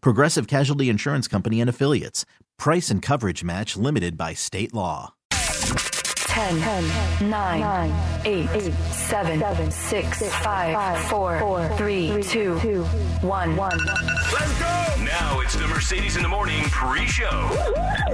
Progressive Casualty Insurance Company and Affiliates. Price and coverage match limited by state law. 10, 10 9, 8, 7, 6, 5, 4, 3, 2, 1. Let's go! Now it's the Mercedes in the Morning pre-show.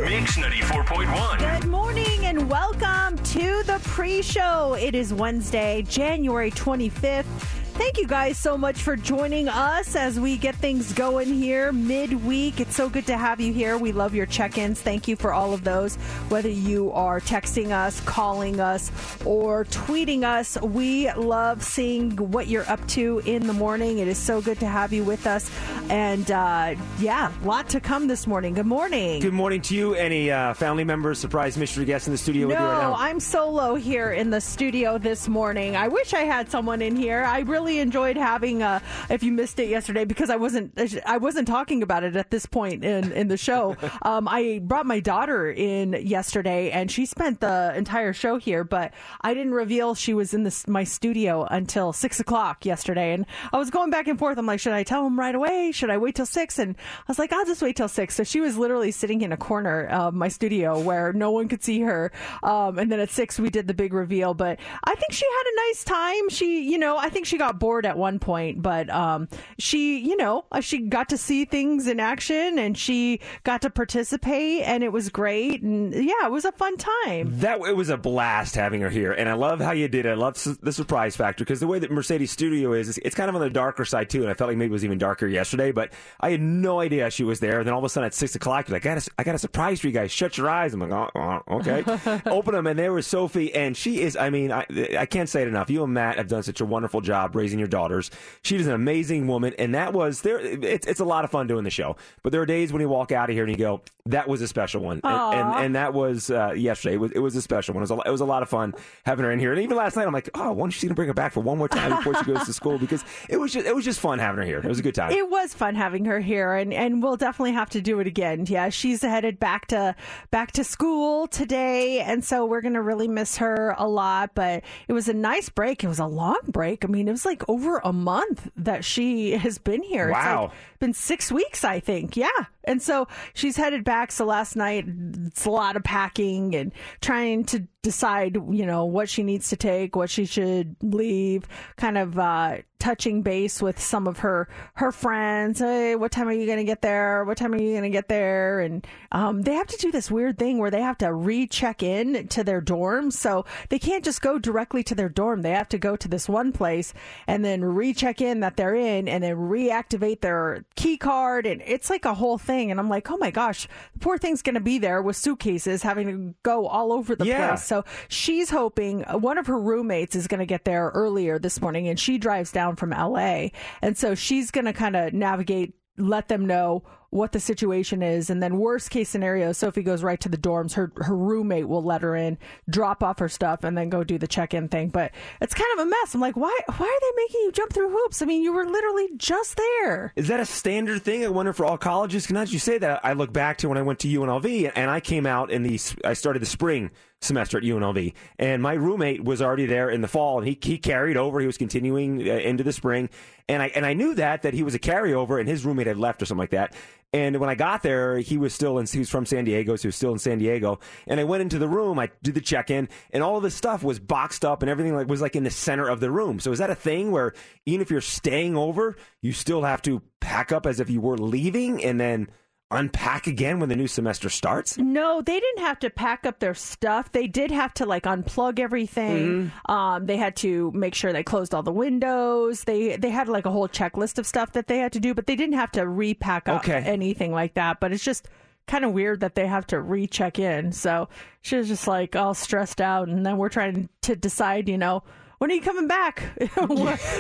Mix 94.1. Good morning and welcome to the pre show. It is Wednesday, January 25th. Thank you guys so much for joining us as we get things going here midweek. It's so good to have you here. We love your check ins. Thank you for all of those. Whether you are texting us, calling us, or tweeting us, we love seeing what you're up to in the morning. It is so good to have you with us. And uh, yeah, lot to come this morning. Good morning. Good morning to you. Any uh, family members, surprise mystery guests in the studio with you right No. I'm solo here in the studio this morning. I wish I had someone in here. I really enjoyed having. Uh, if you missed it yesterday, because I wasn't, I wasn't talking about it at this point in in the show. um, I brought my daughter in yesterday, and she spent the entire show here. But I didn't reveal she was in this my studio until six o'clock yesterday, and I was going back and forth. I'm like, should I tell him right away? Should I wait till six? And I was like, I'll just wait till six. So she was literally sitting in a corner of my studio where no one could see her. Um, and then at six, we did the big reveal. But I think she had a nice time. She, you know, I think she got bored at one point, but um, she, you know, uh, she got to see things in action and she got to participate, and it was great. And yeah, it was a fun time. That it was a blast having her here, and I love how you did it. I love s- the surprise factor because the way that Mercedes Studio is, it's kind of on the darker side too. And I felt like maybe it was even darker yesterday, but I had no idea she was there. And then all of a sudden at six o'clock, you're like, I got a, I got a surprise for you guys. Shut your eyes. I'm like, oh, oh, okay. Open them, and there was Sophie, and she is. I mean, I, I can't say it enough. You and Matt have done such a wonderful job raising your daughters. She is an amazing woman, and that was there. It's it's a lot of fun doing the show, but there are days when you walk out of here and you go, that was a special one, and, and and that was uh, yesterday. It was it was a special one. It was a, it was a lot of fun having her in here, and even last night I'm like, oh, why don't gonna bring her back for one more time before she goes to school because it was just it was just fun having her here. It was a good time. It was fun having her here, and, and we'll definitely have to do it again. Yeah, she's headed back to back to school today, and so we're gonna really miss her a lot. But it was a nice break. It was a long break. I mean, it was like over a month that she has been here. It's Wow. like been six weeks, I think. Yeah, and so she's headed back. So last night, it's a lot of packing and trying to decide, you know, what she needs to take, what she should leave. Kind of uh, touching base with some of her her friends. Hey, what time are you going to get there? What time are you going to get there? And um, they have to do this weird thing where they have to recheck in to their dorms, so they can't just go directly to their dorm. They have to go to this one place and then recheck in that they're in, and then reactivate their key card, and it's like a whole thing. And I'm like, oh my gosh, the poor thing's going to be there with suitcases, having to go all over the Yeah. place. So she's hoping uh, one of her roommates is going to get there earlier this morning, and she drives down from LA, and so she's going to kind of navigate, let them know what the situation is, and then worst case scenario, Sophie goes right to the dorms. Her her roommate will let her in, drop off her stuff, and then go do the check in thing. But it's kind of a mess. I'm like, why why are they making you jump through hoops? I mean, you were literally just there. Is that a standard thing? I wonder for all colleges. Can I you say that? I look back to when I went to UNLV and I came out in the I started the spring semester at UNLV, and my roommate was already there in the fall, and he he carried over. He was continuing uh, into the spring, and I and I knew that that he was a carryover, and his roommate had left or something like that. And when I got there, he was still in. He was from San Diego, so he was still in San Diego. And I went into the room. I did the check in, and all of this stuff was boxed up, and everything like was like in the center of the room. So is that a thing where even if you're staying over, you still have to pack up as if you were leaving, and then unpack again when the new semester starts? No, they didn't have to pack up their stuff. They did have to like unplug everything. Mm-hmm. Um, they had to make sure they closed all the windows. They they had like a whole checklist of stuff that they had to do, but they didn't have to repack up Okay. anything like that. But it's just kind of weird that they have to recheck in. So she was just like all stressed out, and then we're trying to decide, you know. When are you coming back?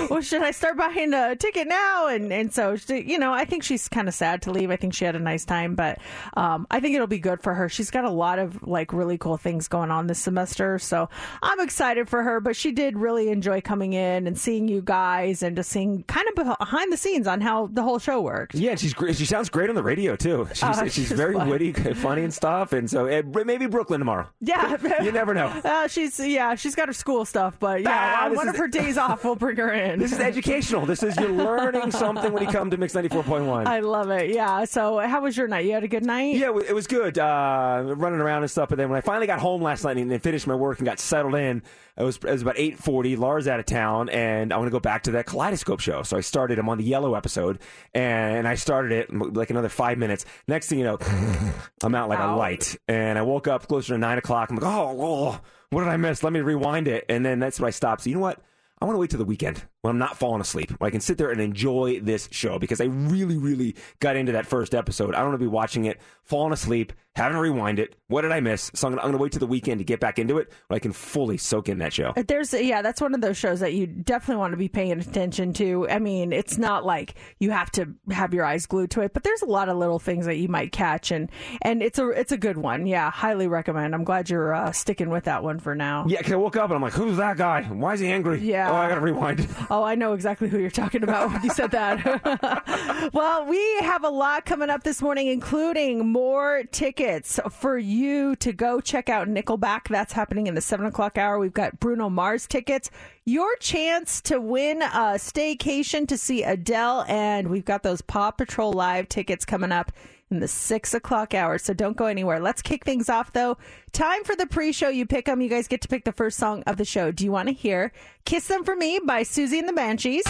well, should I start buying a ticket now? And and so she- you know, I think she's kind of sad to leave. I think she had a nice time, but um, I think it'll be good for her. She's got a lot of like really cool things going on this semester, so I'm excited for her. But she did really enjoy coming in and seeing you guys and just seeing kind of behind the scenes on how the whole show works. Yeah, she's great. She sounds great on the radio too. She's, Oh, she's she's very fun. witty, funny, and stuff. And so maybe Brooklyn tomorrow. Yeah, You never know. Uh, she's yeah, she's got her school stuff, but yeah, Ah, on one is- of her days off, we'll bring her in. This is educational. This is you're learning something when you come to Mix ninety four point one. I love it. Yeah. So, how was your night? You had a good night? Yeah, it was good. Uh, running around and stuff. But then when I finally got home last night and then finished my work and got settled in, it was, it was about eight forty. Laura's out of town, and I want to go back to that Kaleidoscope show. So I started. I'm on the yellow episode, and I started it like another five minutes. Next thing you know, I'm out like a light, and I woke up closer to nine o'clock. I'm like, oh, oh, what did I miss? Let me rewind it, and then that's when I stopped. So you know what? I want to wait till the weekend when I'm not falling asleep, when I can sit there and enjoy this show because I really, really got into that first episode. I don't want to be watching it, falling asleep, having to rewind it. What did I miss? So I'm going to wait till the weekend to get back into it when I can fully soak in that show. There's yeah, that's one of those shows that you definitely want to be paying attention to. I mean, it's not like you have to have your eyes glued to it, but there's a lot of little things that you might catch, and and it's a it's a good one. Yeah, highly recommend. I'm glad you're uh, sticking with that one for now. Yeah, because I woke up and I'm like, who's that guy? Why is he angry? Yeah. Oh, I got to rewind it. Oh, I know exactly who you're talking about when you said that. well, we have a lot coming up this morning, including more tickets for you to go check out Nickelback. That's happening in the seven o'clock hour. We've got Bruno Mars tickets. Your chance to win a staycation to see Adele, and we've got those Paw Patrol Live tickets coming up in the six o'clock hour. So don't go anywhere. Let's kick things off though. Time for the pre-show. You pick them. You guys get to pick the first song of the show. Do you want to hear "Kiss Them for Me" by Siouxsie and the Banshees?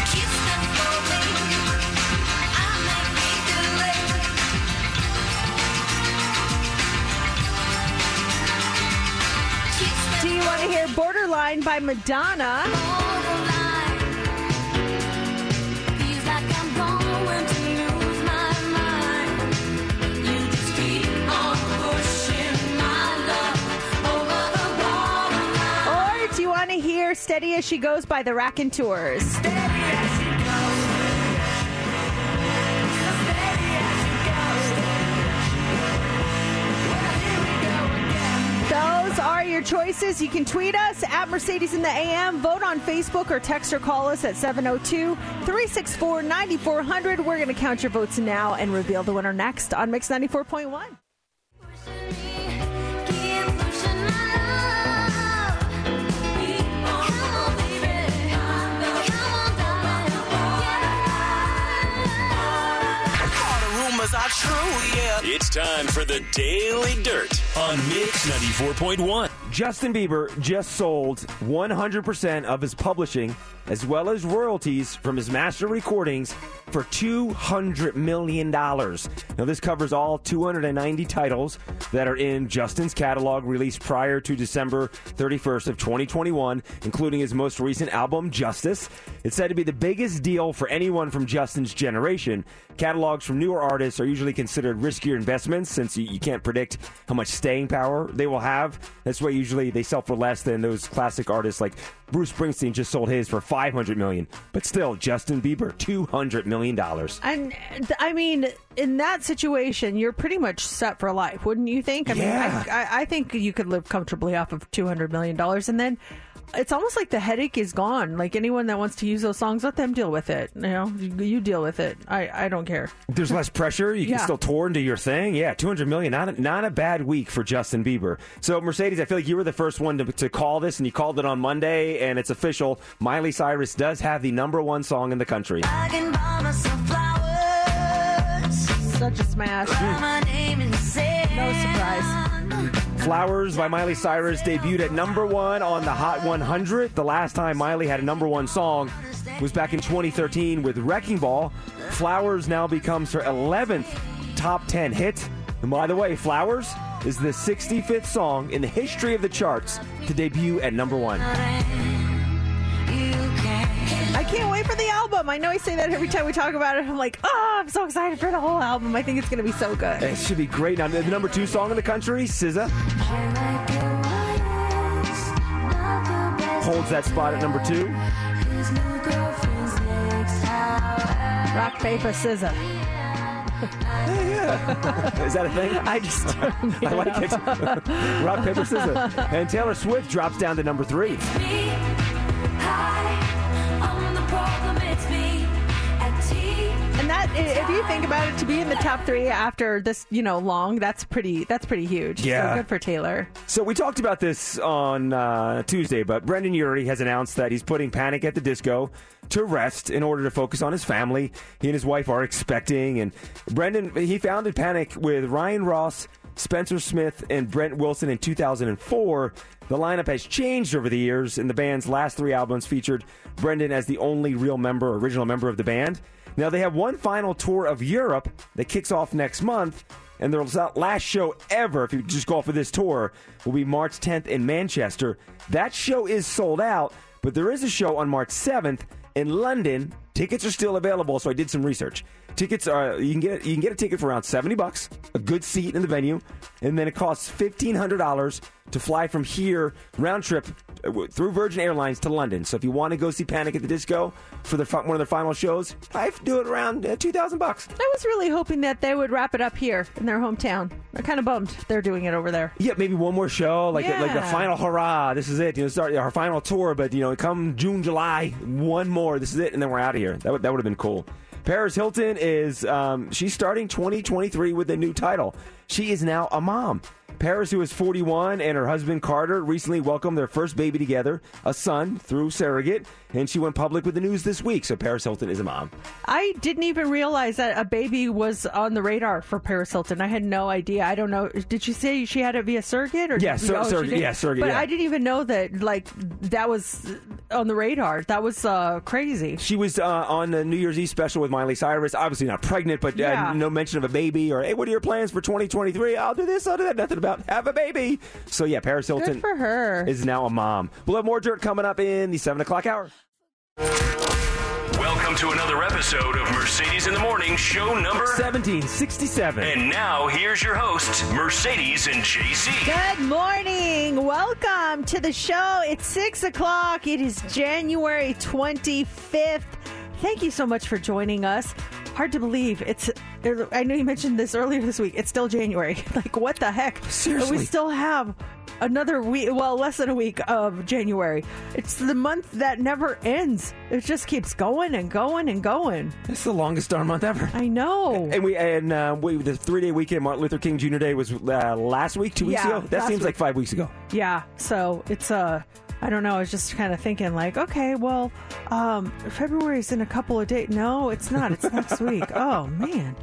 Do you want to hear "Borderline" by Madonna? "Steady as She Goes" by the Raconteurs? Those are your choices. You can tweet us at Mercedes in the AM, vote on Facebook, or text or call us at 702 364 9400. We're going to count your votes now and reveal the winner next on Mix 94.1. It's time for the Daily Dirt on Mix 94.1. Justin Bieber just sold 100% of his publishing as well as royalties from his master recordings for $200 million. Now, this covers all 290 titles that are in Justin's catalog released prior to December 31st of 2021, including his most recent album, Justice. It's said to be the biggest deal for anyone from Justin's generation. Catalogs from newer artists are usually considered riskier investments since you, can't predict how much staying power they will have. That's why usually they sell for less than those classic artists like Bruce Springsteen just sold his for 500 million. But still, Justin Bieber 200 million dollars. And I mean, in that situation, you're pretty much set for life, wouldn't you think? I Yeah. mean, I, I, I think you could live comfortably off of two hundred million dollars, and then it's almost like the headache is gone. Like anyone that wants to use those songs, let them deal with it. You know, you, you deal with it. I, I don't care. There's less pressure. You can still tour and do your thing. Yeah, 200 million. Not a, not a bad week for Justin Bieber. So, Mercedes, I feel like you were the first one to, to call this, and you called it on Monday, and it's official. Miley Cyrus does have the number one song in the country. Such a smash. No surprise. Flowers by Miley Cyrus debuted at number one on the Hot 100. The last time Miley had a number one song was back in 2013 with Wrecking Ball. Flowers now becomes her 11th top 10 hit. And by the way, Flowers is the 65th song in the history of the charts to debut at number one. I can't wait for the album. I know I say that every time we talk about it. I'm like, oh, I'm so excited for the whole album. I think it's going to be so good. It should be great. Now, the number two song in the country, SZA, holds that spot at number two. Rock, paper, scissors. Yeah, is that a thing? I just I like it it. Rock, paper, scissors. And Taylor Swift drops down to number three. And that, if you think about it, to be in the top three after this, you know, long, that's pretty. That's pretty huge. Yeah. So good for Taylor. So we talked about this on uh, Tuesday, but Brendon Urie has announced that he's putting Panic at the Disco to rest in order to focus on his family. He and his wife are expecting, and Brendon he founded Panic with Ryan Ross, Spencer Smith, and Brent Wilson in 2004. The lineup has changed over the years, and the band's last three albums featured Brendon as the only real member, original member of the band. Now they have one final tour of Europe that kicks off next month. And their last show ever, if you just go off of this tour, will be March 10th in Manchester. That show is sold out, but there is a show on March 7th in London. Tickets are still available, so I did some research. Tickets are you can get you can get a ticket for around seventy bucks, a good seat in the venue, and then it costs fifteen hundred dollars to fly from here round trip uh, through Virgin Airlines to London. So if you want to go see Panic at the Disco for their one of their final shows, I have to do it around uh, two thousand bucks. I was really hoping that they would wrap it up here in their hometown. I'm kind of bummed they're doing it over there. Yeah, maybe one more show, like the, like the final hurrah. This is it. You know, start our final tour, but you know, come June, July, one more. This is it, and then we're out of here. That would that would have been cool. Paris Hilton is um, she's starting 2023 with a new title. She is now a mom. Paris, who is 41, and her husband Carter recently welcomed their first baby together, a son, through surrogate, and she went public with the news this week. So Paris Hilton is a mom. I didn't even realize that a baby was on the radar for Paris Hilton. I had no idea. I don't know. Did she say she had it via surrogate or? Yeah, sur- oh, surrogate. Yeah, surrogate, But yeah. I didn't even know that. Like that was on the radar. That was uh, crazy. She was uh, on the New Year's Eve special with Miley Cyrus. Obviously not pregnant, but uh, Yeah. no mention of a baby or hey, what are your plans for 2023? I'll do this, I'll do that. Nothing about have a baby. So yeah, Paris Hilton Good for her. is now a mom. We'll have more dirt coming up in the seven o'clock hour. Welcome to another episode of Mercedes in the Morning, show number. 1767. And now here's your hosts, Mercedes and JC. Good morning. Welcome to the show. It's six o'clock. It is January 25th. Thank you so much for joining us. Hard to believe. It's. I know you mentioned this earlier this week. It's still January. Like what the heck? Seriously. we still have another week. Well, less than a week of January. It's the month that never ends. It just keeps going and going and going. It's the longest darn month ever. I know. And we and uh, we the three day weekend Martin Luther King Jr. Day was uh, last week, two weeks Yeah, ago. That seems week. like five weeks ago. Yeah, so it's uh I don't know, I was just kind of thinking like, okay, well, um February's in a couple of days. No, it's not. It's next week. Oh, man.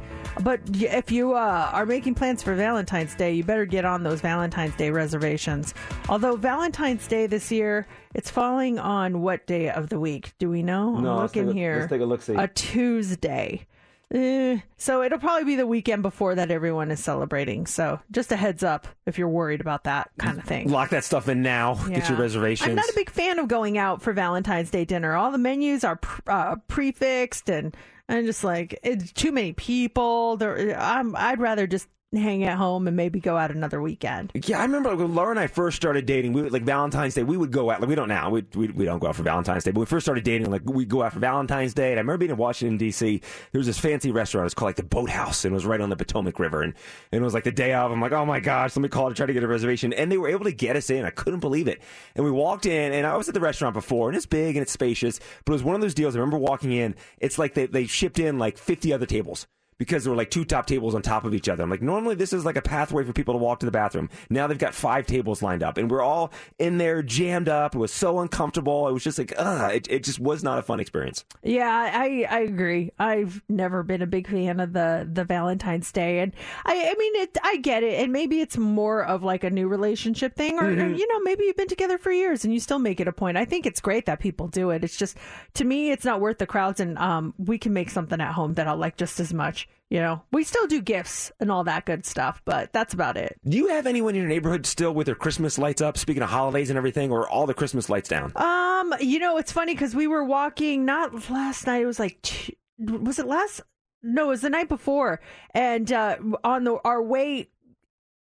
But if you uh, are making plans for Valentine's Day, you better get on those Valentine's Day reservations. Although Valentine's Day this year, it's falling on what day of the week? Do we know? I'm No, let's looking take a- here. let's take a look-see. A Tuesday. Eh, so it'll probably be the weekend before that everyone is celebrating. So just a heads up if you're worried about that kind of thing. Lock that stuff in now. Get your reservations. I'm not a big fan of going out for Valentine's Day dinner. All the menus are uh, prefixed, and I'm just like it's too many people. There, I'm, I'd rather just hang at home and maybe go out another weekend. Yeah, I remember like, when Laura and I first started dating. We would, like Valentine's Day. We would go out. Like we don't now. We, we we don't go out for Valentine's Day. But we first started dating, like we go out for Valentine's Day. And I remember being in Washington D.C. There was this fancy restaurant. It was called like the Boathouse, and it was right on the Potomac River. And, and it was like the day of. I'm like, oh my gosh, let me call to try to get a reservation. And they were able to get us in. I couldn't believe it. And we walked in, and I was at the restaurant before, and it's big and it's spacious. But it was one of those deals. I remember walking in. It's like they they shipped in like 50 other tables because there were like two top tables on top of each other. I'm like, normally this is like a pathway for people to walk to the bathroom. Now they've got five tables lined up, and we're all in there jammed up. It was so uncomfortable. It was just like, ugh, it, it just was not a fun experience. Yeah, I I agree. I've never been a big fan of the the Valentine's Day, and I I mean it. I get it, and maybe it's more of like a new relationship thing, or Mm-hmm. you know maybe you've been together for years and you still make it a point. I think it's great that people do it. It's just to me, it's not worth the crowds, and um, we can make something at home that I'll like just as much. You know, we still do gifts and all that good stuff, but that's about it. Do you have anyone in your neighborhood still with their Christmas lights up? Speaking of holidays and everything, or all the Christmas lights down? Um, you know, it's funny because we were walking not last night. It was like, was it last? No, it was the night before, and uh, on the our way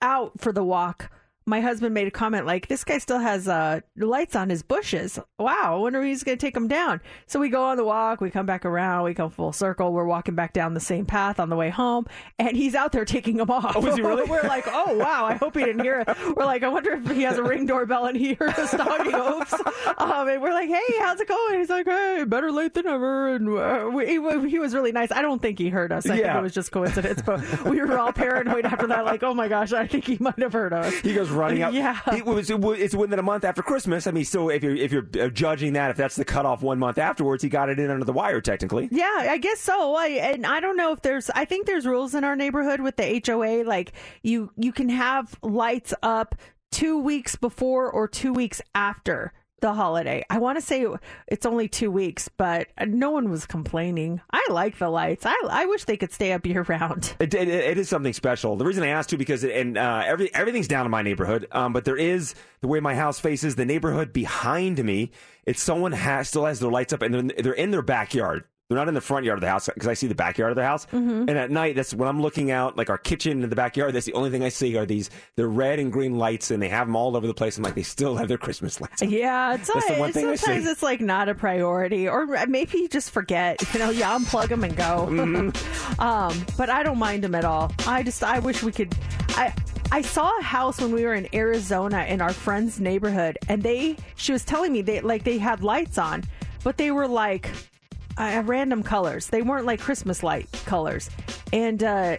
out for the walk, my husband made a comment like, "This guy still has uh, lights on his bushes. Wow, I wonder if he's going to take them down." So we go on the walk, we come back around, we come full circle. We're walking back down the same path on the way home, and he's out there taking them off. Oh, is he really? we're like, "Oh wow, I hope he didn't hear it." We're like, "I wonder if he has a ring doorbell and he heard us talking." Oops. Um, and we're like, "Hey, how's it going?" He's like, "Hey, better late than ever." And uh, we, he, he was really nice. I don't think he heard us. I think Yeah. it was just coincidence, but we were all paranoid after that. Like, "Oh my gosh, I think he might have heard us." He goes running up. Yeah. It was, it was- it's within a month after Christmas. I mean, so if you're if you're uh, judging that, if that's the cutoff one month afterwards, he got it in under the wire technically. Yeah, I guess so. I, and I don't know if there's. I think there's rules in our neighborhood with the HOA. Like you, you can have lights up two weeks before or two weeks after the holiday. I want to say it's only two weeks, but no one was complaining. I like the lights. I, I wish they could stay up year round. It, it, it is something special. The reason I asked you because and uh, every everything's down in my neighborhood, um, but there is the way my house faces the neighborhood behind me. It's someone has still has their lights up and they're, they're in their backyard. They're not in the front yard of the house because I see the backyard of the house. Mm-hmm. And at night, that's when I'm looking out, like our kitchen in the backyard. That's the only thing I see are these the red and green lights, and they have them all over the place. I'm like, they still have their Christmas lights. on. Yeah, it's That's the one thing I sometimes see. it's like not a priority, or maybe you just forget. You know, you unplug them and go. Mm-hmm. um, but I don't mind them at all. I just I wish we could. I I saw a house when we were in Arizona in our friend's neighborhood, and they she was telling me they like they had lights on, but they were like uh, random colors. They weren't like Christmas light colors, and. uh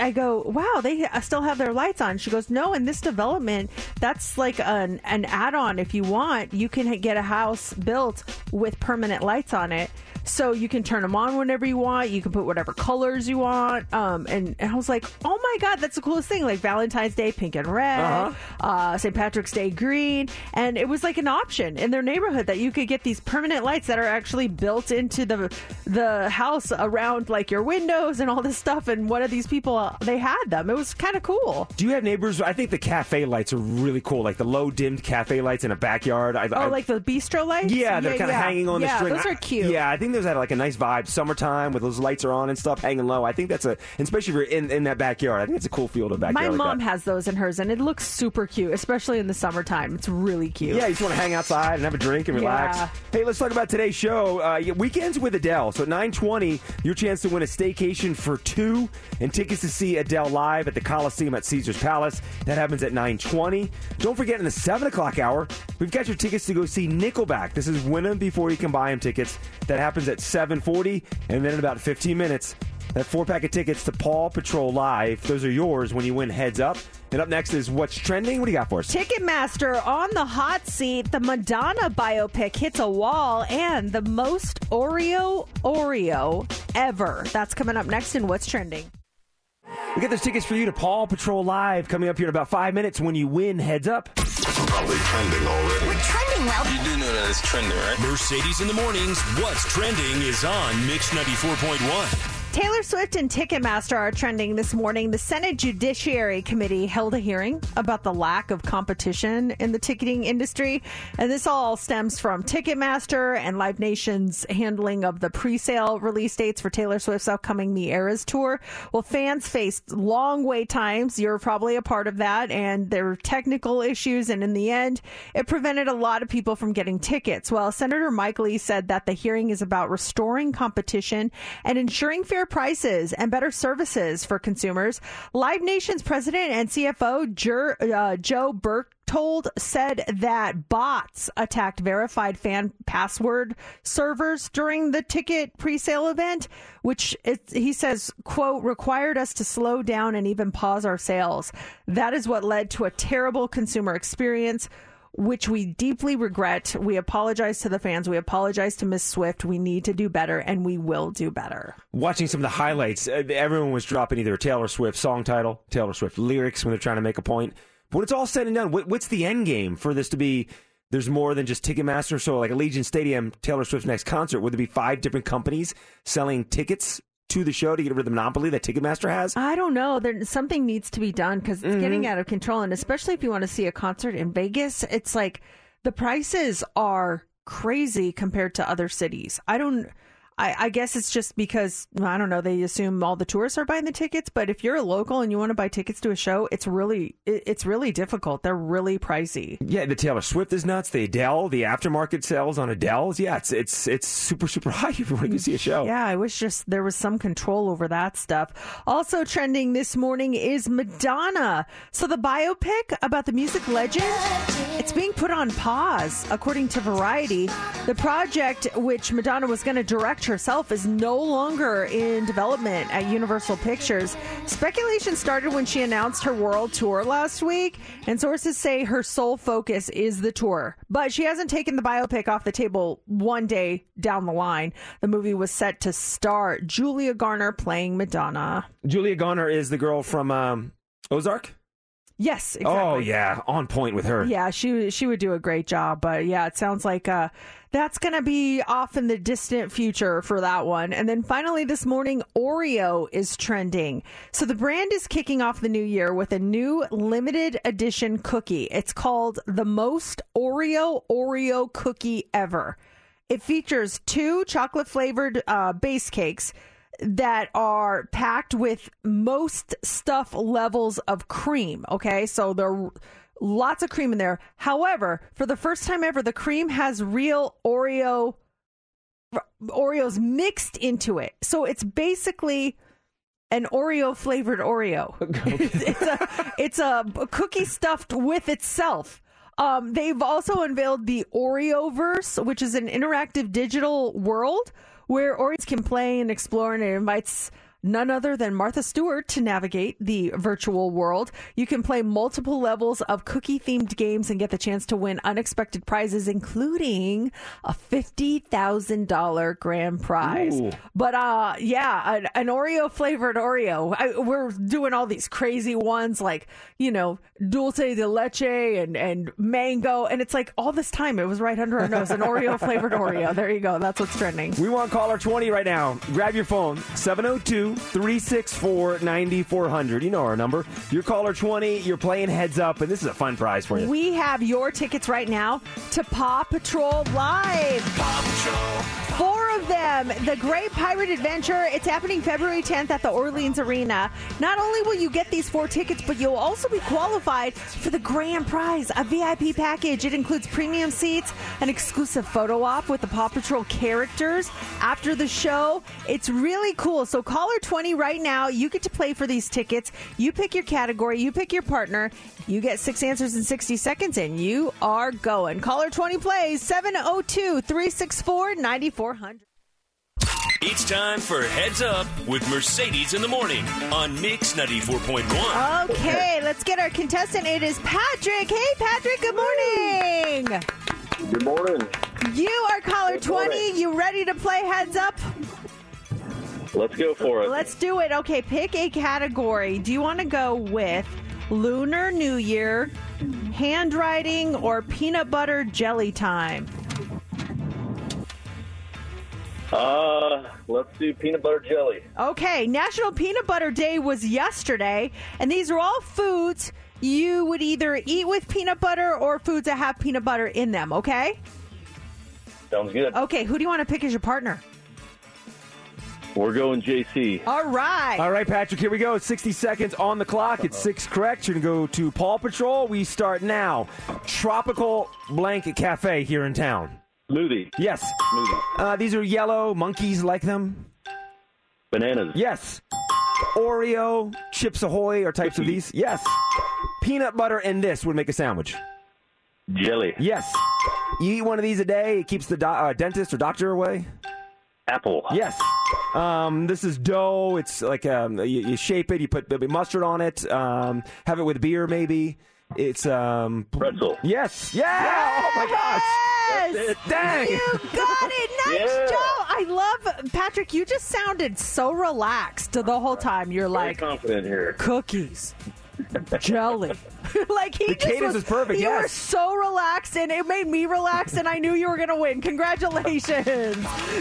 I go, wow, they still have their lights on. She goes, no, in this development, that's like an, an add on. If you want, you can get a house built with permanent lights on it. So you can turn them on whenever you want. You can put whatever colors you want. Um, and, and I was like, oh my God, that's the coolest thing. Like Valentine's Day, pink and red, Uh-huh. uh, St. Patrick's Day, green. And it was like an option in their neighborhood that you could get these permanent lights that are actually built into the, the house around like your windows and all this stuff. And one of these people, uh, they had them. It was kind of cool. Do you have neighbors? I think the cafe lights are really cool, like the low dimmed cafe lights in a backyard. I, Oh, like the bistro lights? Yeah, they're kind of yeah. hanging on the yeah, string. those are cute. Yeah, I think had like a nice vibe. Summertime with those lights are on and stuff hanging low. I think that's a, especially if you're in, in that backyard. I think it's a cool feel to a backyard. My mom has those in hers, and it looks super cute, especially in the summertime. It's really cute. Yeah, you just want to hang outside and have a drink and relax. Yeah. Hey, let's talk about today's show. Uh, weekends with Adele. So at 920, your chance to win a staycation for two and tickets to see Adele live at the Colosseum at Caesars Palace. That happens at 920. Don't forget in the 7 o'clock hour, we've got your tickets to go see Nickelback. This is win them before you can buy them tickets. That happens at 740. And then in about 15 minutes, that four pack of tickets to Paw Patrol Live. Those are yours when you win heads up. And up next is What's Trending. What do you got for us? Ticketmaster on the hot seat. The Madonna biopic hits a wall, and the most Oreo Oreo ever. That's coming up next in What's Trending. We got those tickets for you to Paw Patrol Live coming up here in about five minutes when you win heads up. Probably trending already. We're trending well. You do know that it's trending, right? Mercedes in the mornings. What's trending is on Mix 94.1. Taylor Swift and Ticketmaster are trending this morning. The Senate Judiciary Committee held a hearing about the lack of competition in the ticketing industry. And this all stems from Ticketmaster and Live Nation's handling of the pre sale release dates for Taylor Swift's upcoming The Eras tour. Well, fans faced long wait times. You're probably a part of that. And there were technical issues. And in the end, it prevented a lot of people from getting tickets. Well, Senator Mike Lee said that the hearing is about restoring competition and ensuring fair prices and better services for consumers. Live Nation's president and CFO Jer, uh, Joe Berchtold said that bots attacked verified fan password servers during the ticket pre-sale event, which it, he says, quote, required us to slow down and even pause our sales. That is what led to a terrible consumer experience which we deeply regret. We apologize to the fans. We apologize to Miss Swift. We need to do better, and we will do better. Watching some of the highlights, uh, everyone was dropping either a Taylor Swift song title, Taylor Swift lyrics when they're trying to make a point. But it's all said and done, what's the end game for this to be? There's more than just Ticketmaster. So, like Allegiant Stadium, Taylor Swift's next concert, would there be five different companies selling tickets to the show to get rid of the monopoly that Ticketmaster has? I don't know. There something needs to be done because it's getting Mm-hmm. out of control, and especially if you want to see a concert in Vegas, it's like the prices are crazy compared to other cities. I don't. I, I guess it's just because I don't know. They assume all the tourists are buying the tickets, but if you're a local and you want to buy tickets to a show, it's really it, it's really difficult. They're really pricey. Yeah, the Taylor Swift is nuts. The Adele, the aftermarket sales on Adele's. Yeah, it's it's it's super super high if you want to see a show. Yeah, I wish just there was some control over that stuff. Also trending this morning is Madonna. So the biopic about the music legend, it's being put on pause, according to Variety. The project, which Madonna was going to direct herself, is no longer in development at Universal Pictures. Speculation started when she announced her world tour last week, and sources say her sole focus is the tour. But she hasn't taken the biopic off the table one day down the line. The movie was set to star Julia Garner playing Madonna. Julia Garner is the girl from um, Ozark. Yes, exactly. Oh yeah, on point with her. Yeah, she she would do a great job, but yeah, it sounds like uh, that's going to be off in the distant future for that one. And then finally this morning, Oreo is trending. So the brand is kicking off the new year with a new limited edition cookie. It's called the most Oreo Oreo cookie ever. It features two chocolate flavored uh, base cakes that are packed with most stuff levels of cream. Okay, so there are lots of cream in there. However, for the first time ever, the cream has real Oreo Oreos mixed into it. So it's basically an Oreo flavored Oreo. it's a it's a cookie stuffed with itself. Um, they've also unveiled the Oreoverse, which is an interactive digital world where Oreos can play and explore, and it invites none other than Martha Stewart to navigate the virtual world. You can play multiple levels of cookie themed games and get the chance to win unexpected prizes, including a $50,000 grand prize. Ooh. But uh, yeah, an, an Oreo flavored Oreo. I, we're doing all these crazy ones like, you know, dulce de leche and, and mango. And it's like all this time it was right under our nose, an Oreo flavored Oreo. There you go. That's what's trending. We want caller 20 right now. Grab your phone, 702 364 9400. You know our number. You're caller 20. You're playing heads up, and this is a fun prize for you. We have your tickets right now to Paw Patrol Live. Paw Patrol. Four of them. The Great Pirate Adventure. It's happening February 10th at the Orleans Arena. Not only will you get these four tickets, but you'll also be qualified for the grand prize, a VIP package. It includes premium seats, an exclusive photo op with the Paw Patrol characters after the show. It's really cool. So caller 20 right now. You get to play for these tickets. You pick your category, you pick your partner. You get six answers in 60 seconds, and you are going. Caller 20 plays 702 364 9400. It's time for Heads Up with Mercedes in the Morning on Mix 94.1. Okay, let's get our contestant. It is Patrick. Hey, Patrick, good morning. Good morning. You are caller 20. You ready to play heads up? Let's go for it. Let's do it. Okay, pick a category. Do you want to go with Lunar New Year, handwriting, or peanut butter jelly time? Uh, let's do peanut butter jelly. Okay, National Peanut Butter Day was yesterday, and these are all foods you would either eat with peanut butter or foods that have peanut butter in them, okay? Sounds good. Okay, who do you want to pick as your partner? We're going JC. All right. All right, Patrick, here we go. 60 seconds on the clock. It's six correct. You're going to go to Paw Patrol. We start now. Tropical Blanket Cafe here in town. Smoothie. Yes. Smoothie. Uh, these are yellow. Monkeys like them. Bananas. Yes. Oreo, Chips Ahoy are types of these. Yes. Peanut butter and this would make a sandwich. Jelly. Yes. You eat one of these a day, it keeps the do- uh, dentist or doctor away. Apple. Yes. Um, this is dough. It's like um, you, you shape it, you put mustard on it, um, have it with beer maybe. It's um, Pretzel. yes. Yeah. Oh my gosh. Yes! Dang. You got it. Nice Yeah. job. I love Patrick. You just sounded so relaxed the whole time. You're Very like confident here. cookies, jelly. like he The just cadence was perfect, You were so relaxed, and it made me relax, and I knew you were going to win. Congratulations!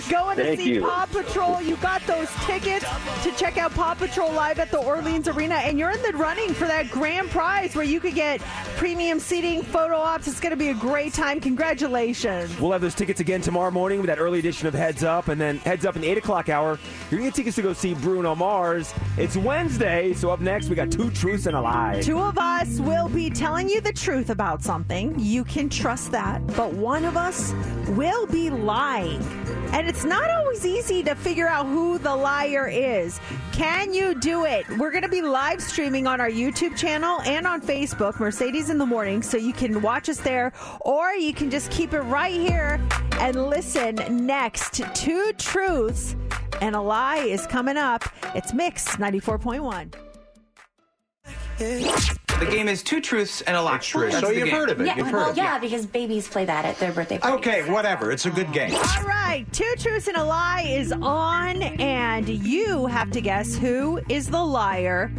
Going to Thank see you. Paw Patrol. You got those tickets to check out Paw Patrol live at the Orleans Arena, and you're in the running for that grand prize where you could get premium seating, photo ops. It's going to be a great time. Congratulations! We'll have those tickets again tomorrow morning with that early edition of Heads Up, and then Heads Up in the 8 o'clock hour. You're going to get tickets to go see Bruno Mars. It's Wednesday, so up next we got Two Truths and a Lie. Two of us will be telling you the truth about something. You can trust that. But one of us will be lying. And it's not always easy to figure out who the liar is. Can you do it? We're going to be live streaming on our YouTube channel and on Facebook, Mercedes in the Morning, so you can watch us there, or you can just keep it right here and listen next. Two truths and a lie is coming up. It's Mix 94.1. The game is two truths and a lie. true. That's So you've game. heard of it. Yeah, You've heard well, of it. yeah, because babies play that at their birthday parties. Okay, whatever. It's a good game. All right, Two Truths and a Lie is on, and you have to guess who is the liar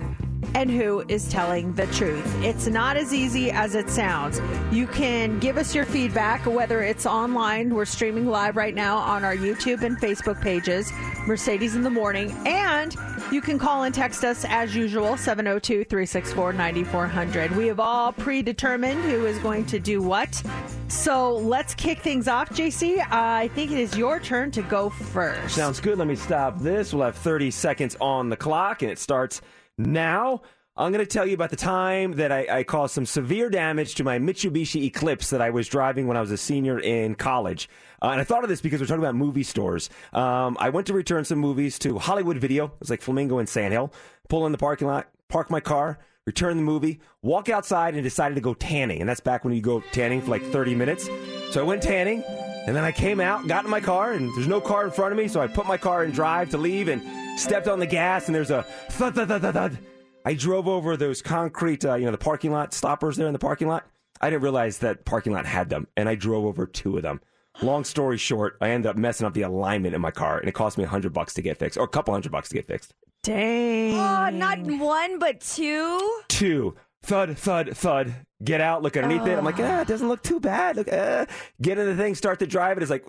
and who is telling the truth. It's not as easy as it sounds. You can give us your feedback, whether it's online, we're streaming live right now on our YouTube and Facebook pages, Mercedes in the Morning, and you can call and text us as usual, 702 364 9400. We have all predetermined who is going to do what. So let's kick things off, JC. I think it is your turn to go first. Sounds good. Let me stop this. We'll have 30 seconds on the clock, and it starts now. I'm going to tell you about the time that I, I caused some severe damage to my Mitsubishi Eclipse that I was driving when I was a senior in college. Uh, and I thought of this because we're talking about movie stores. Um, I went to return some movies to Hollywood Video. It was like Flamingo and Sandhill. Pull in the parking lot, park my car, return the movie, walk outside, and decided to go tanning. And that's back when you go tanning for like 30 minutes. So I went tanning. And then I came out, got in my car, and there's no car in front of me, so I put my car in drive to leave and stepped on the gas, and there's a thud, thud, thud, thud, thud. I drove over those concrete, uh, you know, the parking lot stoppers there in the parking lot. I didn't realize that parking lot had them, and I drove over two of them. Long story short, I ended up messing up the alignment in my car, and it cost me a hundred bucks to get fixed, or a couple hundred bucks to get fixed. Dang. Oh, not one, but two. Two. Thud, thud, thud. Get out, look underneath it. I'm like, ah, it doesn't look too bad. Look, uh. Get in the thing, start to drive it. It's like,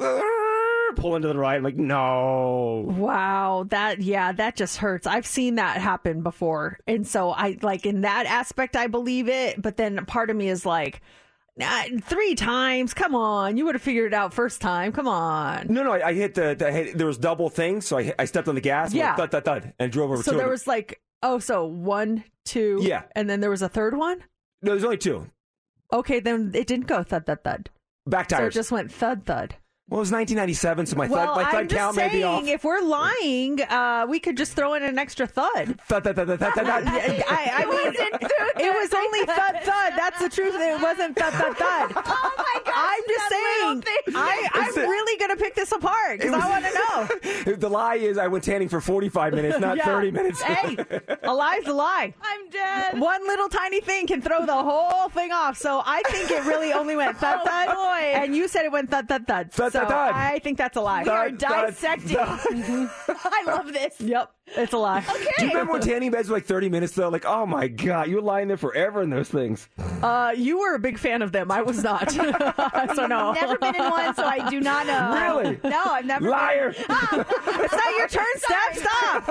"Arr," pull into the right. I'm like, no. Wow, that yeah, that just hurts. I've seen that happen before. And so I like in that aspect I believe it, but then part of me is like "Nah, three times. Come on, you would have figured it out first time. Come on. No, no, I, I hit the, the I hit, there was double things, so I, hit, I stepped on the gas, Yeah. went thud, thud, thud, and drove over So two. there was like oh, so one, two, Yeah. and then there was a third one. no, there's only two. Okay, then it didn't go thud thud thud. Back So it tires. just went thud thud. Well, it was 1997, so my well, thud, my thud I'm just count may be off. saying, if we're lying, uh, we could just throw in an extra thud. Thud, thud, thud, thud, thud, thud, thud. I, I mean, it was only thud thud. That's the truth. It wasn't thud thud thud. Oh my god! I'm just saying. I, I'm It's a- really going to pick this apart because I want to know. the lie is I went tanning for 45 minutes, not Yeah. 30 minutes. Hey, a lie's a lie. I'm dead. One little tiny thing can throw the whole thing off. So I think it really only went thud Oh, thud. boy. And you said it went thud thud thud. Thud, so thud, thud. I think that's a lie. We are Thud, thud, dissecting. I love this. Yep, it's a lie. Do you remember when tanning beds were like 30 minutes though? Like, oh my god, you were lying there forever in those things. Uh, you were a big fan of them. I was not. so no. I've never been in one, so I do not know. Really? No, I've never. Liar. it's not your turn, Steph. Stop.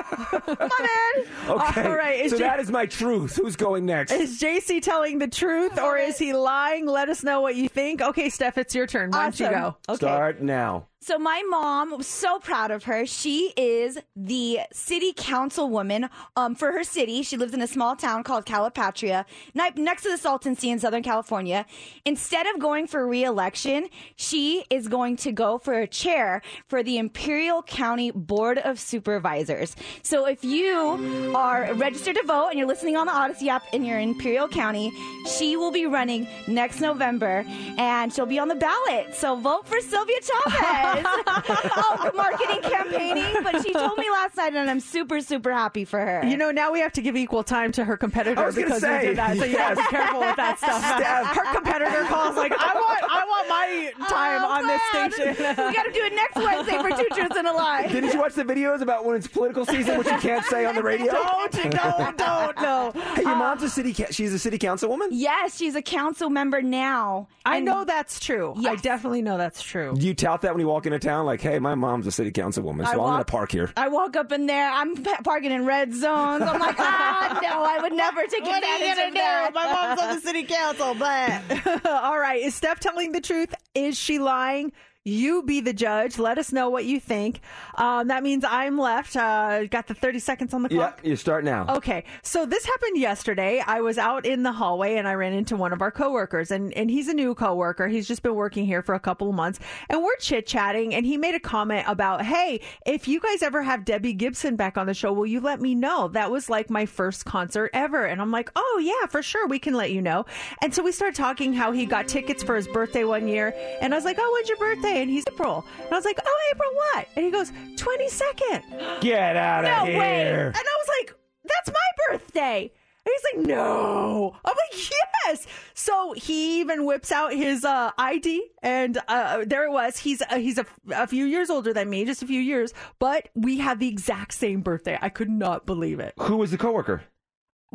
Come on, man. Okay. All right, is So J- that is my truth. Who's going next? Is JC telling the truth or is he lying? Let us know what you think. Okay, Steph, it's your turn. Why don't you Awesome. go? Okay. Start now. So my mom was so proud of her. She is the city councilwoman um, for her city. She lives in a small town called Calipatria, next to the Salton Sea in Southern California. Instead of going for re-election, she is going to go for a chair for the Imperial County Board of Supervisors. So if you are registered to vote and you're listening on the Audacy app and you're in Imperial County, she will be running next November and she'll be on the ballot. So vote for Sylvia Chavez. Oh, marketing campaigning. But she told me last night and I'm super, super happy for her. You know, now we have to give equal time to her competitor I was gonna because say, we did that. So you got to be careful with that stuff. Steph. Her competitor calls like, "I want, I want my time oh, on this station. we got to do it next Wednesday for two truths and a lie. Didn't you watch the videos about when it's political season, which you can't say on the radio? Don't, don't, don't, no. Hey, your uh, mom's a city. Ca- she's a city councilwoman. Yes, she's a council member now. I know that's true. I definitely know that's true. Do you tout that when you walk into town? Like, hey, my mom's a city councilwoman, so I I'm going to park here. I walk up in there. I'm pa- parking in red zones. I'm like, ah, no, I would never take What are you advantage gonna of do? that. My mom's on the city council, but all right. Is Steph telling the truth? Is she lying? You be the judge. Let us know what you think. Um, that means I'm left. Uh, got the 30 seconds on the clock. Yeah, you start now. Okay, so this happened yesterday. I was out in the hallway and I ran into one of our coworkers, and and he's a new coworker. He's just been working here for a couple of months, and we're chit chatting, and he made a comment about, "Hey, if you guys ever have Debbie Gibson back on the show, will you let me know?" That was like my first concert ever, and I'm like, "Oh yeah, for sure, we can let you know." And so we started talking how he got tickets for his birthday one year, and I was like, "Oh, when's your birthday?" And he's April, and I was like, "Oh, April what?" And he goes, "22nd." Get out of no here. way. And I was like, that's my birthday. And he's like, no. I'm like, yes. So he even whips out his uh, ID, and uh, there it was. He's uh, he's a, a few years older than me, just a few years, but we have the exact same birthday. I could not believe it. Who was the coworker?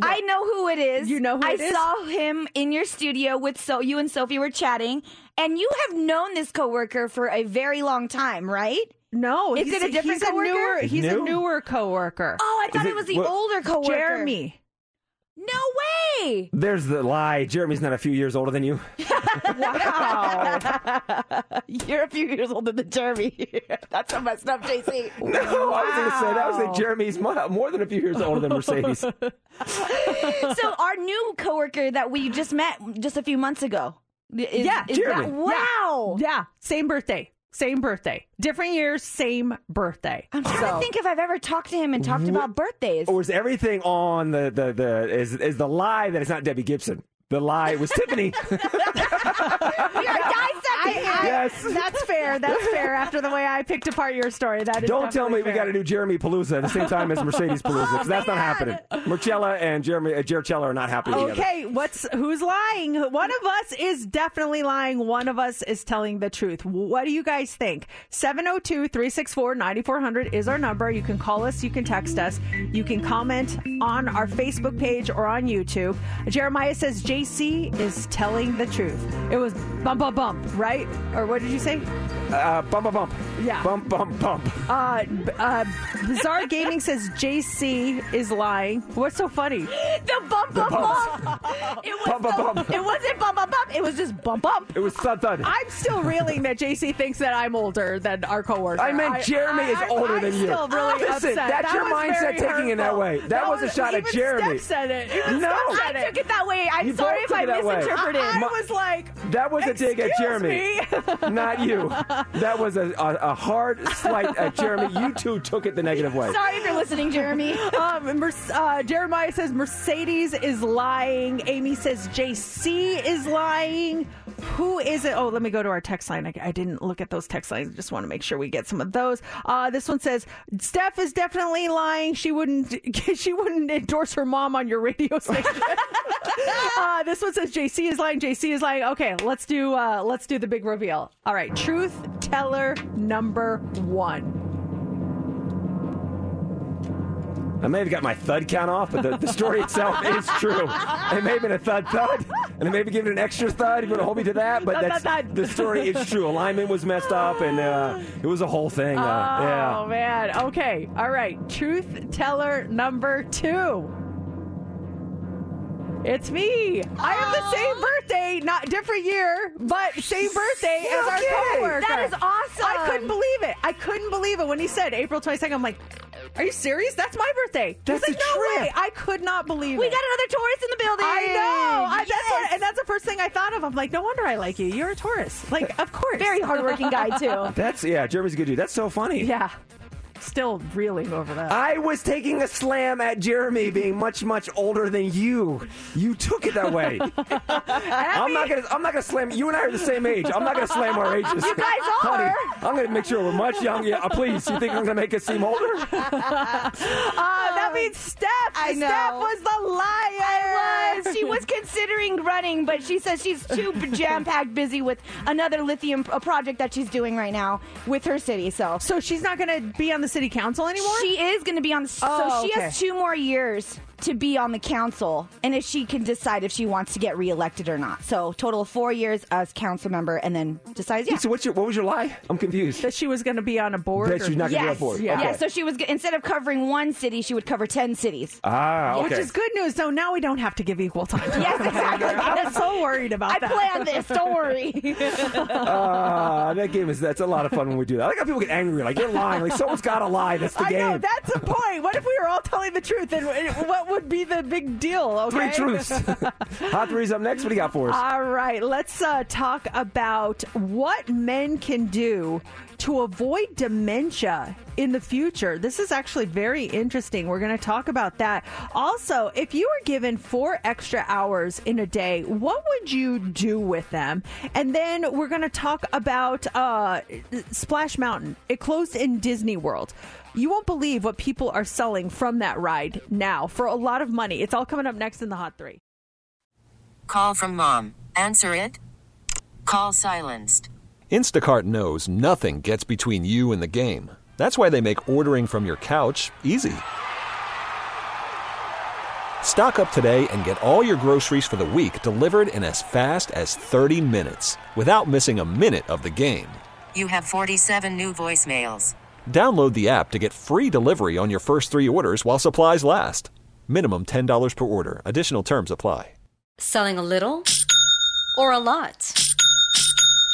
I know who it is. You know who it is. I it is? saw him in your studio with so you and Sophie were chatting, and you have known this coworker for a very long time, right? No, Is he's- it a different he's coworker? newer, he's a newer coworker. Oh, I thought it, it- was the what- older coworker. Jeremy. No way. There's the lie. Jeremy's not a few years older than you. Wow. You're a few years older than Jeremy. That's so messed up, JC. No, I was going to say that. I was Wow. like Jeremy's mo- more than a few years older than Mercedes. so our new coworker that we just met just a few months ago. Is, Yeah, is Jeremy. That, wow. yeah, same birthday. Same birthday. Different years, same birthday. I'm trying So- to think if I've ever talked to him and talked about birthdays. or is everything on the the the is is the lie that it's not Debbie Gibson? The lie was Tiffany. we are dissecting him. yes. That's fair. That's fair. After the way I picked apart your story, that is. Don't tell me definitely we got to do Jeremy Palooza at the same time as Mercedes Palooza because that's not happening. Marcella and Jeremy uh, Jercella are not happening together. Okay, what's who's lying? One of us is definitely lying. One of us is telling the truth. What do you guys think? 702-364-9400 is our number. You can call us, you can text us, you can comment on our Facebook page or on YouTube. Jeremiah says JC is telling the truth. It was bump bump bump, right? Or what did you say? Uh, bump bump bump. Yeah. Bump bump bump. Uh, b- uh, Bizarre Gaming says JC is lying. What's so funny? The bump bump bump. It was Bump, bump, the- bump. It wasn't bump bump bump. It was just bump bump. It was thud thud. I'm still reeling that JC thinks that I'm older than our coworker. I meant Jeremy is I'm- older I'm than you. Still really Listen, upset. that's That your was mindset very taking it that hurtful. way. That was a shot at even Jeremy. Steph said it. Even No. Steph I it. took it that way. I'm You sorry if took I it that misinterpreted. I My- was like, That was a dig at Jeremy, me. not you. That was a, a, a hard slight at Jeremy. You two took it the negative way. Sorry if you're listening, Jeremy. um, Mer- uh, Jeremiah says Mercedes is lying. Amy says JC is lying. Who is it? Oh, let me go to our text line. I, I didn't look at those text lines. I just want to make sure we get some of those. Uh, this one says Steph is definitely lying. She wouldn't. She wouldn't endorse her mom on your radio station. uh, this one says JC is lying. JC is lying. Okay, let's do. Uh, let's do the big reveal. All right, truth teller number one. I may have got my thud count off, but the, the story itself is true. It may have been a thud thud, and I may have given an extra thud. You want to hold me to that? But Thud, that's, thud, thud. the story is true. Alignment was messed up, and uh, it was a whole thing. Uh, Oh yeah. man. Okay. All right. Truth teller number two. It's me. I have the same birthday, not different year, but same birthday as our Okay. coworker. That is awesome. I couldn't believe it. I couldn't believe it when he said April 22nd. I'm like, are you serious? That's my birthday. That's like, a no trip. way. I could not believe it. We it. got another Taurus in the building. I know. I, that's Yes. what, and that's the first thing I thought of. I'm like, no wonder I like you. You're a Taurus. Like, of course. Very hardworking guy too. That's yeah. Jeremy's a good dude. That's so funny. Yeah. Still reeling over that. I was taking a slam at Jeremy being much, much older than you. You took it that way. I'm not gonna. I'm not gonna slam. You and I are the same age. I'm not gonna slam our ages. You guys Honey, are. I'm gonna make sure we're much younger. Yeah, please. You think I'm gonna make us seem older? Uh, that means Steph. I know. Steph was the liar. I was. She was considering running, but she says she's too jam packed busy with another lithium a project that she's doing right now with her city. So, so she's not going to be on the city council anymore. She is going to be on. The, Oh, so she okay. has two more years to be on the council, and if she can decide if she wants to get reelected or not. So, total of four years as council member, and then decides. Yeah. So what's your what was your lie? I'm confused. that she was going to be on a board. That or- she's not gonna be on Yes. board. Yeah. Okay. Yeah. So she was instead of covering one city, she would cover ten cities. Ah, okay. Which is good news. So now we don't have to give equal time. to Yes, one exactly. I was so worried about I that. planned this. Don't worry. Ah, that game is that's a lot of fun when we do that. I like how people get angry, like you're lying, like someone's got to lie. That's the I game. know that's the point. What if we were all telling the truth? And what would be the big deal? Okay? Three truths. Hot three's up next. What do you got for us? All right, let's uh, talk about what men can do to avoid dementia in the future. This is actually very interesting. We're going to talk about that. Also, if you were given four extra hours in a day, what would you do with them? And then we're going to talk about uh, Splash Mountain. It closed in Disney World. You won't believe what people are selling from that ride now for a lot of money. It's all coming up next in the Hot Three. Call from mom. Answer it. Call silenced. Instacart knows nothing gets between you and the game. That's why they make ordering from your couch easy. Stock up today and get all your groceries for the week delivered in as fast as 30 minutes without missing a minute of the game. You have 47 new voicemails. Download the app to get free delivery on your first three orders while supplies last. Minimum $10 per order. Additional terms apply. Selling a little or a lot?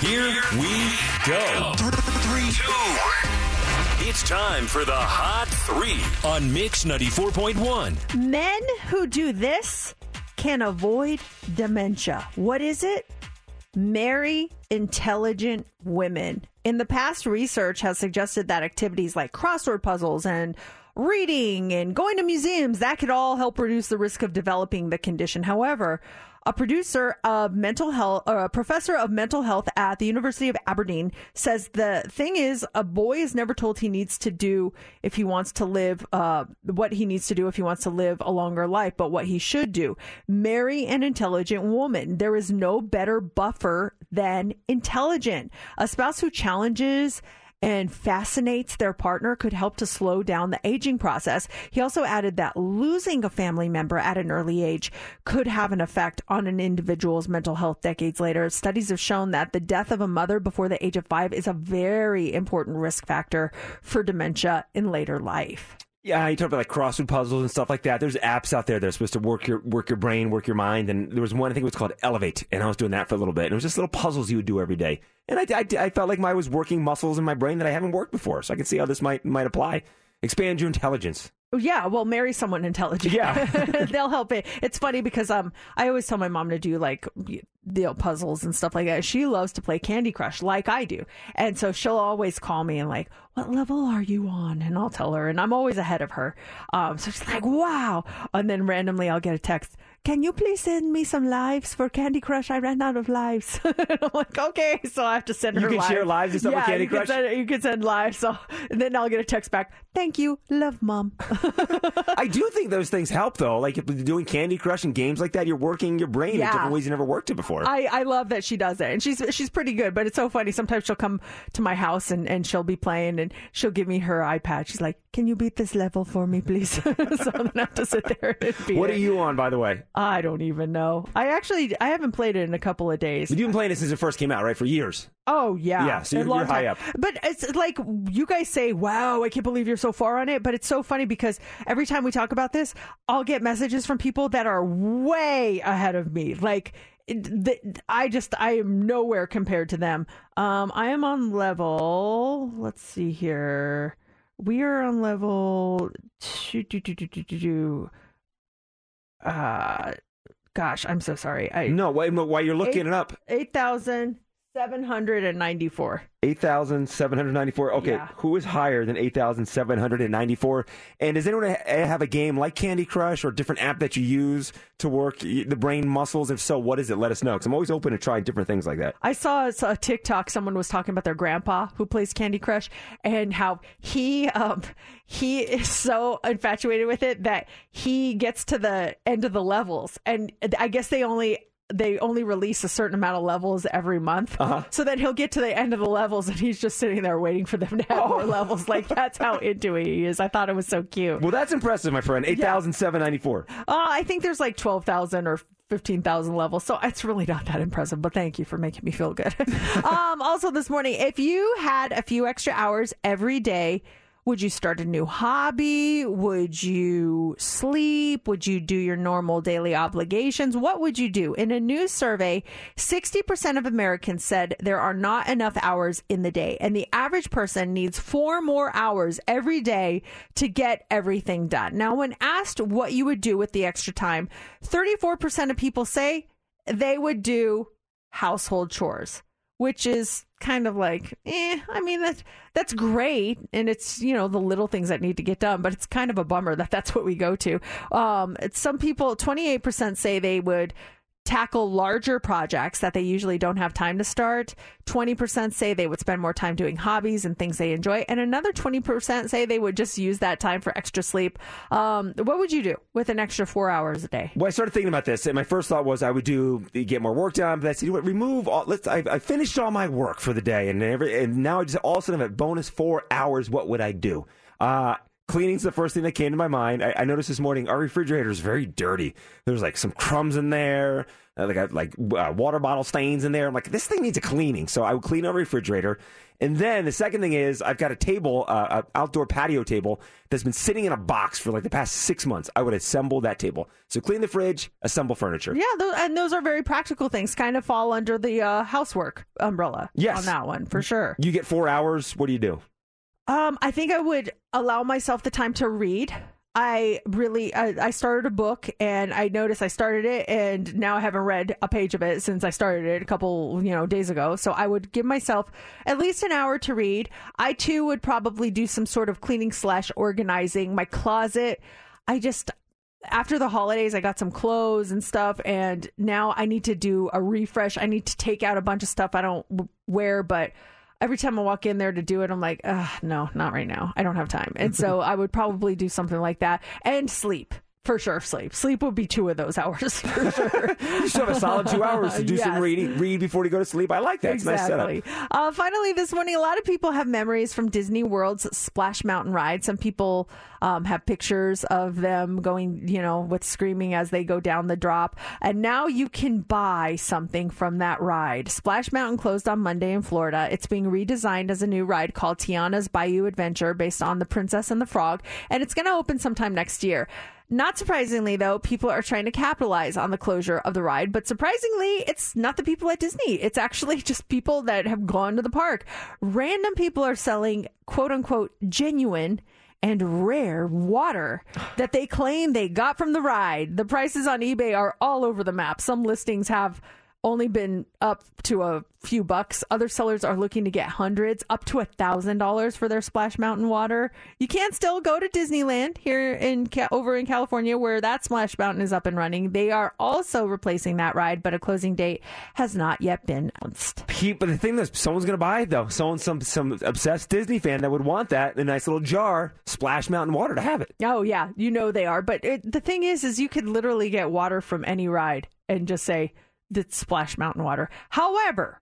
Here we go. Three, two. It's time for the Hot Three on Mix 94.1. Men who do this can avoid dementia. What is it? Marry intelligent women. In the past, research has suggested that activities like crossword puzzles and reading and going to museums that could all help reduce the risk of developing the condition. However, a producer of mental health, or a professor of mental health at the University of Aberdeen says the thing is, a boy is never told he needs to do if he wants to live, uh, what he needs to do if he wants to live a longer life, but what he should do. Marry an intelligent woman. There is no better buffer than intelligent. A spouse who challenges and fascinates their partner could help to slow down the aging process. He also added that losing a family member at an early age could have an effect on an individual's mental health decades later. Studies have shown that the death of a mother before the age of five is a very important risk factor for dementia in later life. Yeah, you talk about like crossword puzzles and stuff like that. There's apps out there that are supposed to work your work your brain, work your mind. And there was one I think it was called Elevate, and I was doing that for a little bit. And it was just little puzzles you would do every day. And I, I, I felt like I was working muscles in my brain that I haven't worked before, so I can see how this might might apply. Expand your intelligence. Yeah, well, marry someone intelligent. Yeah. they'll help it. It's funny because um, I always tell my mom to do like you know, puzzles and stuff like that. She loves to play Candy Crush like I do, and so she'll always call me and like, "What level are you on?" And I'll tell her, and I'm always ahead of her. Um, so she's like, "Wow!" And then randomly, I'll get a text. Can you please send me some lives for Candy Crush? I ran out of lives. I'm like, okay, so I have to send You her. You can share lives stuff yeah, with Candy you can Crush? send- you can send lives. So and then I'll get a text back. Thank you, love, mom. I do think those things help though. Like if you're doing Candy Crush and games like that, you're working your brain in different ways you never worked it before. I, I love that she does it, and she's she's pretty good. But it's so funny. Sometimes she'll come to my house and, and she'll be playing, and she'll give me her iPad. She's like, "Can you beat this level for me, please?" so I'm gonna have to sit there and beat what it. are you on, by the way? I don't even know. I actually I haven't played it in a couple of days. But you've been playing it since it first came out, right? For years. Oh yeah, Yeah, so you're- you're high up. But it's like you guys say, "Wow, I can't believe you're so far on it." But it's so funny because every time we talk about this, I'll get messages from people that are way ahead of me. Like I just I am nowhere compared to them. Um, I am on level. Let's see here. We are on level two. two, two, two, two, two, two. Uh, gosh, I'm so sorry. I No, wait, no, while you're looking Eight- it up, eight thousand seven hundred and ninety-four. 8,794. Okay, Yeah. who is higher than 8,794? And does anyone have a game like Candy Crush or a different app that you use to work the brain muscles? If so, what is it? Let us know because I'm always open to trying different things like that. I saw a, a TikTok. Someone was talking about their grandpa who plays Candy Crush and how he um, he is so infatuated with it that he gets to the end of the levels, and I guess they only they only release a certain amount of levels every month. Uh-huh. So then he'll get to the end of the levels, and he's just sitting there waiting for them to have Oh. more levels. Like that's how into it he is. I thought it was so cute. Well, that's impressive, my friend. 8,794. Uh, I think there's like 12,000 or 15,000 levels. So it's really not that impressive, but thank you for making me feel good. um, also, this morning, if you had a few extra hours every day, would you start a new hobby? Would you sleep? Would you do your normal daily obligations? What would you do? In a new survey, 60% of Americans said there are not enough hours in the day, and the average person needs four more hours every day to get everything done. Now, when asked what you would do with the extra time, 34% of people say they would do household chores, which is kind of like, eh, I mean, that's, that's great. And it's, you know, the little things that need to get done, but it's kind of a bummer that that's what we go to. Um, some people, 28% say they would tackle larger projects that they usually don't have time to start. 20% say they would spend more time doing hobbies and things they enjoy. And another 20% say they would just use that time for extra sleep. Um, what would you do with an extra four hours a day? Well, I started thinking about this, and my first thought was I would do get more work done. But I said, you know what, remove all. Let's. I, I finished all my work for the day, and every, and now I just all of a sudden have a bonus four hours. What would I do? Uh, cleaning's the first thing that came to my mind. I, I noticed this morning our refrigerator is very dirty. There's like some crumbs in there, uh, like like uh, water bottle stains in there. I'm like, this thing needs a cleaning. So I would clean our refrigerator. And then the second thing is I've got a table, uh, an outdoor patio table that's been sitting in a box for like the past six months. I would assemble that table. So clean the fridge, assemble furniture. Yeah, those, and those are very practical things. Kind of fall under the uh, housework umbrella. Yes. on that one for sure. You get four hours. What do you do? Um, I think I would allow myself the time to read. I really, I, I started a book and I noticed I started it and now I haven't read a page of it since I started it a couple, you know, days ago. So I would give myself at least an hour to read. I too would probably do some sort of cleaning slash organizing my closet. I just, after the holidays, I got some clothes and stuff, and now I need to do a refresh. I need to take out a bunch of stuff I don't wear, but every time I walk in there to do it, I'm like, no, not right now. I don't have time. And so I would probably do something like that and sleep. For sure, sleep. Sleep would be two of those hours for sure. You still have a solid two hours to do some reading, read before you go to sleep. I like that. It's a nice setup. Exactly. Uh, finally, this morning, a lot of people have memories from Disney World's Splash Mountain ride. Some people um, have pictures of them going, you know, with screaming as they go down the drop. And now you can buy something from that ride. Splash Mountain closed on Monday in Florida. It's being redesigned as a new ride called Tiana's Bayou Adventure based on The Princess and the Frog. And it's going to open sometime next year. Not surprisingly, though, people are trying to capitalize on the closure of the ride. But surprisingly, it's not the people at Disney. It's actually just people that have gone to the park. Random people are selling quote unquote genuine and rare water that they claim they got from the ride. The prices on eBay are all over the map. Some listings have only been up to a few bucks. Other sellers are looking to get hundreds, up to a thousand dollars for their Splash Mountain water. You can still go to Disneyland here in over in California, where that Splash Mountain is up and running. They are also replacing that ride, but a closing date has not yet been announced. He, but the thing is, someone's going to buy it though. Someone, some some obsessed Disney fan that would want that in a nice little jar, Splash Mountain water to have it. Oh yeah, you know they are. But it, the thing is, is you could literally get water from any ride and just say that's Splash Mountain water. However,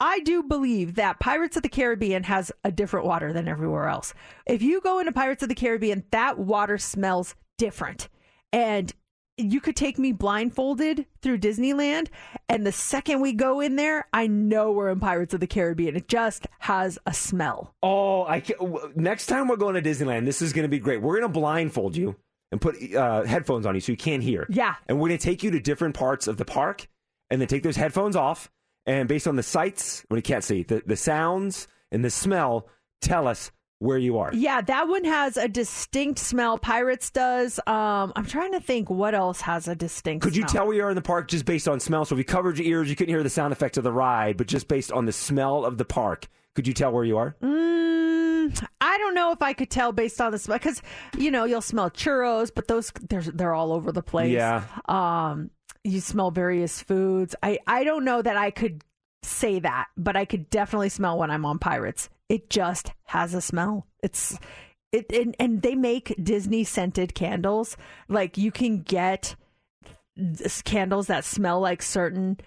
I do believe that Pirates of the Caribbean has a different water than everywhere else. If you go into Pirates of the Caribbean, that water smells different. And you could take me blindfolded through Disneyland, and the second we go in there, I know we're in Pirates of the Caribbean. It just has a smell. Oh, I can, w- next time we're going to Disneyland, this is going to be great. We're going to blindfold you and put uh, headphones on you so you can't hear. Yeah. And we're going to take you to different parts of the park and then take those headphones off. And based on the sights, when you can't see, the, the sounds and the smell, tell us where you are. Yeah, that one has a distinct smell. Pirates does. Um, I'm trying to think what else has a distinct. Could you tell where you are in the park just based on smell? So if you covered your ears, you couldn't hear the sound effects of the ride, but just based on the smell of the park, could you tell where you are? Mm, I don't know if I could tell based on the smell because you know you'll smell churros, but those they're they're all over the place. Yeah. Um, you smell various foods. I I don't know that I could say that, but I could definitely smell when I'm on Pirates. It just has a smell. It's it and, and they make Disney scented candles. Like you can get candles that smell like certain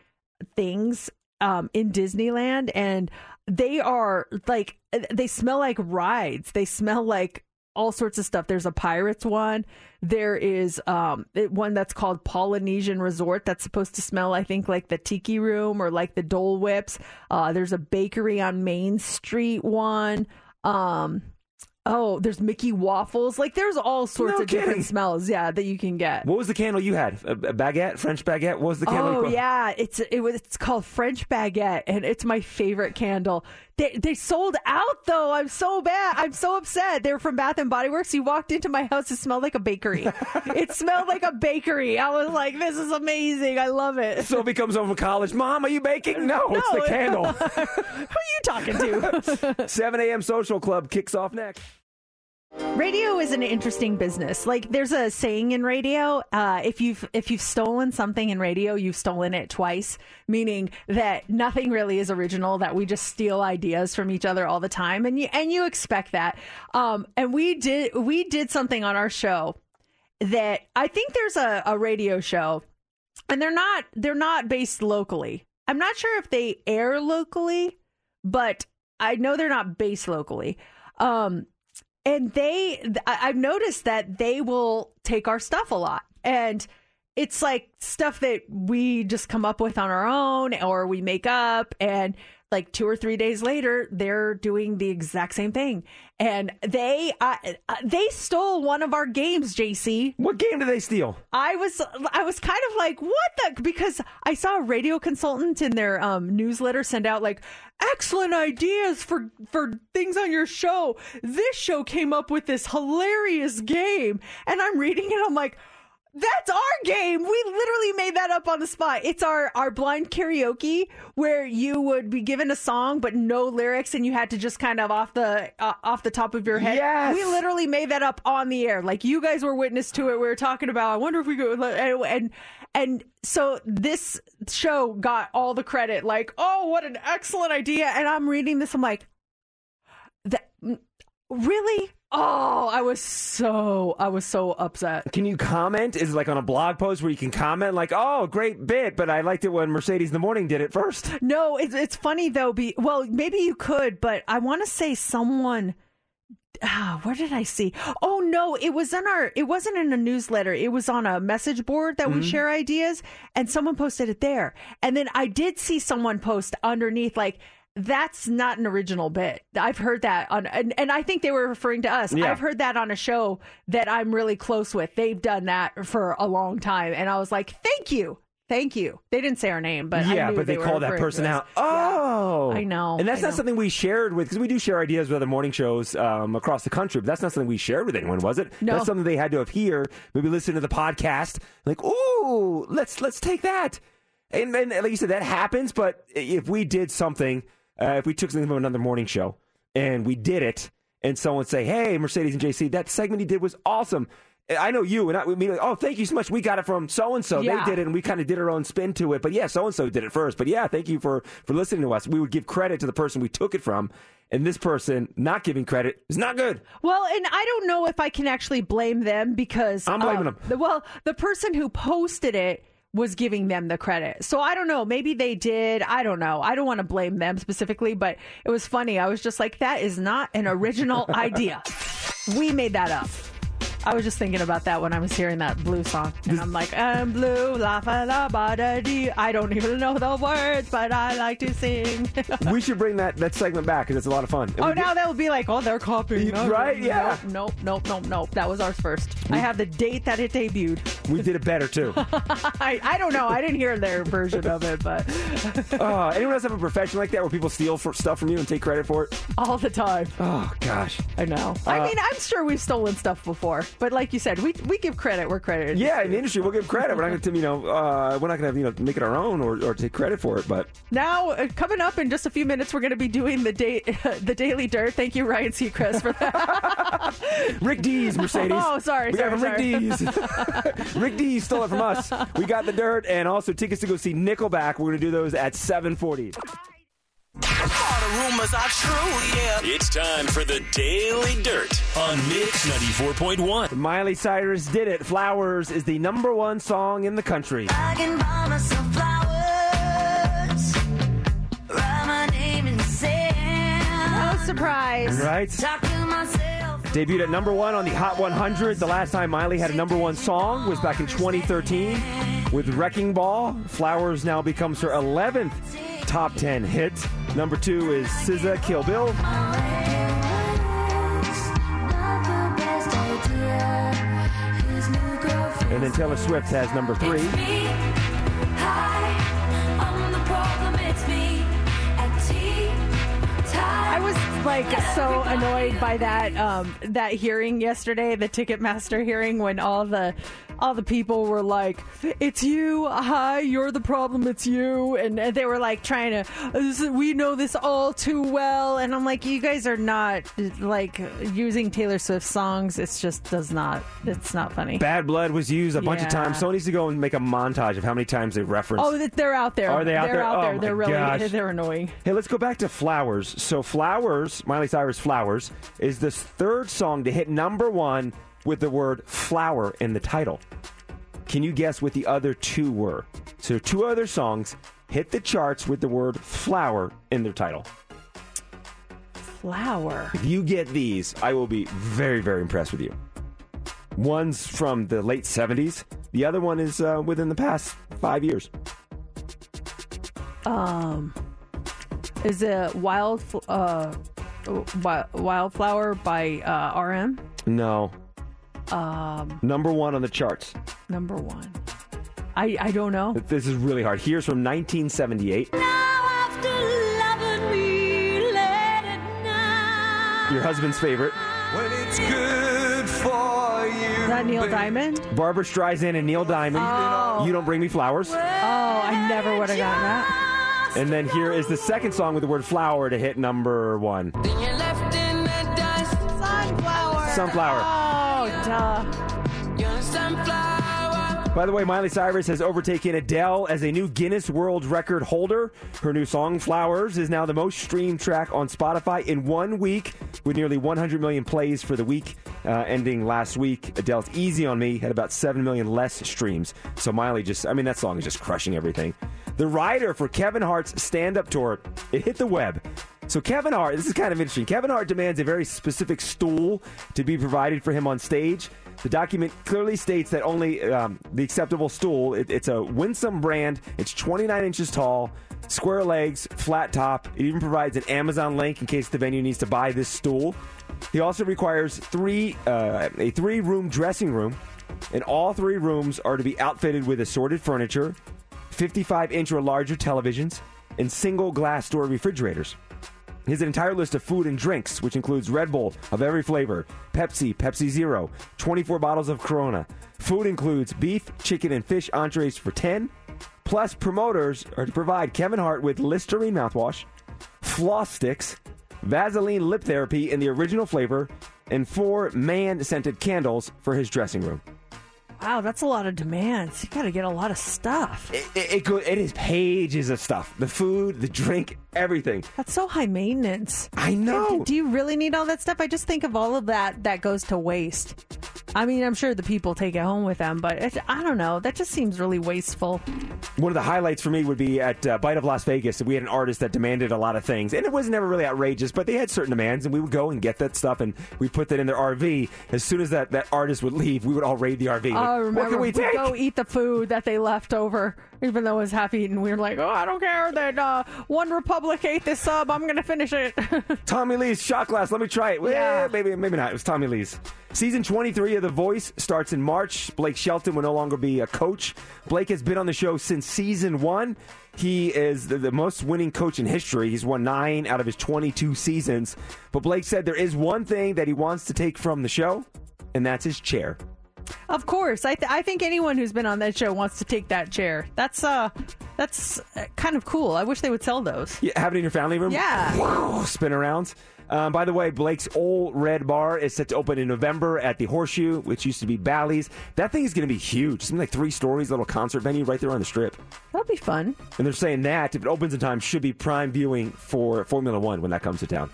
things um, in Disneyland, and they are like they smell like rides. They smell like all sorts of stuff. There's a pirates one. There is um it- one that's called Polynesian Resort that's supposed to smell, I think, like the Tiki Room or like the Dole Whips. Uh, there's a bakery on Main Street one. Um, oh, there's Mickey Waffles. Like there's all sorts No of different smells. Yeah, that you can get. What was the candle you had? A, baguette, French baguette. What was the candle? Oh yeah, it's it was it's called French baguette, and it's my favorite candle. They they sold out though. I'm so bad. I'm so upset. They're from Bath and Body Works. You walked into my house, it smelled like a bakery. it smelled like a bakery. I was like, this is amazing. I love it. Sophie comes home from college. Mom, are you baking? No, it's the candle. Who are you talking to? 7 a.m. Social Club kicks off next. Radio is an interesting business. Like there's a saying in radio, uh, if you've if you've stolen something in radio, you've stolen it twice, meaning that nothing really is original, that we just steal ideas from each other all the time. And you and you expect that. Um, and we did we did something on our show that I think there's a, a radio show and they're not they're not based locally. I'm not sure if they air locally, but I know they're not based locally. Um, and they, I've noticed that they will take our stuff a lot, and it's like stuff that we just come up with on our own or we make up, and like two or three days later, they're doing the exact same thing, and they, uh, they stole one of our games, JC. What game did they steal? I was I was kind of like what the because I saw a radio consultant in their um, newsletter send out like excellent ideas for for things on your show. This show came up with this hilarious game, and I'm reading it. I'm like. That's our game. We literally made that up on the spot. It's our our blind karaoke where you would be given a song but no lyrics and you had to just kind of off the uh, off the top of your head. Yes. We literally made that up on the air. Like you guys were witness to it. We were talking about. I wonder if we could. And and, and so this show got all the credit. Like, oh, what an excellent idea! And I'm reading this. I'm like, that really Oh, I was so I was so upset. Can you comment? Is it like on a blog post where you can comment like, "Oh, great bit," but I liked it when Mercedes in the morning did it first. No, it's it's funny though. Be well, maybe you could, but I want to say someone. Ah, where did I see? Oh no, it was in our. It wasn't in a newsletter. It was on a message board that we Mm-hmm. share ideas, and someone posted it there. And then I did see someone post underneath like. That's not an original bit. I've heard that on, and, and I think they were referring to us. Yeah. I've heard that on a show that I'm really close with. They've done that for a long time, and I was like, "Thank you, thank you." They didn't say our name, but I yeah, but they, were call that person out. Oh, I know, And that's not something we shared with because we do share ideas with other morning shows um, across the country. But that's not something we shared with anyone, was it? No. That's something they had to have hear. Maybe listen to the podcast. Like, oh, let's let's take that. And then, like you said, that happens. But if we did something, uh, if we took something from another morning show and we did it, and someone say, "Hey, Mercedes and JC, that segment he did was awesome." I know you, and I like, oh, thank you so much. We got it from so and so. They did it, and we kind of did our own spin to it. But yeah, so and so did it first. But yeah, thank you for for listening to us. We would give credit to the person we took it from, and this person not giving credit is not good. Well, and I don't know if I can actually blame them because I'm blaming um, them. the- well, the person who posted it was giving them the credit. So I don't know. Maybe they did. I don't know. I don't want to blame them specifically, but it was funny. I was just like, that is not an original idea. We made that up. I was just thinking about that when I was hearing that blue song. And I'm like, I'm blue, la fa la ba da dee. I don't even know the words, but I like to sing. we should bring that that segment back because it's a lot of fun. Oh, now that would be like, oh, they're copying. us. Right, yeah. Nope, nope, nope, nope. That was ours first. I have the date that it debuted. we did it better too. I, I don't know. I didn't hear their version of it, but uh, anyone else have a profession like that where people steal stuff from you and take credit for it? all the time. Oh gosh. I know. I Uh, mean, I'm sure we've stolen stuff before, but like you said, we we give credit where credit is. Yeah, in the industry, we'll give credit. We're not going to, you know, uh, we're not going to, you know, make it our own or, or take credit for it. But Now, uh, coming up in just a few minutes, we're going to be doing the date, the daily dirt. Thank you, Ryan Seacrest, for that. Rick Dees Mercedes. Oh, sorry, we got it sorry, Rick. Dees. Rick Dees stole it from us. We got the dirt and also tickets to go see Nickelback. We're going to do those at 7:40. It's time for the Daily Dirt on Mix 94.1. Miley Cyrus did it. Flowers is the number one song in the country. no surprise. Right? Debuted at number one on the Hot 100. The last time Miley had a number one song was back in 2013 with Wrecking Ball. Flowers now becomes her 11th top 10 hit. Number two is SZA Kill Bill. And then Taylor Swift has number three. I was like so annoyed by that um, that hearing yesterday, the Ticketmaster hearing, when all the all the people were like, "It's you, hi, you're the problem, it's you," and, and they were like trying to, "This "We know this all too well," and I'm like, "You guys are not like using Taylor Swift songs. It's just does not. It's not funny." Bad Blood was used a bunch of Yeah. times. Someone needs to go and make a montage of how many times they reference. Oh, that- they're out there. Are they out they're there? out Oh, there. my They're really gosh. they're annoying. Hey, let's go back to Flowers. So, Flowers, Miley Cyrus Flowers, is the third song to hit number one with the word flower in the title. Can you guess what the other two were? So, two other songs hit the charts with the word flower in their title. Flower. If you get these, I will be very, very impressed with you. One's from the late 70s, the other one is uh, within the past five years. Um, is it Wild uh, Wildflower by uh, RM? No. Um, Number one on the charts. number one. I I don't know. This is really hard. Here's from 1978. Your husband's favorite. When it's good for you. Is that Neil Diamond? Barbra Streisand and Neil Diamond. Oh. You don't bring me flowers. Oh, I never would have gotten that. And then here is the second song with the word flower to hit number one. Sunflower. Sunflower. Oh, By the way, Miley Cyrus has overtaken Adele as a new Guinness World Record holder. Her new song, Flowers, is now the most streamed track on Spotify in one week, with nearly 100 million plays for the week uh, ending last week. Adele's Easy on Me had about 7 million less streams. So Miley just, I mean, that song is just crushing everything. The rider for Kevin Hart's stand up tour, it hit the web. So Kevin Hart, this is kind of interesting. Kevin Hart demands a very specific stool to be provided for him on stage. The document clearly states that only um, the acceptable stool. It, it's a Winsome brand. It's 29 inches tall, square legs, flat top. It even provides an Amazon link in case the venue needs to buy this stool. He also requires three uh, a three room dressing room, and all three rooms are to be outfitted with assorted furniture, 55 inch or larger televisions, and single glass door refrigerators. Has an entire list of food and drinks, which includes Red Bull of every flavor, Pepsi, Pepsi Zero, 24 bottles of Corona. Food includes beef, chicken, and fish entrees for 10. Plus, promoters are to provide Kevin Hart with Listerine mouthwash, floss sticks, Vaseline lip therapy in the original flavor, and four man scented candles for his dressing room. Wow, that's a lot of demands. You got to get a lot of stuff. It, it, it, go, it is pages of stuff the food, the drink, everything. That's so high maintenance. I know. Do you really need all that stuff? I just think of all of that that goes to waste. I mean, I'm sure the people take it home with them, but it, I don't know. That just seems really wasteful. One of the highlights for me would be at uh, Bite of Las Vegas. We had an artist that demanded a lot of things, and it was never really outrageous, but they had certain demands, and we would go and get that stuff, and we put that in their RV. As soon as that, that artist would leave, we would all raid the RV. Like, Oh, remember, what can we take? go eat the food that they left over, even though it was half eaten. We were like, oh, I don't care that uh, One Republic ate this sub. I'm going to finish it. Tommy Lee's shot glass. Let me try it. Yeah. maybe maybe not. It was Tommy Lee's. Season 23 of The Voice starts in March. Blake Shelton will no longer be a coach. Blake has been on the show since season one. He is the, the most winning coach in history. He's won nine out of his 22 seasons. But Blake said there is one thing that he wants to take from the show, and that's his chair. Of course, I, th- I think anyone who's been on that show wants to take that chair. That's uh, that's uh, kind of cool. I wish they would sell those. Yeah, have it in your family room. Yeah. spin around. Um, by the way, Blake's Ole Red bar is set to open in November at the Horseshoe, which used to be Bally's. That thing is going to be huge. Something like three stories, little concert venue right there on the strip. That'll be fun. And they're saying that if it opens in time, should be prime viewing for Formula One when that comes to town.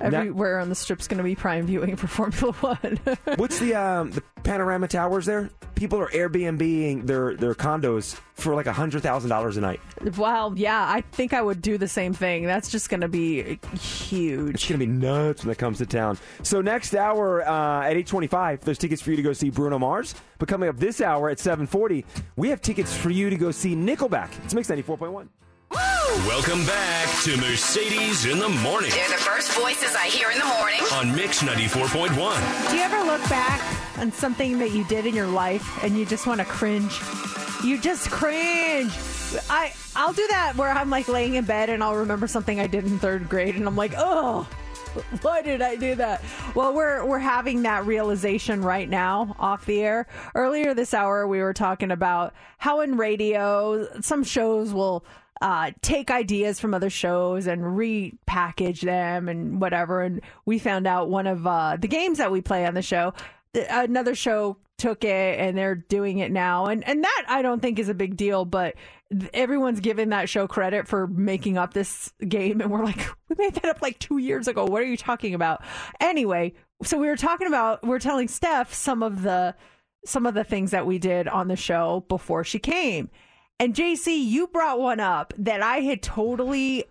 Everywhere on the strip's going to be prime viewing for Formula One. what's the um, the panorama towers there? People are Airbnbing their their condos for like hundred thousand dollars a night. wow, yeah, I think I would do the same thing. That's just going to be huge. It's going to be nuts when it comes to town. So next hour uh, at 8.25, there's tickets for you to go see Bruno Mars. But coming up this hour at 7.40, we have tickets for you to go see Nickelback. It's Mix 94.1. Welcome back to Mercedes in the Morning They're the first voices I hear in the morning. on Mix 94.1. Do you ever look back on something that you did in your life and you just want to cringe? You just cringe. I I'll do that where I'm like laying in bed and I'll remember something I did in third grade and I'm like, oh, why did I do that? Well, we're we're having that realization right now off the air. Earlier this hour, we were talking about how in radio some shows will uh, take ideas from other shows and repackage them and whatever. And we found out one of uh, the games that we play on the show, another show took it and they're doing it now. And and that I don't think is a big deal, but everyone's giving that show credit for making up this game and we're like we made that up like 2 years ago. What are you talking about? Anyway, so we were talking about we we're telling Steph some of the some of the things that we did on the show before she came. And JC, you brought one up that I had totally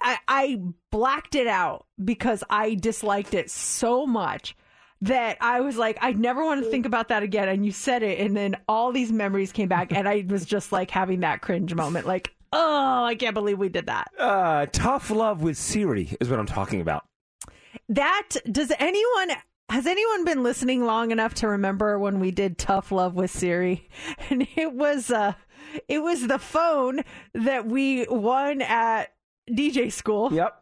I, I blacked it out because I disliked it so much that I was like, I never want to think about that again. And you said it, and then all these memories came back, and I was just like having that cringe moment, like, oh, I can't believe we did that. Uh, tough love with Siri is what I'm talking about. That does anyone has anyone been listening long enough to remember when we did tough love with Siri? And it was uh it was the phone that we won at DJ school. Yep.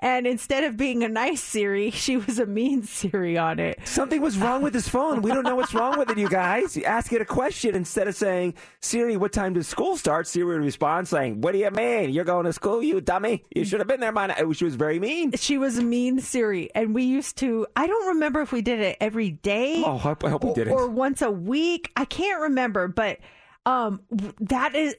and instead of being a nice Siri, she was a mean Siri on it. Something was wrong with his phone. We don't know what's wrong with it, you guys. You ask it a question instead of saying, Siri, what time does school start? Siri would respond saying, What do you mean? You're going to school, you dummy. You mm. should have been there by now. Oh, she was very mean. She was a mean Siri, and we used to. I don't remember if we did it every day. Oh, I hope- I hope we didn't. Or once a week. I can't remember, but um, that is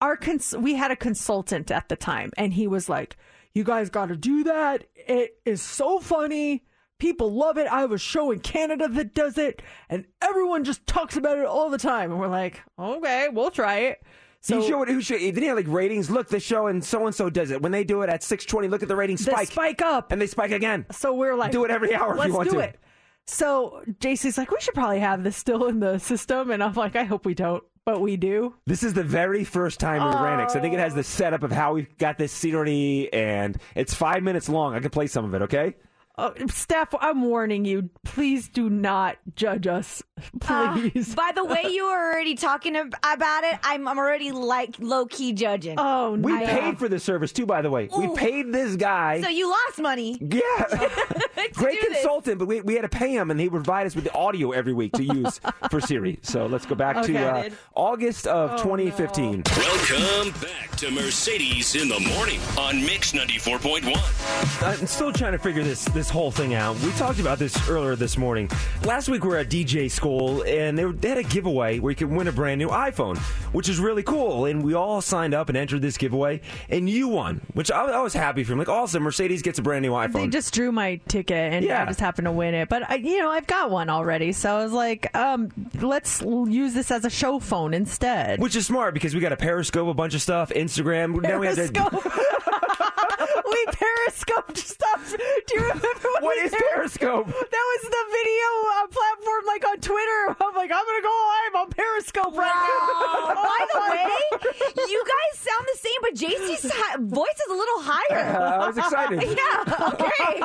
our. Cons- we had a consultant at the time, and he was like, "You guys got to do that. It is so funny." People love it. I have a show in Canada that does it, and everyone just talks about it all the time. And we're like, okay, we'll try it. So, he showed, who showed, didn't he have like ratings? Look, the show and so and so does it. When they do it at 620, look at the ratings They spike. spike up. And they spike again. So we're like, Do it every hour if Let's you want do to. it. So JC's like, we should probably have this still in the system, and I'm like, I hope we don't, but we do. This is the very first time we ran it. I think it has the setup of how we've got this scenery, and it's five minutes long. I can play some of it, okay? Uh, Steph, I'm warning you. Please do not judge us, please. By the way, you were already talking about it. I'm, I'm already like low key judging. Oh, no. We paid for the service too, by the way. We paid this guy. So you lost money. yeah, great do this. consultant, but we, we had to pay him, and he would provide us with the audio every week to use for Siri. So let's go back Okay. to uh, August of Oh, 2015. Welcome back to Mercedes in the Morning on Mix 94.1. I'm still trying to figure this this whole thing out. We talked about this earlier this morning. Last week we were at DJ school, and they, were, they had a giveaway where you could win a brand new iPhone, which is really cool. And we all signed up and entered this giveaway, and you won, which I, I was happy for. I'm like, awesome, Mercedes gets a brand new iPhone. They just drew my ticket, and Yeah. I just happened to win it. But I, you know, I've got one already, so I was like, um, let's use this as a show phone instead. which is smart because we got a Periscope, a bunch of stuff, Instagram. Now we have to. we periscoped stuff. Do you remember when What we Periscope? That was the video uh, platform, like on Twitter. I'm like, I'm gonna go live on Periscope right now. By the way, you guys sound the same, but JC's hi- voice is a little higher. Uh, I was excited. Yeah. Okay.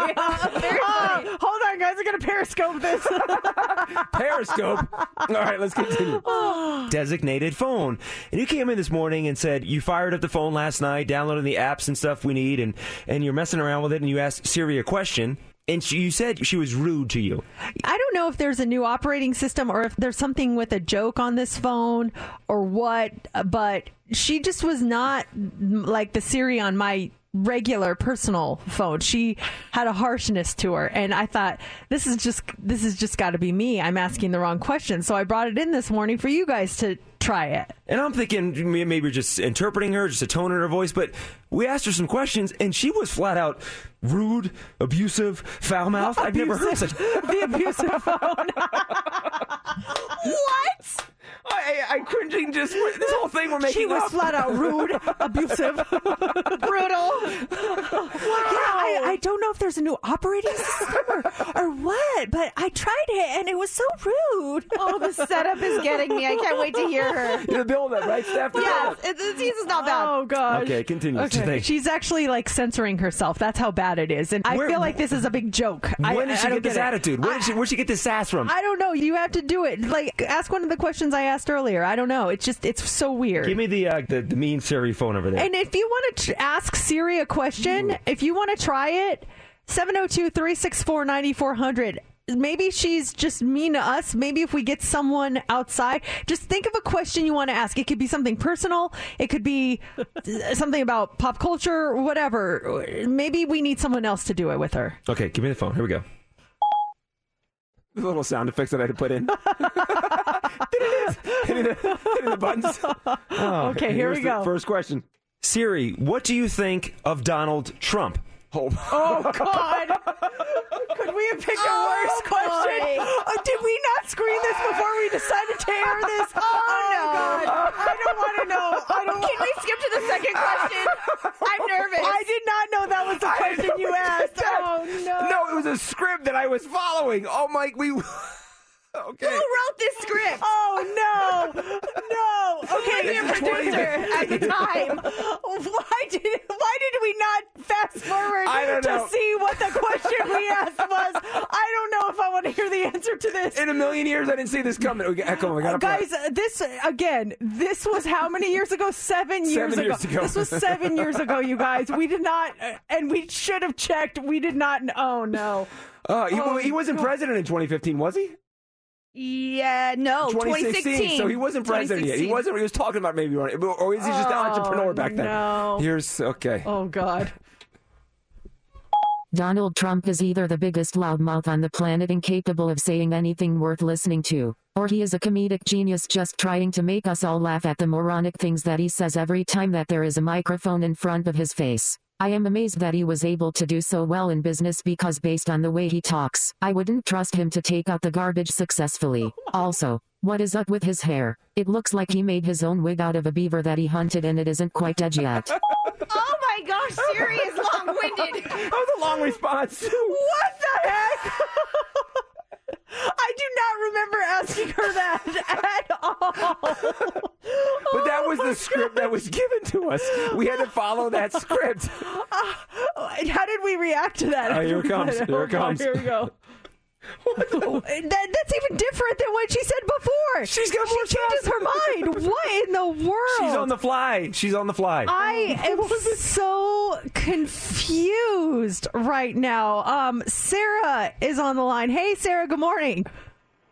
Very funny. Uh, hold on, guys. I'm gonna Periscope this. Periscope. All right, let's continue. Designated phone. And you came in this morning and said you fired up the phone last night, downloading the apps and stuff we need, and, and you're messing around with it, and you asked Siri a question, and she, you said she was rude to you. I don't know if there's a new operating system or if there's something with a joke on this phone or what, but she just was not mm, like the Siri on my regular personal phone. She had a harshness to her and I thought this is just this has just got to be me. I'm asking the wrong question. So I brought it in this morning for you guys to try it. And I'm thinking maybe just interpreting her, just a tone in her voice, but we asked her some questions, and she was flat out rude, abusive, foul mouthed. I've never heard such. the abusive phone. what? I, I, I cringing just this whole thing we're making She was up. flat out rude, abusive, brutal. Yeah, I, I don't know if there's a new operating system or, or what, but I tried it and it was so rude. Oh, the setup is getting me. I can't wait to hear her. You're the build up, right, Steph? The Yes, build-up. it's, it's, it's not bad. Oh gosh. Okay, continue. Okay. Today. She's actually like censoring herself. That's how bad it is, and I feel like this is a big joke. I, When did she I get this it. attitude? Where did she, where'd she get this sass from? I don't know. You have to do it. Like, ask one of the questions I asked earlier. I don't know. It's just, it's so weird. Give me the, uh, the the mean Siri phone over there. And if you want to tr- ask Siri a question, if you want to try it, 702 364 9400. Maybe she's just mean to us. Maybe if we get someone outside, just think of a question you want to ask. It could be something personal. It could be something about pop culture, whatever. Maybe we need someone else to do it with her. Okay, give me the phone. Here we go. The little sound effects that I had to put in. hitting, the, hitting the buttons. Oh, Okay, here we go. First question. Siri, what do you think of Donald Trump? Oh, Oh God! Could we have picked a worse question? Uh, did we not screen this before we decided to air this? Oh, no! God. I don't want to know. I don't. Can we skip to the second question? I'm nervous. I did not know that was the question you asked. Oh no! No, it was a script that I was following. Oh my, we. Okay. Who wrote this script? Oh no! No! Okay, Your This is 20 producer at the time. Why did why did we not fast forward I don't know. to see what the question we asked was? I don't know if I want want to hear the answer to this. In a million years, I didn't see this coming. We got, come we got Guys, uh, this again. This was how many years ago? Seven years, Seven years ago. This was seven years ago, you guys. We did not, uh, and we should have checked. We did not. Oh no. Uh, he, Oh, he wasn't God. president in 2015, was he? Yeah, no, 2016. So he wasn't president yet. He wasn't. He was talking about maybe running, or is he just an Oh, entrepreneur back then? no. Here's okay. Oh God. Donald Trump is either the biggest loudmouth on the planet incapable of saying anything worth listening to, or he is a comedic genius just trying to make us all laugh at the moronic things that he says every time that there is a microphone in front of his face. I am amazed that he was able to do so well in business because based on the way he talks, I wouldn't trust him to take out the garbage successfully. Also, what is up with his hair? It looks like he made his own wig out of a beaver that he hunted and it isn't quite edgy yet. Oh my gosh, Siri is long-winded. That was a long response. What the heck? I do not remember asking her that at all. But that oh was the script that was given to us. We had to follow that script. Uh, how did we react to that? Oh, here it comes. Oh here it Oh, comes. Here we go. that, that's even different than what she said before. She's got more She changes her mind. What in the world? She's on the fly. She's on the fly. I am so confused right now. Um, Sarah is on the line. Hey, Sarah. Good morning.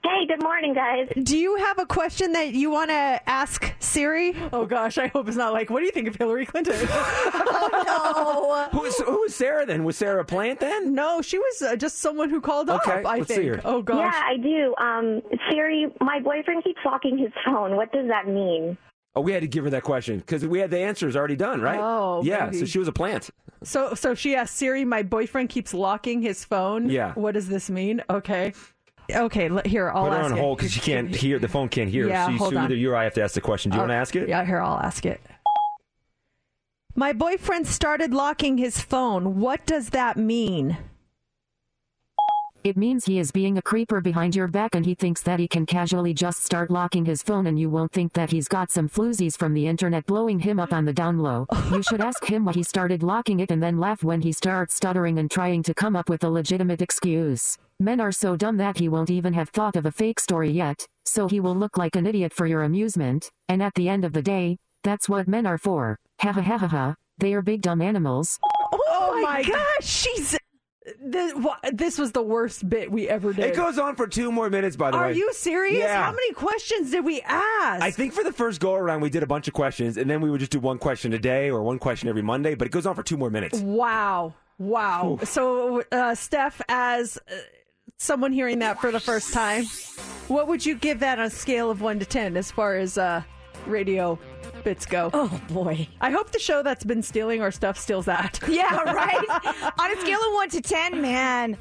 Hey, good morning, guys. Do you have a question that you want to ask Siri? Oh gosh, I hope it's not like, what do you think of Hillary Clinton? oh Who was, who was Sarah then? Was Sarah a plant then? No, she was uh, just someone who called Okay, up. I let's see think. her. Oh gosh. Yeah, I do. Um, Siri, my boyfriend keeps locking his phone. What does that mean? Oh, we had to give her that question because we had the answers already done, right? Oh, yeah. maybe. So she was a plant. So, so she asked Siri, "My boyfriend keeps locking his phone. Yeah. What does this mean? Okay. Okay. Let, here, I'll Put her ask on hold because she can't hear. The phone can't hear. Yeah, She- hold so on. either you or I have to ask the question. Do you want to ask it? Yeah, here, I'll ask it. My boyfriend started locking his phone. What does that mean? It means he is being a creeper behind your back and he thinks that he can casually just start locking his phone and you won't think that he's got some floozies from the internet blowing him up on the down low. you should ask him why he started locking it and then laugh when he starts stuttering and trying to come up with a legitimate excuse. Men are so dumb that he won't even have thought of a fake story yet, so he will look like an idiot for your amusement, and at the end of the day, that's what men are for. Ha ha ha ha ha. They are big dumb animals. Oh, oh my gosh, she's. This, this was the worst bit we ever did. It goes on for two more minutes, by the Are way. Are you serious? Yeah. How many questions did we ask? I think for the first go around, we did a bunch of questions, and then we would just do one question a day or one question every Monday. But it goes on for two more minutes. Wow. Wow. So, uh, Steph, as uh, someone hearing that for the first time, what would you give that on a scale of 1 to 10 as far as uh, radio bits go? Oh, boy. I hope the show that's been stealing our stuff steals that. Yeah, right? On a scale of 1 to 10, man,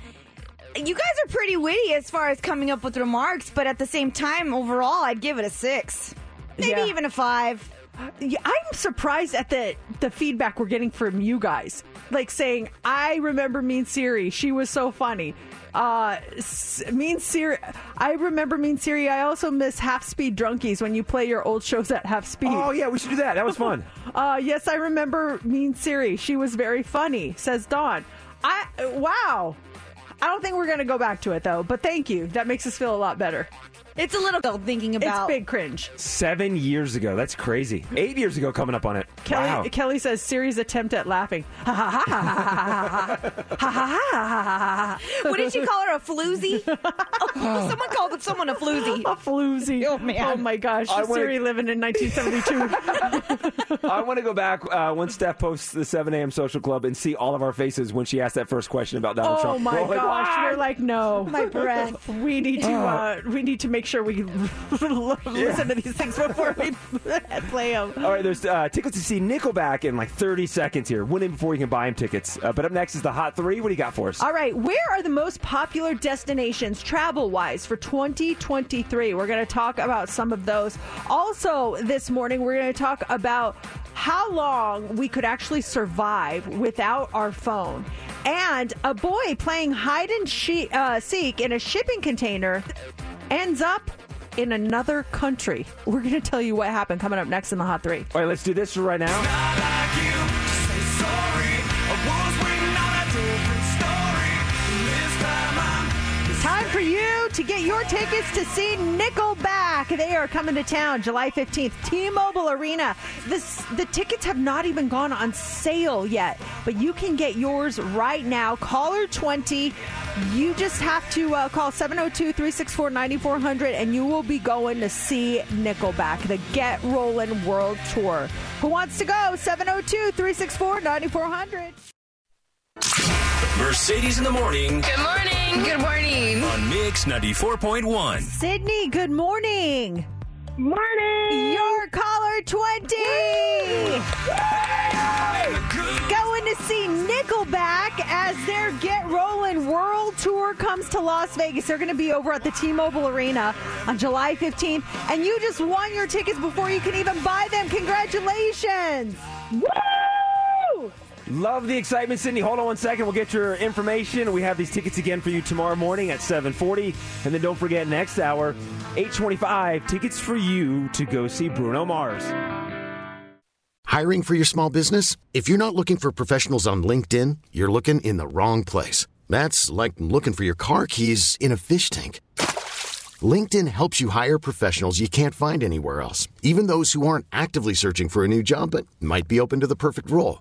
you guys are pretty witty as far as coming up with remarks, but at the same time, overall, I'd give it a 6. Maybe Yeah. even a 5. I'm surprised at the the feedback we're getting from you guys. Like saying, "I remember Mean Siri. She was so funny." Uh, Mean Siri. I remember Mean Siri. I also miss Half Speed Drunkies when you play your old shows at half speed. Oh yeah, we should do that. That was fun. uh, yes, I remember Mean Siri. She was very funny. Says Dawn. I wow. I don't think we're gonna go back to it though. But thank you. That makes us feel a lot better. It's a little thinking about. It's big cringe. Seven years ago. That's crazy. Eight years ago, coming up on it. Kelly, wow. Kelly says Siri's attempt at laughing. Ha ha ha ha ha ha ha ha ha ha. What did she call her? A floozy? Oh, someone called someone a floozy. A floozy. Oh, man. Oh my gosh. I wanna- Siri living in 1972. I want to go back uh, when Steph posts the 7 a.m. social club and see all of our faces when she asked that first question about Donald oh Trump. Oh, my We're all like, gosh. We're like, no. My breath. We need to uh, we need to make sure we listen to these things before we play them. All right, there's uh, tickets to see Nickelback in like 30 seconds here. Win in before you can buy him tickets. Uh, but up next is the Hot Three. What do you got for us? All right, where are the most popular destinations travel wise for 2023? We're going to talk about some of those. Also, this morning, we're going to talk about how long we could actually survive without our phone. And a boy playing hide and she- uh, seek in a shipping container ends up in another country. We're going to tell you what happened coming up next in the Hot Three. All right, let's do this right now. Time for you to get your tickets to see Nickelback. They are coming to town July 15th, T-Mobile Arena. This, the tickets have not even gone on sale yet, but you can get yours right now. Caller 20. You just have to uh, call 702-364-9400 and you will be going to see Nickelback, the Get Rollin' World Tour. Who wants to go? 702-364-9400. Mercedes in the morning Good morning. Good morning. on Mix 94.1. Sydney, good morning. Morning. Your caller 20. Going to see Nickelback as their Get Rollin' World Tour comes to Las Vegas. They're going to be over at the T-Mobile Arena on July 15th, and you just won your tickets before you can even buy them. Congratulations! Woo! Love the excitement, Sydney. Hold on one second. We'll get your information. We have these tickets again for you tomorrow morning at 740. And then don't forget, next hour, 825, tickets for you to go see Bruno Mars. Hiring for your small business? If you're not looking for professionals on LinkedIn, you're looking in the wrong place. That's like looking for your car keys in a fish tank. LinkedIn helps you hire professionals you can't find anywhere else, even those who aren't actively searching for a new job but might be open to the perfect role.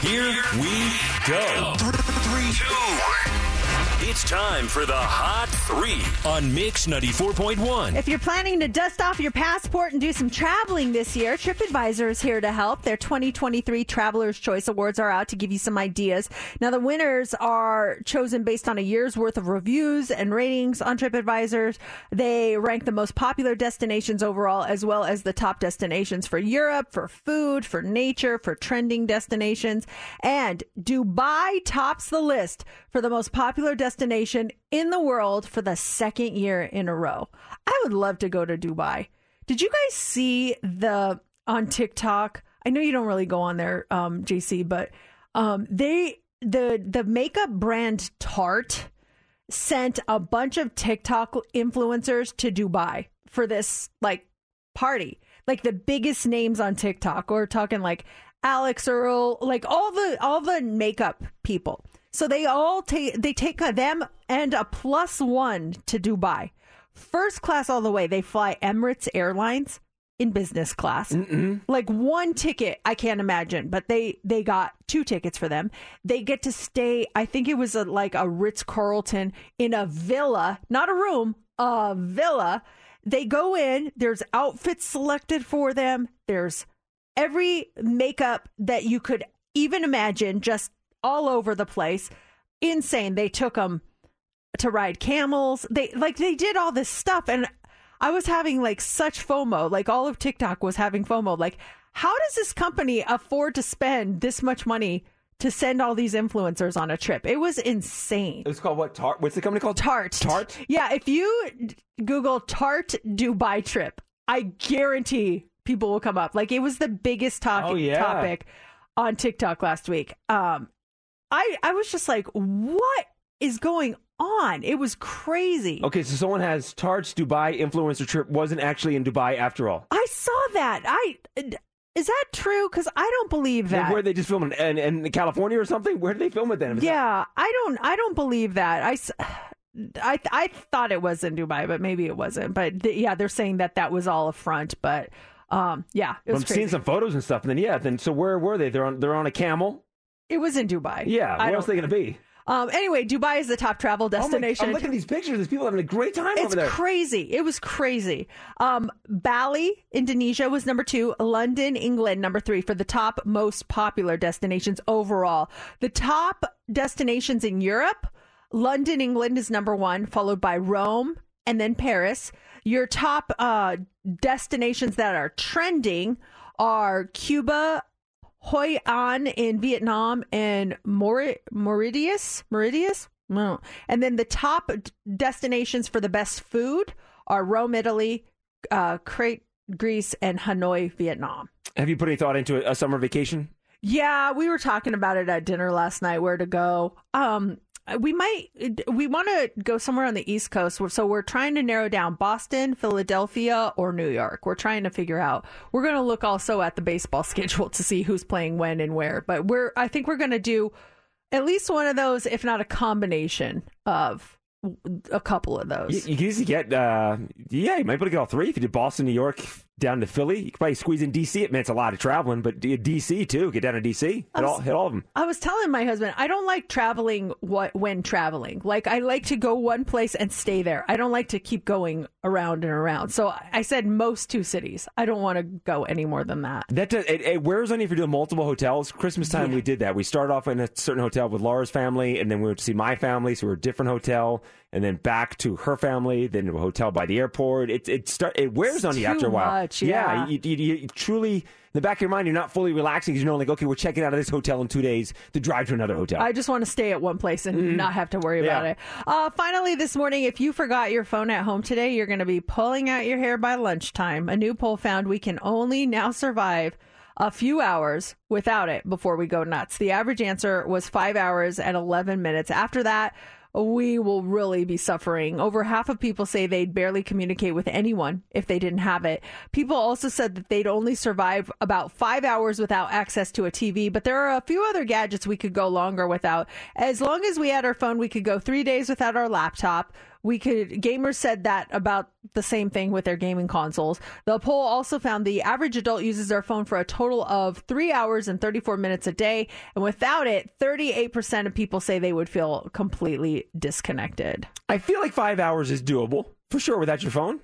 Here we go. Three, two. It's time for the Hot Three on Mix 94.1. If you're planning to dust off your passport and do some traveling this year, TripAdvisor is here to help. Their 2023 Traveler's Choice Awards are out to give you some ideas. Now, the winners are chosen based on a year's worth of reviews and ratings on TripAdvisor. They rank the most popular destinations overall, as well as the top destinations for Europe, for food, for nature, for trending destinations. And Dubai tops the list for the most popular destination in the world for the second year in a row. I would love to go to Dubai. Did you guys see the on TikTok? I know you don't really go on there, um, JC, but um, they the the makeup brand Tarte sent a bunch of TikTok influencers to Dubai for this like party. Like the biggest names on TikTok. We're talking like Alix Earle, like all the all the makeup people. So they all take they take them and a plus one to Dubai, first class all the way. They fly Emirates Airlines in business class. Mm-mm. Like one ticket, I can't imagine, but they they got two tickets for them. They get to stay. I think it was a, like a Ritz Carlton in a villa, not a room, a villa. They go in. There's outfits selected for them. There's every makeup that you could even imagine, just all over the place. Insane. They took them to ride camels. They like they did all this stuff and I was having like such FOMO. Like all of TikTok was having FOMO. Like how does this company afford to spend this much money to send all these influencers on a trip? It was insane. It was called what? Tarte? What's the company called? Tarte. Tarte? Yeah, if you Google Tarte Dubai trip, I guarantee people will come up. Like it was the biggest talk- Oh, yeah. topic on TikTok last week. Um, I I was just like, what is going on? It was crazy. Okay, so someone has Tarte's Dubai influencer trip wasn't actually in Dubai after all. I saw that. I is that true? Because I don't believe that. Where they just film it in, in California or something? Where did they film it then? Is that- yeah, I don't. I don't believe that. I. I I thought it was in Dubai, but maybe it wasn't. But th- yeah, they're saying that that was all a front. But um, yeah, it was I'm seeing some photos and stuff, and then yeah, then so where were they? They're on they're on a camel. It was in Dubai. Yeah, I where else are they going to be? Um, anyway, Dubai is the top travel Oh my- destination. I'm looking at these pictures. These people having a great time it's over there. crazy. It was crazy. Um, Bali, Indonesia was number two. London, England, number three for the top most popular destinations overall. The top destinations in Europe, London, England is number one, followed by Rome, and then Paris. Your top uh, destinations that are trending are Cuba, Hoi An in Vietnam, and Maur- Mauritius. Mauritius? No. And then the top d- destinations for the best food are Rome, Italy, uh, Crete, Greece, and Hanoi, Vietnam. Have you put any thought into a, a summer vacation? Yeah, we were talking about it at dinner last night. Where to go? Um, we might we want to go somewhere on the East Coast. So we're trying to narrow down Boston, Philadelphia, or New York. We're trying to figure out. We're going to look also at the baseball schedule to see who's playing when and where. But we're I think we're going to do at least one of those, if not a combination of a couple of those. You, you can easily get, uh, yeah, you might be able to get all three. If you did Boston, New York, down to Philly, you could probably squeeze in DC. It means a lot of traveling, but DC too. Get down to DC, hit, was- all, hit all of them. I was telling my husband I don't like traveling what when traveling. Like I like to go one place and stay there. I don't like to keep going around and around. So I said most two cities. I don't want to go any more than that. That does, it, it wears on you if you're doing multiple hotels. Christmas time, we did that. We started off in a certain hotel with Laura's family, and then we went to see my family, so we were a different hotel, and then back to her family, then to a hotel by the airport. It it start it wears It's on you after a while. much, yeah. you, you, you, you truly in the back of your mind, you're not fully relaxing because you know, like, okay, we're checking out of this hotel in two days to drive to another hotel. I just want to stay at one place and not have to worry about it. Uh, finally, this morning, if you forgot your phone at home today, you're going to be pulling out your hair by lunchtime. A new poll found we can only now survive a few hours without it before we go nuts. The average answer was five hours and 11 minutes. After that, we will really be suffering. Over half of people say they'd barely communicate with anyone if they didn't have it. People also said that they'd only survive about five hours without access to a TV, but there are a few other gadgets we could go longer without. As long as we had our phone, we could go three days without our laptop. We could, gamers said that about the same thing with their gaming consoles. The poll also found the average adult uses their phone for a total of three hours and 34 minutes a day. And without it, 38% of people say they would feel completely disconnected. I feel like five hours is doable for sure without your phone.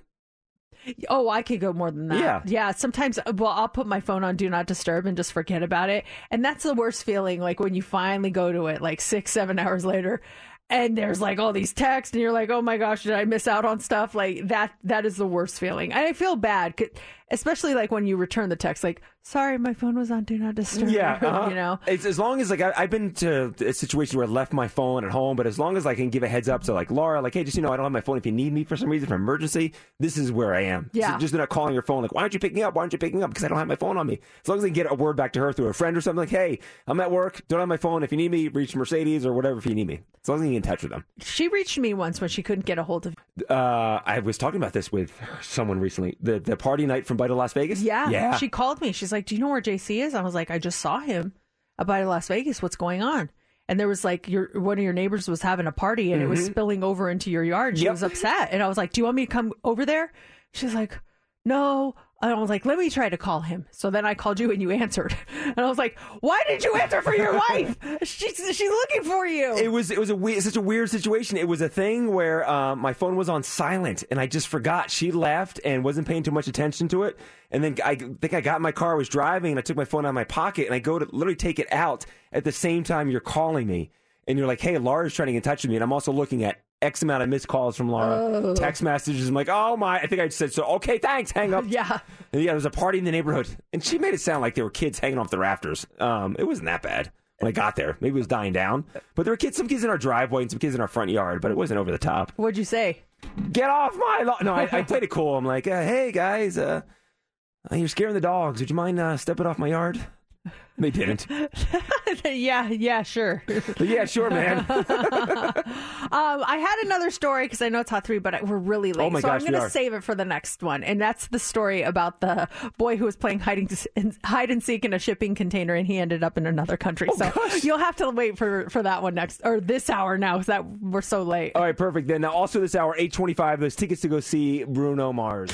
Oh, I could go more than that. Yeah. Yeah. Sometimes, uh, well, I'll put my phone on do not disturb and just forget about it. And that's the worst feeling. Like when you finally go to it, like six, seven hours later, and there's like all these texts, and you're like, oh my gosh, did I miss out on stuff? Like that, that is the worst feeling. And I feel bad, especially like when you return the text, like, sorry, my phone was on do not disturb. Yeah, uh-huh. you know? it's as long as like I, I've been to a situation where I left my phone at home, but as long as I can give a heads up to like Laura, like, hey, just you know, I don't have my phone. If you need me for some reason for emergency, this is where I am. Yeah. So just not calling your phone like, why aren't you picking up? Why aren't you picking up? Because I don't have my phone on me. As long as I can get a word back to her through a friend or something, like, hey, I'm at work, don't have my phone. If you need me, reach Mercedes or whatever. If you need me, as long as you can get in touch with them. She reached me once when she couldn't get a hold of Uh, I was talking about this with someone recently. The the party night from Bite of Las Vegas. Yeah. yeah. She called me. She's like, Do you know where JC is? I was like, I just saw him about Las Vegas. What's going on? And there was like your one of your neighbors was having a party and it was Mhm. spilling over into your yard. She Yep. was upset. And I was like, Do you want me to come over there? She's like, No. And I was like, let me try to call him. So then I called you and you answered. And I was like, why did you answer for your wife? She's, she's looking for you. It was it was a weird, such a weird situation. It was a thing where um, my phone was on silent and I just forgot. She left and wasn't paying too much attention to it. And then I think I got in my car, I was driving, and I took my phone out of my pocket and I go to literally take it out at the same time you're calling me. And you're like, hey, Laura's trying to get in touch with me. And I'm also looking at X amount of missed calls from Laura, Oh. text messages. I'm like, oh my, I think I just said so. Okay, thanks, hang up. yeah. And yeah, there was a party in the neighborhood, and she made it sound like there were kids hanging off the rafters. Um, it wasn't that bad when I got there. Maybe it was dying down, but there were kids, some kids in our driveway and some kids in our front yard, but it wasn't over the top. What'd you say? Get off my lawn! No, I, I played it cool. I'm like, uh, hey guys, uh, uh, you're scaring the dogs. Would you mind uh, stepping off my yard? They didn't. yeah, yeah, sure. Yeah, sure, man. um, I had another story because I know it's hot three, but I- we're really late. Oh my so gosh, I'm going to save it for the next one. And that's the story about the boy who was playing hiding, hide and seek in a shipping container and he ended up in another country. Oh, so you'll have to wait for, for that one next, or this hour now because that we're so late. All right, perfect. Then now also this hour, eight twenty-five. Those tickets to go see Bruno Mars.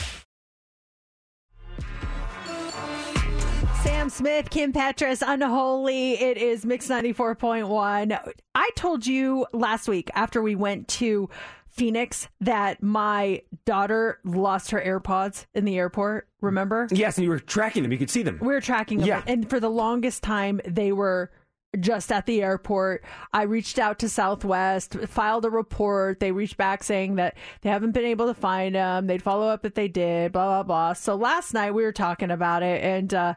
Sam Smith, Kim Petras, Unholy. It is Mix 94.1. I told you last week after we went to Phoenix that my daughter lost her AirPods in the airport. Remember? Yes, and you were tracking them. You could see them. We were tracking them. Yeah. And for the longest time, they were just at the airport. I reached out to Southwest, filed a report. They reached back saying that they haven't been able to find them. They'd follow up if they did, blah, blah, blah. So last night we were talking about it, and uh,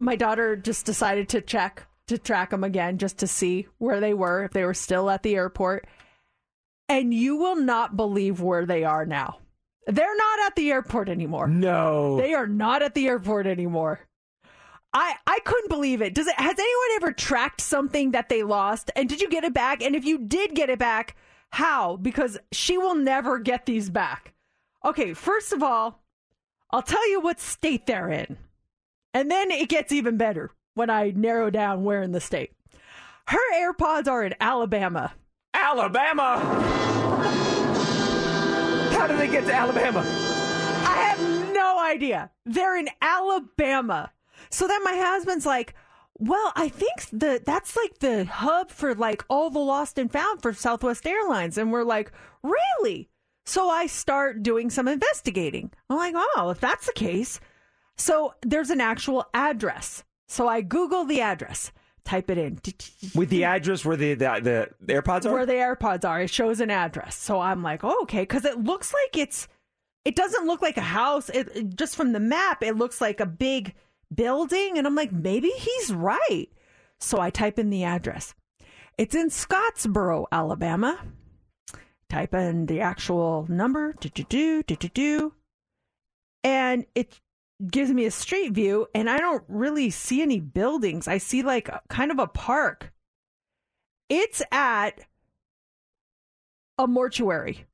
my daughter just decided to check to track them again just to see where they were, if they were still at the airport. And you will not believe where they are now. They're not at the airport anymore. No. They are not at the airport anymore. I I couldn't believe it. Does it has anyone ever tracked something that they lost and did you get it back? And if you did get it back, how? Because she will never get these back. Okay, first of all, I'll tell you what state they're in. And then it gets even better when I narrow down where in the state. Her AirPods are in Alabama. Alabama. How did they get to Alabama? I have no idea. They're in Alabama. So then my husband's like, well, I think the that's like the hub for like all the lost and found for Southwest Airlines. And we're like, really? So I start doing some investigating. I'm like, oh, if that's the case. So there's an actual address. So I Google the address, type it in. With the address where the, the, the AirPods are? Where the AirPods are. It shows an address. So I'm like, oh, okay. Because it looks like it's, it doesn't look like a house. It, it- just from the map, it looks like a big building. And I'm like, maybe he's right. So I type in the address. It's in Scottsboro, Alabama. Type in the actual number, do do do do do and it gives me a street view. And I don't really see any buildings. I see like a- kind of a park. It's at a mortuary.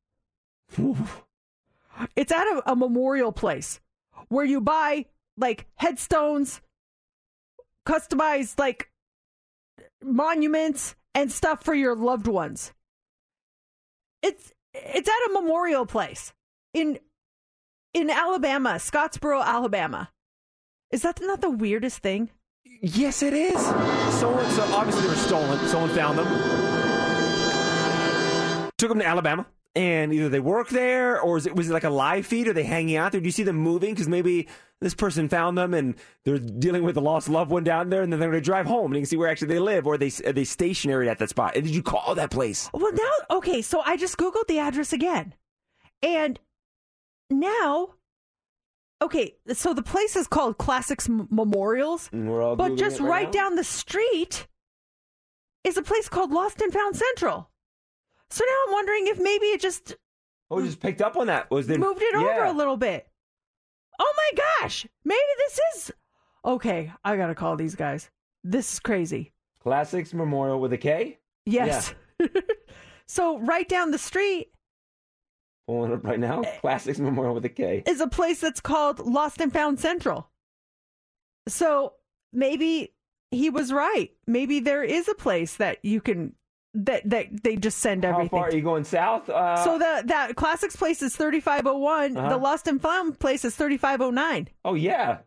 it's at a, a memorial place where you buy like headstones, customized like monuments and stuff for your loved ones. It's it's at a memorial place in in Alabama, Scottsboro, Alabama. Is that not the weirdest thing? Yes, it is. Someone, so obviously they were stolen. Someone found them, took them to Alabama, and either they work there or is it was it like a live feed? Are they hanging out there? Do you see them moving? Because maybe this person found them and they're dealing with a lost loved one down there, and then they're going to drive home and you can see where actually they live, or are they are they stationary at that spot? And did you call that place? Well, now, okay, so I just Googled the address again. And now, okay, so the place is called Classics M- Memorials, we're all but just right, right down the street is a place called Lost and Found Central. So now I'm wondering if maybe it just Oh, just picked up on that. Was there moved it over a little bit. Oh my gosh, maybe this is. Okay, I gotta call these guys. This is crazy. Classics Memorial with a K. Yes. so right down the street Pulling up right now. Eh. Classics Memorial with a K. is a place that's called Lost and Found Central. So maybe he was right. Maybe there is a place that you can that that they just send everything. How far are you going south? Uh, so the that classics place is thirty five oh one. Uh-huh. The Lost and Found place is thirty five oh nine. oh yeah,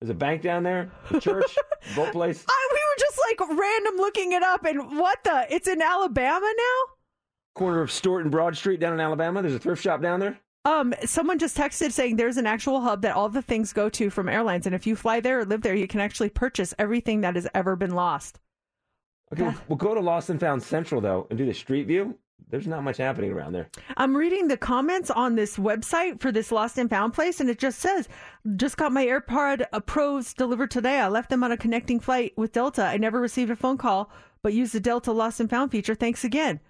there's a bank down there, a church, boat place. I we were just like random looking it up, and what the? It's in Alabama now. Corner of Stewart and Broad Street down in Alabama. There's a thrift shop down there. Um, someone just texted saying there's an actual hub that all the things go to from airlines, and if you fly there or live there, you can actually purchase everything that has ever been lost. Okay, we'll, we'll go to Lost and Found Central though and do the street view. There's not much happening around there. I'm reading the comments on this website for this lost and found place, and it just says, "Just got my AirPod Pros delivered today. I left them on a connecting flight with Delta. I never received a phone call, but used the Delta Lost and Found feature. Thanks again.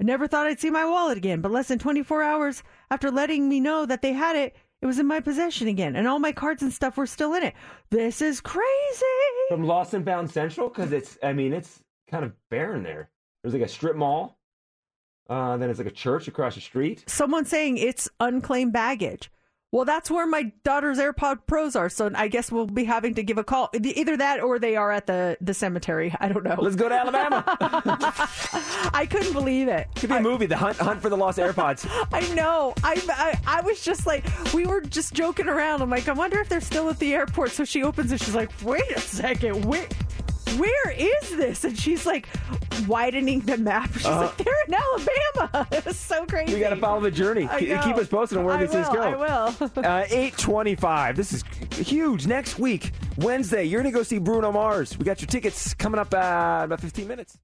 I never thought I'd see my wallet again, but less than 24 hours after letting me know that they had it, it was in my possession again, and all my cards and stuff were still in it. This is crazy." From Lost and Found Central because it's. I mean, it's kind of barren there. There's like a strip mall. Uh, then it's like a church across the street. someone saying it's unclaimed baggage. Well, that's where my daughter's AirPod Pros are. So I guess we'll be having to give a call. Either that or they are at the, the cemetery. I don't know. Let's go to Alabama. I couldn't believe it. Could be a movie, The Hunt Hunt for the Lost AirPods. I know. I, I I was just like, we were just joking around. I'm like, I wonder if they're still at the airport. So she opens it. She's like, wait a second. Where, where is this? And she's like, widening the map. She's Uh-huh. like, they're in Alabama. it was so crazy. We got to follow the journey. Keep us posted on where I things will, go. I will. Uh, 825. This is huge. Next week, Wednesday, you're going to go see Bruno Mars. We got your tickets coming up uh, in about 15 minutes.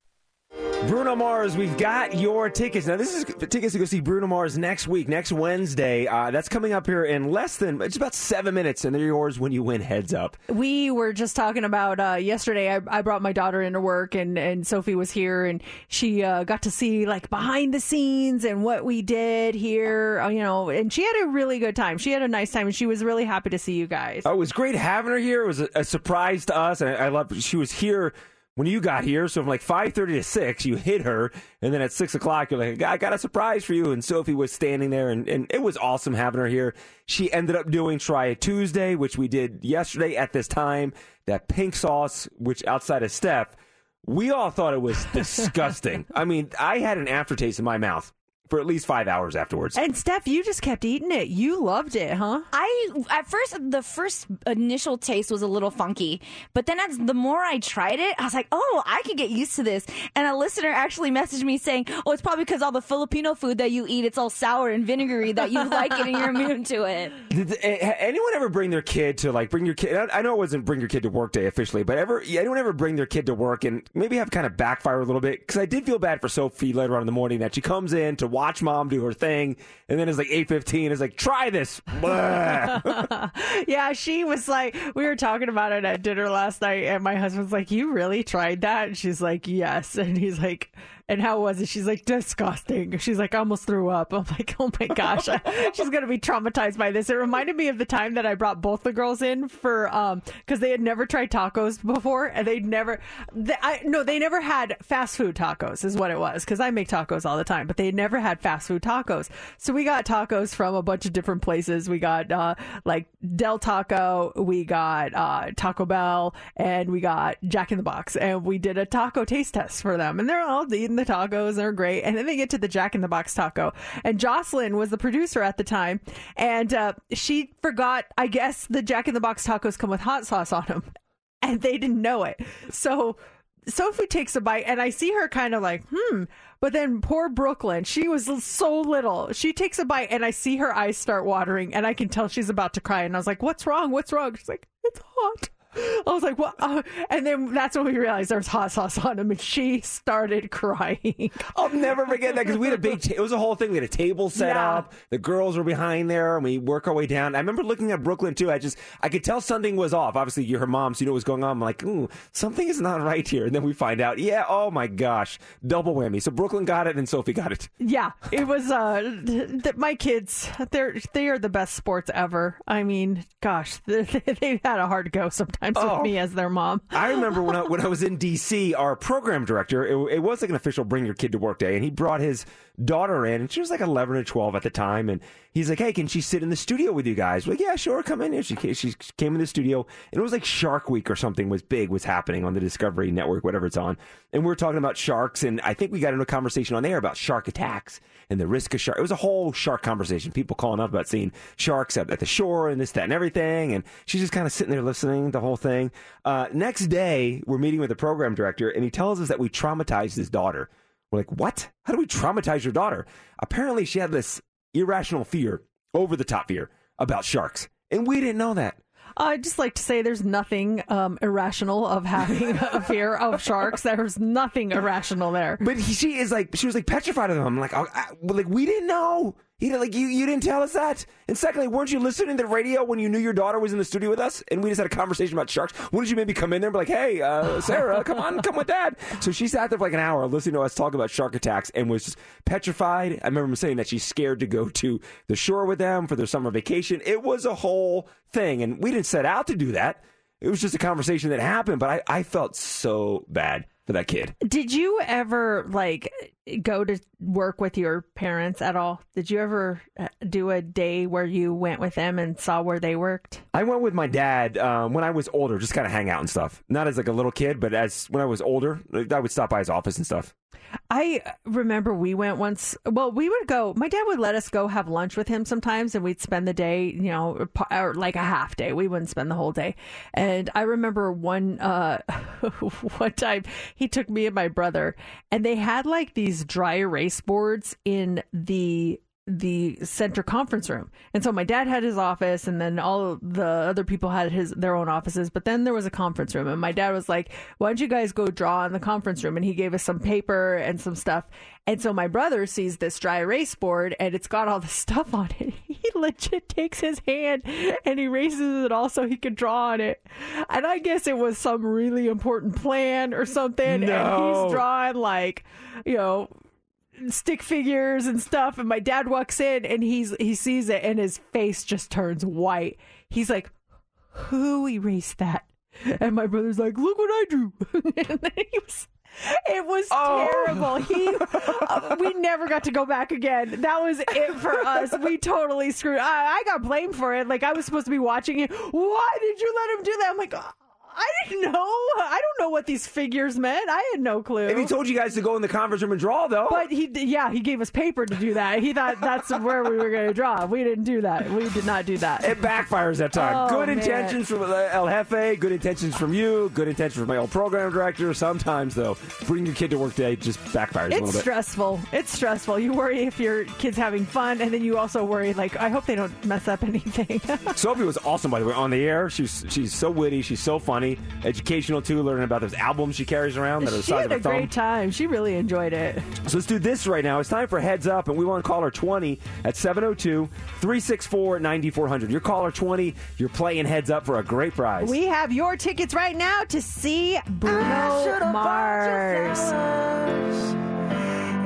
Bruno Mars, we've got your tickets. Now, this is tickets to go see Bruno Mars next week, next Wednesday. Uh, that's coming up here in less than, it's about seven minutes, and they're yours when you win heads up. We were just talking about uh, yesterday. I, I brought my daughter into work, and, and Sophie was here, and she uh, got to see like behind the scenes and what we did here. uh, You know, and she had a really good time. She had a nice time, and she was really happy to see you guys. Oh, it was great having her here. It was a, a surprise to us, and I, I love. She was here when you got here. So from like five thirty to six, you hit her, and then at six o'clock, you're like, "I got a surprise for you." And Sophie was standing there, and, and it was awesome having her here. She ended up doing Try It Tuesday, which we did yesterday at this time. That pink sauce, which outside of Steph, we all thought it was disgusting. I mean, I had an aftertaste in my mouth for at least five hours afterwards. And Steph, you just kept eating it. You loved it, huh? I at first the first initial taste was a little funky, but then as the more I tried it, I was like, "Oh, I could get used to this." And a listener actually messaged me saying, "Oh, it's probably because all the Filipino food that you eat, it's all sour and vinegary that you like it and you're immune to it." Did eh, anyone ever bring their kid to like bring your kid? I I know it wasn't bring your kid to work day officially, but ever yeah, anyone ever bring their kid to work and maybe have kind of backfire a little bit? Because I did feel bad for Sophie later on in the morning that she comes in to watch mom do her thing, and then it's like eight fifteen. It's like try this. Yeah, she was like, we were talking about it at dinner last night, and my husband's like, You really tried that? And she's like, Yes. And he's like, And how was it? She's like, Disgusting. She's like, I almost threw up. I'm like, Oh my gosh, she's going to be traumatized by this. It reminded me of the time that I brought both the girls in for, um, because they had never tried tacos before, and they'd never, they, I, no, they never had fast food tacos, is what it was, because I make tacos all the time, but they never had fast food tacos. So we got tacos from a bunch of different places. We got, uh, like Del Taco, we got, uh, Taco Bell, and we got Jack in the Box. And we did a taco taste test for them. And they're all eating the tacos. They're great. And then they get to the Jack in the Box taco. And Jocelyn was the producer at the time. And, uh, she forgot, I guess, the Jack in the Box tacos come with hot sauce on them. And they didn't know it. So, Sophie takes a bite and I see her kind of like, hmm. But then poor Brooklyn, she was so little. She takes a bite and I see her eyes start watering and I can tell she's about to cry. And I was like, what's wrong? What's wrong? She's like, it's hot. I was like, what? Uh, and then that's when we realized there was hot sauce on him and she started crying. I'll never forget that because we had a big. Ta- it was a whole thing. We had a table set Yeah. up. The girls were behind there, and we work our way down. I remember looking at Brooklyn too. I just I could tell something was off. Obviously, you're her mom, so you know what's going on. I'm like, ooh, something is not right here. And then we find out, yeah, oh my gosh, double whammy. So Brooklyn got it, and Sophie got it. Yeah, it was. Uh, th- th- my kids, they're they are the best sports ever. I mean, gosh, they, they've had a hard go sometimes Oh. with me oh. as their mom. I remember when I, when I was in DC, our program director, it, it was like an official bring your kid to work day, and he brought his daughter in, and she was like 11 or 12 at the time, and he's like, hey, can she sit in the studio with you guys? We're like, yeah, sure, come in. And she, ca- she came in the studio, and it was like Shark Week or something was big, was happening on the Discovery Network, whatever it's on, and we were talking about sharks, and I think we got into a conversation on there about shark attacks and the risk of shark. It was a whole shark conversation. People calling up about seeing sharks at, at the shore and this, that, and everything. And she's just kind of sitting there listening the whole thing. Uh, next day, we're meeting with the program director, and he tells us that we traumatized his daughter. We're like, what? How do we traumatize your daughter? Apparently, she had this irrational fear, over the top fear about sharks, and we didn't know that. I'd just like to say there's nothing um, irrational of having a fear of sharks. There's nothing irrational there. But he, she is like, she was like petrified of them. Like, I, I- like we didn't know. He didn't, like you, you didn't tell us that. And secondly, weren't you listening to the radio when you knew your daughter was in the studio with us, and we just had a conversation about sharks? Wouldn't you maybe come in there and be like, "Hey, uh, Sarah, come on, come with Dad"? So she sat there for like an hour listening to us talk about shark attacks and was just petrified. I remember him saying that she's scared to go to the shore with them for their summer vacation. It was a whole thing, and we didn't set out to do that. It was just a conversation that happened, but I, I felt so bad for that kid. Did you ever like go to work with your parents at all? Did you ever uh, do a day where you went with them and saw where they worked? I went with my dad um, when I was older, just kind of hang out and stuff. Not as like a little kid, but as when I was older, I would stop by his office and stuff. I remember we went once. Well, we would go. My dad would let us go have lunch with him sometimes, and we'd spend the day, you know, or or like a half day. We wouldn't spend the whole day. And I remember one uh, one time he took me and my brother, and they had like these these dry erase boards in the the center conference room. And so my dad had his office and then all the other people had his their own offices, but then there was a conference room and my dad was like, "Why don't you guys go draw in the conference room?" and he gave us some paper and some stuff. And so my brother sees this dry erase board and it's got all the stuff on it. He legit takes his hand and erases it all so he could draw on it. And I guess it was some really important plan or something and No. he's drawing like, you know, stick figures and stuff and my dad walks in and he's he sees it and his face just turns white he's like who erased that and my brother's like look what i drew and then he was it was terrible. He, uh, we never got to go back again. That was it for us. We totally screwed. I, I got blamed for it. Like I was supposed to be watching it. Why did you let him do that? I'm like, "Oh, I didn't know. I don't know what these figures meant. I had no clue. And he told you guys to go in the conference room and draw, though. But he, yeah, he gave us paper to do that. He thought that's where we were going to draw. We didn't do that. We did not do that. It backfires that time. Oh, good man. intentions from uh, El Jefe, good intentions from you, good intentions from my old program director. Sometimes, though, bringing your kid to work day just backfires a It's little bit. stressful. It's stressful. You worry if your kid's having fun, and then you also worry, like, I hope they don't mess up anything. Sophie was awesome, by the way, on the air. She's she's so witty. She's so funny. Educational, too, learning about those albums she carries around that are the she size had of a a thumb. great time. She really enjoyed it. So let's do this right now. It's time for Heads Up, and we want to call her 20 at 702 364 9400. You're caller 20. You're playing Heads Up for a great prize. We have your tickets right now to see Bruno Mars.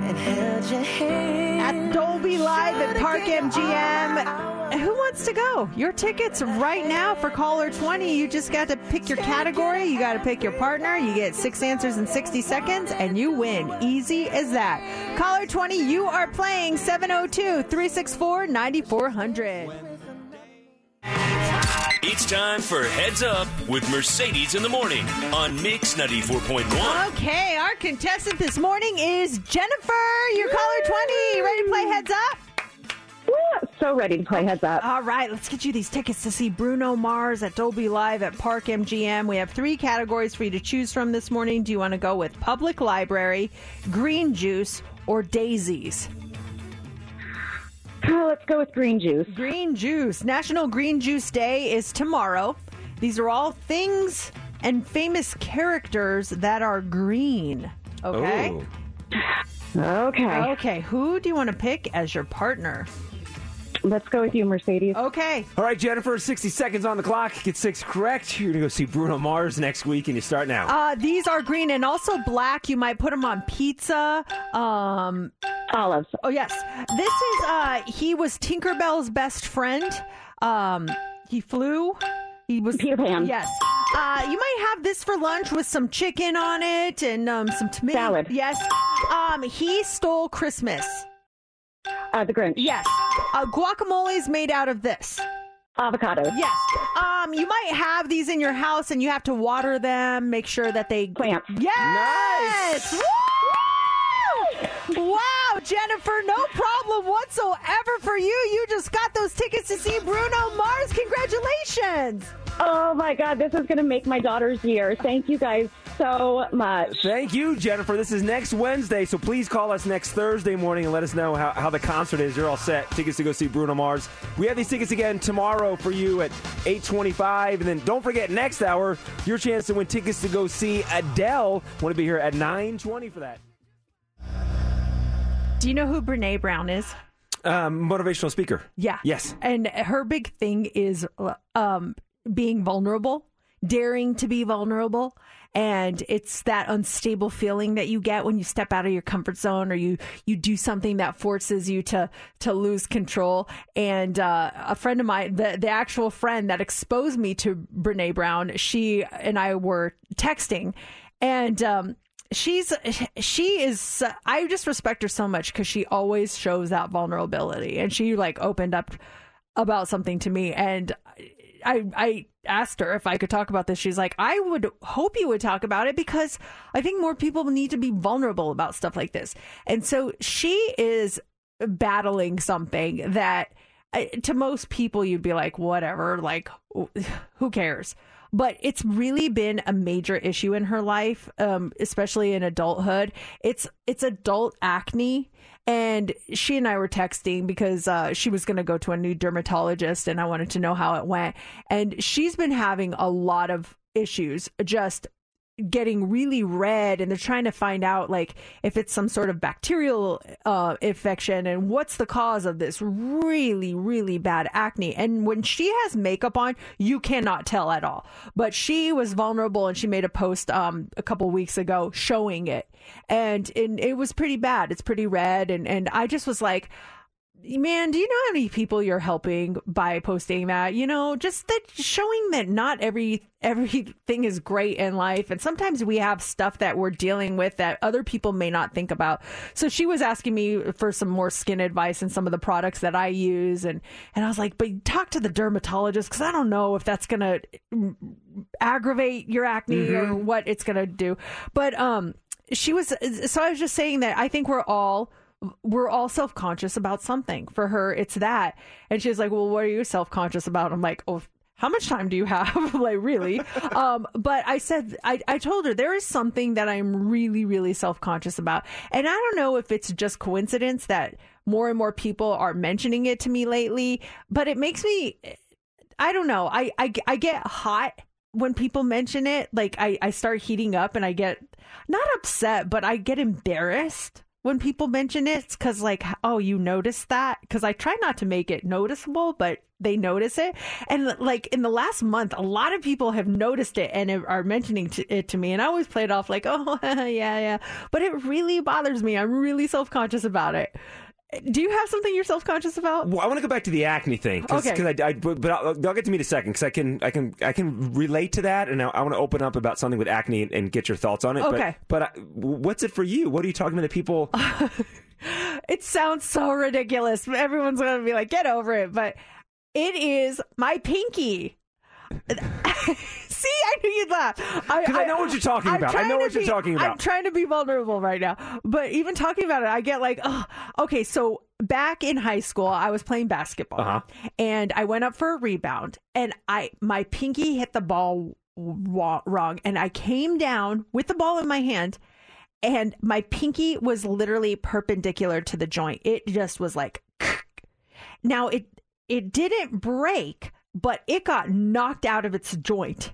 And Halle Bailey at Dolby Live at Park MGM. Who wants to go? Your tickets right now for caller 20. You just got to pick your category. You got to pick your partner. You get six answers in 60 seconds and you win. Easy as that. Caller 20, you are playing 702 364 9400. It's time for Heads Up with Mercedes in the morning on Mix 94.1. Okay, our contestant this morning is Jennifer. You're caller 20. Ready to play Heads Up? So ready to play Heads Up. All right, let's get you these tickets to see Bruno Mars at Dolby Live at Park MGM. We have three categories for you to choose from this morning. Do you want to go with public library, green juice, or daisies? Oh, let's go with green juice. Green juice. National Green Juice Day is tomorrow. These are all things and famous characters that are green. Okay. Oh. Okay. Okay. Who do you want to pick as your partner? Let's go with you, Mercedes. Okay. All right, Jennifer, 60 seconds on the clock. Get six correct. You're going to go see Bruno Mars next week, and you start now. Uh, these are green and also black. You might put them on pizza. Um, Olives. Oh yes, this is. Uh, he was Tinkerbell's best friend. Um, he flew. He was Peter Pan. Yes. Uh, you might have this for lunch with some chicken on it and um, some tomato Salad. Yes. Um, he stole Christmas. Uh, the Grinch. Yes. Uh, guacamole is made out of this. Avocado. Yes. Um, you might have these in your house and you have to water them, make sure that they Plants. Yes. Woo! Wow, Jennifer, no problem whatsoever for you. You just got those tickets to see Bruno Mars. Congratulations. Oh my God, this is going to make my daughter's year. Thank you guys so much. Thank you, Jennifer. This is next Wednesday, so please call us next Thursday morning and let us know how, how the concert is. You're all set. Tickets to go see Bruno Mars. We have these tickets again tomorrow for you at 825. And then don't forget, next hour, your chance to win tickets to go see Adele. Want to be here at 920 for that. Do you know who Brene Brown is? Um, motivational speaker. Yeah. Yes. And her big thing is um, being vulnerable, daring to be vulnerable. And it's that unstable feeling that you get when you step out of your comfort zone or you, you do something that forces you to, to lose control. And uh, a friend of mine, the, the actual friend that exposed me to Brene Brown, she and I were texting. And um, she's she is i just respect her so much because she always shows that vulnerability and she like opened up about something to me and i i asked her if i could talk about this she's like i would hope you would talk about it because i think more people need to be vulnerable about stuff like this and so she is battling something that uh, to most people you'd be like whatever like who cares but it's really been a major issue in her life, um, especially in adulthood. It's it's adult acne. And she and I were texting because uh, she was going to go to a new dermatologist and I wanted to know how it went. And she's been having a lot of issues just getting really red and they're trying to find out like if it's some sort of bacterial uh, infection and what's the cause of this really really bad acne. And when she has makeup on you cannot tell at all. But she was vulnerable and she made a post um, a couple weeks ago showing it. And, and it was pretty bad. It's pretty red. And and I just was like man, do you know how many people you're helping by posting that? You know, just that showing that not every everything is great in life, and sometimes we have stuff that we're dealing with that other people may not think about. So she was asking me for some more skin advice and some of the products that I use, and and I was like, but talk to the dermatologist because I don't know if that's gonna aggravate your acne mm-hmm. or what it's gonna do. But um, she was so I was just saying that I think we're all we're all self conscious about something. For her, it's that. And she's like, Well, what are you self conscious about? I'm like, Oh, how much time do you have? like, really? um, but I said, I, I told her there is something that I'm really, really self conscious about. And I don't know if it's just coincidence that more and more people are mentioning it to me lately, but it makes me, I don't know. I, I, I get hot when people mention it. Like, I, I start heating up and I get not upset, but I get embarrassed when people mention it because like oh you noticed that? Because i try not to make it noticeable but they notice it. And like in the last month a lot of people have noticed it and are mentioning it to me. And i always play it off like oh yeah yeah. But it really bothers me. I'm really self-conscious about it do you have something you're self conscious about? Well, I want to go back to the acne thing, cause, okay. Cause I, I, but I'll, I'll, get to me in a second because I can, I can, I can relate to that, and I, I want to open up about something with acne and, and get your thoughts on it. Okay. But, but I, what's it for you? What are you talking to the people? it sounds so ridiculous. Everyone's going to be like, get over it. But it is my pinky. See, I knew you'd laugh. Because I, I, know what you're talking I'm about. I know what be, you're talking about. I'm trying to be vulnerable right now. But even talking about it, I get like, oh, okay, so back in high school, I was playing basketball uh-huh. and I went up for a rebound and I my pinky hit the ball wrong and I came down with the ball in my hand and my pinky was literally perpendicular to the joint. It just was like now it it didn't break, but it got knocked out of its joint.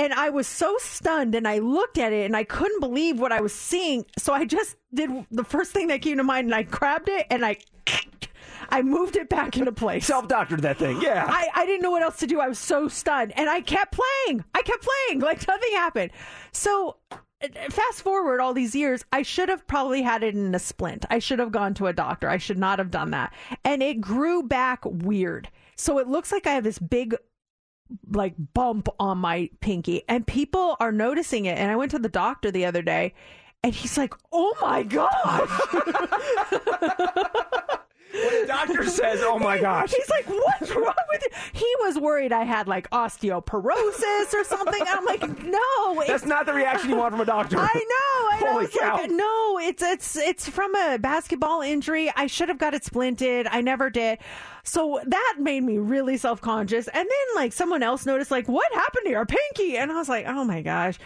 And I was so stunned and I looked at it and I couldn't believe what I was seeing. So I just did the first thing that came to mind and I grabbed it and I I moved it back into place. Self doctored that thing. Yeah. I, I didn't know what else to do. I was so stunned. And I kept playing. I kept playing like nothing happened. So fast forward all these years, I should have probably had it in a splint. I should have gone to a doctor. I should not have done that. And it grew back weird. So it looks like I have this big like bump on my pinky and people are noticing it and I went to the doctor the other day and he's like, "Oh my gosh." doctor says, "Oh my gosh," he's like, "What's wrong with you?" He was worried I had like osteoporosis or something. I'm like, "No, that's not the reaction you want from a doctor." I know. I Holy cow! Like, no, it's it's it's from a basketball injury. I should have got it splinted. I never did. So that made me really self conscious. And then like someone else noticed, like, "What happened to your pinky?" And I was like, "Oh my gosh."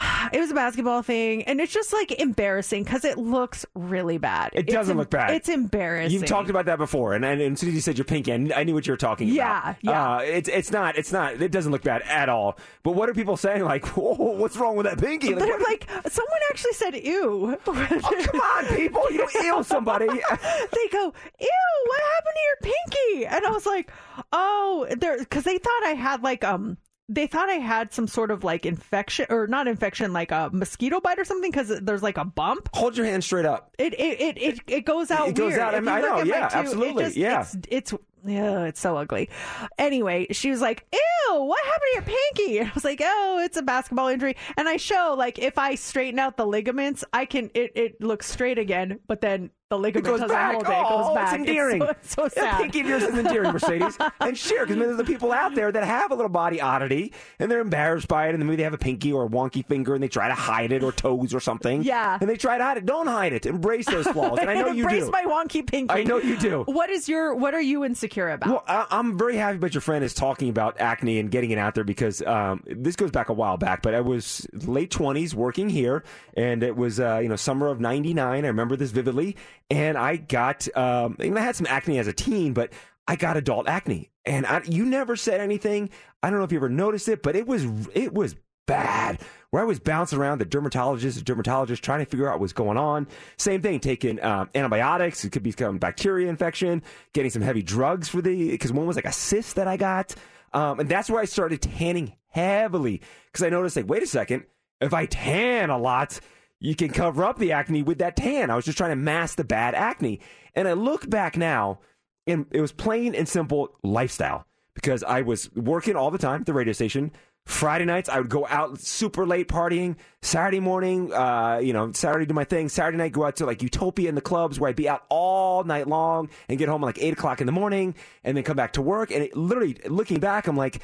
it was a basketball thing, and it's just like embarrassing because it looks really bad. It doesn't em- look bad. It's embarrassing. You've talked about that before, and, and, and as soon as you said your pinky, I knew what you were talking yeah, about. Yeah, uh, it's it's not it's not it doesn't look bad at all. But what are people saying? Like, whoa, what's wrong with that pinky? Like, They're like, someone actually said "ew." oh, come on, people! You ew somebody. they go, "Ew, what happened to your pinky?" And I was like, "Oh, there," because they thought I had like um they thought I had some sort of like infection or not infection, like a mosquito bite or something because there's like a bump. Hold your hand straight up. It it it it, it goes out. It goes weird. out. I, I know. Yeah, two, absolutely. Just, yeah. It's, it's yeah, it's so ugly. Anyway, she was like, "Ew, what happened to your pinky?" And I was like, "Oh, it's a basketball injury." And I show like if I straighten out the ligaments, I can it it looks straight again, but then the ligament it goes doesn't back. hold oh, it. It goes oh, back. It's endearing. It's so, it's so sad. pinky of yours is endearing, Mercedes. and sure, because there's the people out there that have a little body oddity and they're embarrassed by it, and then maybe they have a pinky or a wonky finger and they try to hide it or toes or something. Yeah. And they try to hide it. Don't hide it. Embrace those flaws. And I know you do. Embrace my wonky pinky. I know you do. What is your? What are you insecure? Insecure about? Well, I, I'm very happy that your friend is talking about acne and getting it out there because um, this goes back a while back. But I was late 20s working here, and it was uh, you know summer of '99. I remember this vividly, and I got um, mean, I had some acne as a teen, but I got adult acne, and I, you never said anything. I don't know if you ever noticed it, but it was it was bad. Where I was bouncing around the dermatologist, the dermatologist, trying to figure out what's going on. Same thing, taking um, antibiotics. It could be some bacteria infection. Getting some heavy drugs for the because one was like a cyst that I got, um, and that's where I started tanning heavily because I noticed like, wait a second, if I tan a lot, you can cover up the acne with that tan. I was just trying to mask the bad acne, and I look back now, and it was plain and simple lifestyle because I was working all the time at the radio station. Friday nights, I would go out super late partying. Saturday morning, uh, you know, Saturday do my thing. Saturday night, go out to like Utopia in the clubs where I'd be out all night long and get home at like eight o'clock in the morning and then come back to work. And it, literally, looking back, I'm like,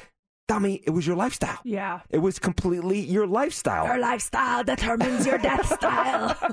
dummy, it was your lifestyle. Yeah. It was completely your lifestyle. Your lifestyle determines your death style.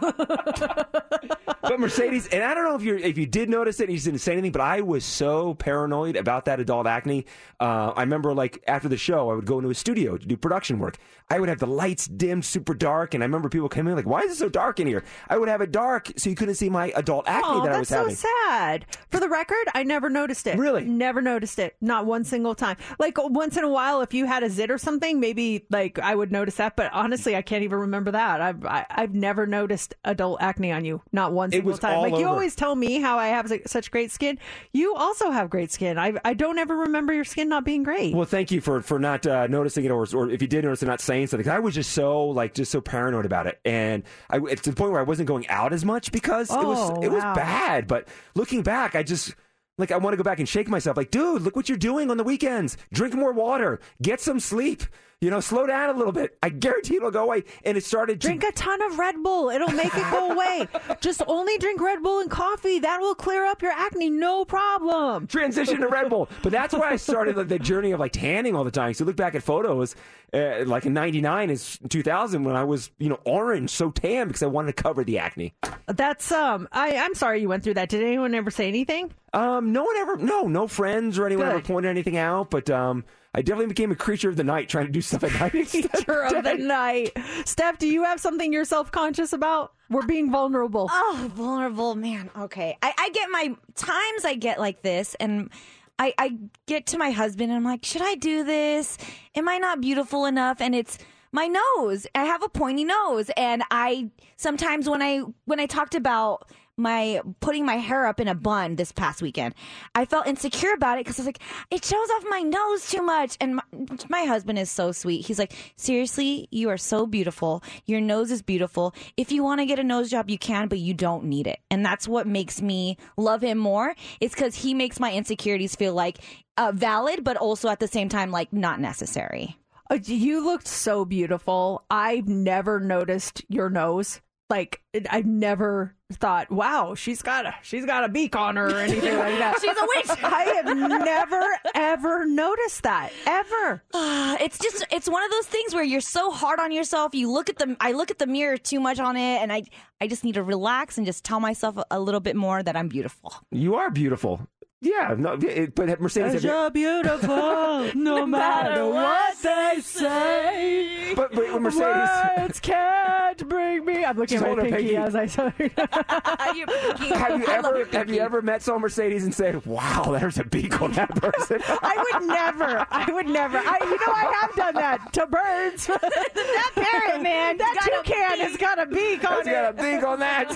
but Mercedes, and I don't know if you if you did notice it, and you didn't say anything, but I was so paranoid about that adult acne. Uh, I remember like after the show, I would go into a studio to do production work. I would have the lights dimmed, super dark, and I remember people coming in like, "Why is it so dark in here?" I would have it dark so you couldn't see my adult acne oh, that I was having. so sad. For the record, I never noticed it. Really? Never noticed it. Not one single time. Like once in a while, if you had a zit or something, maybe like I would notice that. But honestly, I can't even remember that. I've I, I've never noticed adult acne on you. Not one single time. Like you always tell me how I have such great skin. You also have great skin. I I don't ever remember your skin not being great. Well, thank you for for not uh, noticing it, or or if you did notice it, not saying something. 'Cause I was just so like just so paranoid about it, and I it's to the point where I wasn't going out as much because it was Oh, it was bad. But looking back, I just. Like I want to go back and shake myself. Like, dude, look what you're doing on the weekends. Drink more water. Get some sleep. You know, slow down a little bit. I guarantee it'll go away. And it started to Drink a ton of Red Bull. It'll make it go away. Just only drink Red Bull and coffee. That will clear up your acne, no problem. transition to Red Bull. But that's why I started like the journey of like tanning all the time. So look back at photos, uh, like in '99 is 2000 when I was you know orange, so tan because I wanted to cover the acne. That's um. I I'm sorry you went through that. Did anyone ever say anything? Um, no one ever, no, no friends or anyone Good. ever pointed anything out. But um, I definitely became a creature of the night, trying to do stuff at night. instead Creature of the night. Steph, do you have something you're self conscious about? We're being vulnerable. Oh, vulnerable man. Okay, I, I get my times. I get like this, and I, I get to my husband, and I'm like, should I do this? Am I not beautiful enough? And it's my nose. I have a pointy nose, and I sometimes when I when I talked about my putting my hair up in a bun this past weekend, I felt insecure about it because I was like, it shows off my nose too much. And my, my husband is so sweet. He's like, seriously, you are so beautiful. Your nose is beautiful. If you want to get a nose job, you can, but you don't need it. And that's what makes me love him more. It's because he makes my insecurities feel like uh, valid, but also at the same time like not necessary. Uh, you looked so beautiful. I've never noticed your nose. Like I've never thought, wow, she's got a she's got a beak on her or anything like that. She's a witch. I have never ever noticed that ever. it's just it's one of those things where you're so hard on yourself. You look at the I look at the mirror too much on it, and I I just need to relax and just tell myself a, a little bit more that I'm beautiful. You are beautiful. Yeah, no, it, but Mercedes. have you- You're beautiful, no matter what they say. But, but Mercedes. Words can't bring me. I'm looking Just at my pinky Pinky. as I say. have you ever have you ever met someone Mercedes and said, "Wow, there's a beak on that person"? I would never. I would never. I, you know, I have done that to birds. that parrot, man, that toucan has got a beak on That's it. got a beak on that.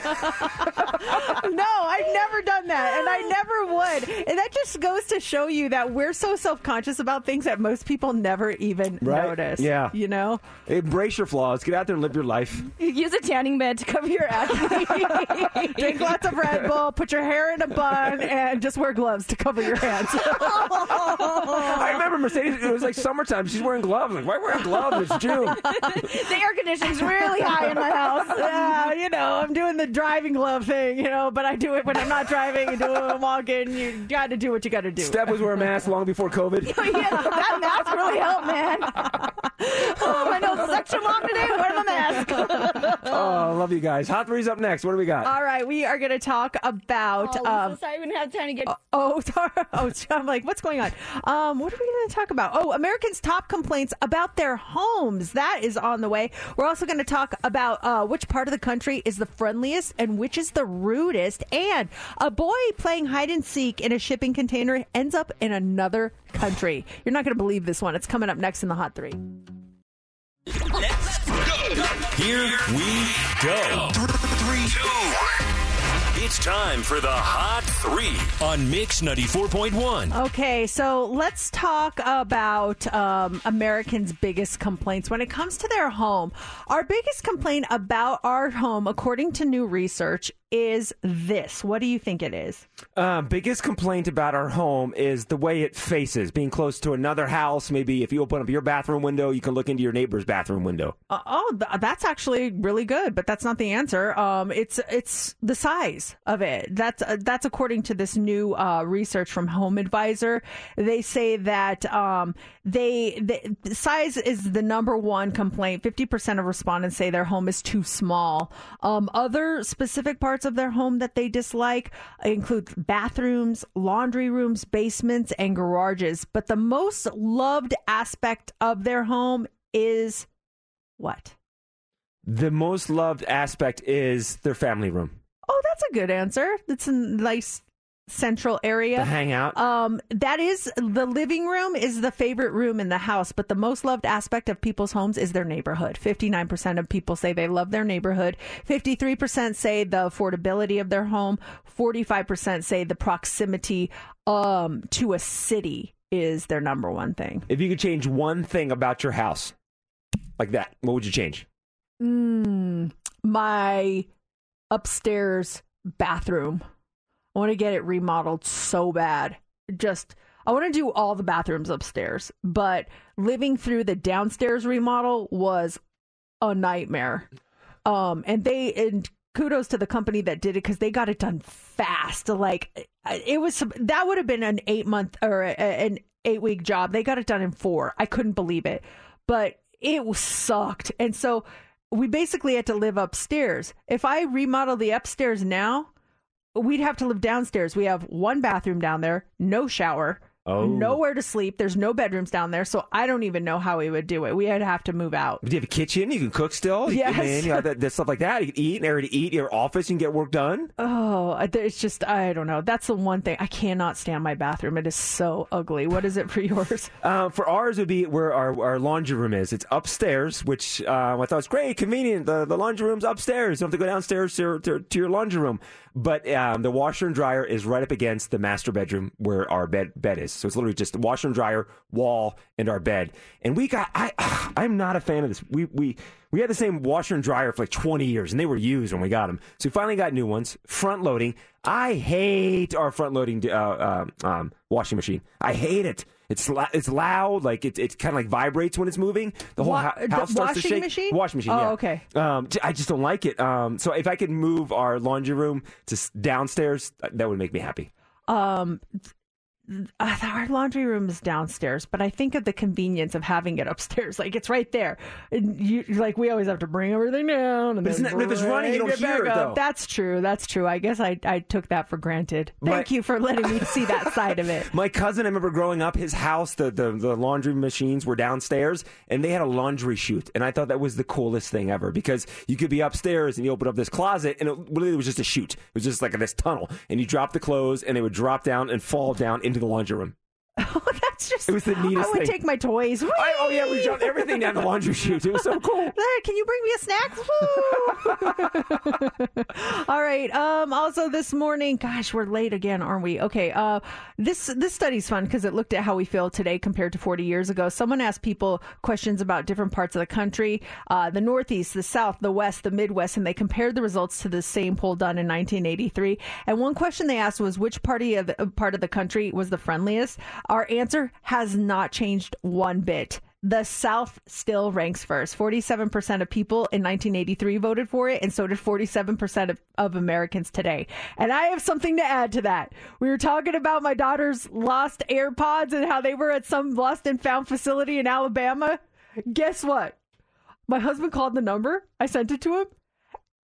no, I've never done that, and I never would. And that just goes to show you that we're so self conscious about things that most people never even Right? notice. Yeah. you know. Embrace your flaws. Get out there and live your life. Use a tanning bed to cover your acne. Drink lots of Red Bull. Put your hair in a bun, and just wear gloves to cover your hands. I remember Mercedes. It was like summertime. She's wearing gloves. Like, why wearing gloves? It's June. the air conditioning's really high in my house. yeah, you know, I'm doing the driving glove thing, you know, but I do it when I'm not driving and do it when I'm walking. You got to do what you got to do. Steph was wearing a mask long before COVID. yeah, that mask really helped, man. oh, my nose is extra long today. Wear my mask. oh, I love you guys. Hot three's up next. What do we got? All right, we are going to talk about. Oh, um, Lisa, sorry, I didn't have time to get. Oh, sorry. Oh, I'm like, what's going on? Um, what are we going to talk about? Oh, Americans' top complaints about their homes. That is on the way. We're also going to talk about uh, which part of the country is the friendliest and which is the rudest. And a boy playing hide and seek in a shipping container ends up in another country. You're not going to believe this one. It's coming up next in the Hot Three. Let's go. Here we go. Three, two. It's time for the Hot Three on Mix 94.1. Okay, so let's talk about um, Americans' biggest complaints when it comes to their home. Our biggest complaint about our home, according to new research, is this. What do you think it is? Uh, biggest complaint about our home is the way it faces, being close to another house. Maybe if you open up your bathroom window, you can look into your neighbor's bathroom window. Uh, oh, th- that's actually really good, but that's not the answer. Um, it's it's the size of it. That's uh, that's according to this new uh, research from Home Advisor. They say that um, they the size is the number one complaint. Fifty percent of respondents say their home is too small. Um, other specific parts of their home that they dislike include bathrooms, laundry rooms, basements, and garages. But the most loved aspect of their home is what? The most loved aspect is their family room. Oh, that's a good answer. That's a nice central area. To hang out. Um, that is the living room is the favorite room in the house, but the most loved aspect of people's homes is their neighborhood. 59% of people say they love their neighborhood. 53% say the affordability of their home. 45% say the proximity um, to a city is their number one thing. If you could change one thing about your house, like that, what would you change? Mm, my upstairs bathroom. I want to get it remodeled so bad. Just I want to do all the bathrooms upstairs, but living through the downstairs remodel was a nightmare. Um, and they and kudos to the company that did it because they got it done fast. Like it was that would have been an eight month or an eight week job. They got it done in four. I couldn't believe it, but it sucked. And so we basically had to live upstairs. If I remodel the upstairs now, we'd have to live downstairs. We have one bathroom down there, no shower, Oh. nowhere to sleep. There's no bedrooms down there, so I don't even know how we would do it. We'd have to move out. Do you have a kitchen? You can cook still. You Yes. Can, man, you have that, that stuff like that. You can eat, an area to eat. Your office, you can get work done. Oh, it's just I don't know. That's the one thing I cannot stand my bathroom. It is so ugly. What is it for yours? Uh, for ours, would be where our, our laundry room is. It's upstairs, which uh, I thought was great, convenient. The, the laundry room's upstairs. You don't have to go downstairs to, your- to, to your laundry room. But um, the washer and dryer is right up against the master bedroom where our bed bed is. So it's literally just washer and dryer, wall, and our bed. And we got I I'm not a fan of this. We we we had the same washer and dryer for like 20 years, and they were used when we got them. So we finally got new ones, front loading. I hate our front loading uh, um, um, washing machine. I hate it. It's la- it's loud, like it it kind of like vibrates when it's moving. The whole Wa- house starts to washing shake. machine? Washing machine. Oh, yeah. okay. Um, I just don't like it. Um, so if I could move our laundry room to s- downstairs, that would make me happy. Um, uh, our laundry room is downstairs, but I think of the convenience of having it upstairs. Like it's right there. And you like we always have to bring everything down. And But isn't that- if it's running, you don't hear it, though. That's true. That's true. I guess I I took that for granted. Thank Right. you for letting me see that side of it. My cousin, I remember growing up, his house, the, the, the laundry machines were downstairs, and they had a laundry chute. And I thought that was the coolest thing ever because you could be upstairs and you open up this closet, and it literally was just a chute. It was just like this tunnel. And you drop the clothes, and they would drop down and fall down into the laundry room. That's just. It was the neatest I would thing. take my toys. I, oh, yeah, we dropped everything down the laundry chute. It was so cool. There, can you bring me a snack? All right. Um, also this morning, gosh, we're late again, aren't we? Okay. Uh, this this study's fun because it looked at how we feel today compared to 40 years ago. Someone asked people questions about different parts of the country, uh, the Northeast, the South, the West, the Midwest, and they compared the results to the same poll done in 1983. And one question they asked was which party of the, part of the country was the friendliest. Our answer has not changed one bit. The South still ranks first. 47% of people in 1983 voted for it, and so did 47% of, of Americans today. And I have something to add to that. We were talking about my daughter's lost AirPods and how they were at some lost and found facility in Alabama. Guess what? My husband called the number. I sent it to him.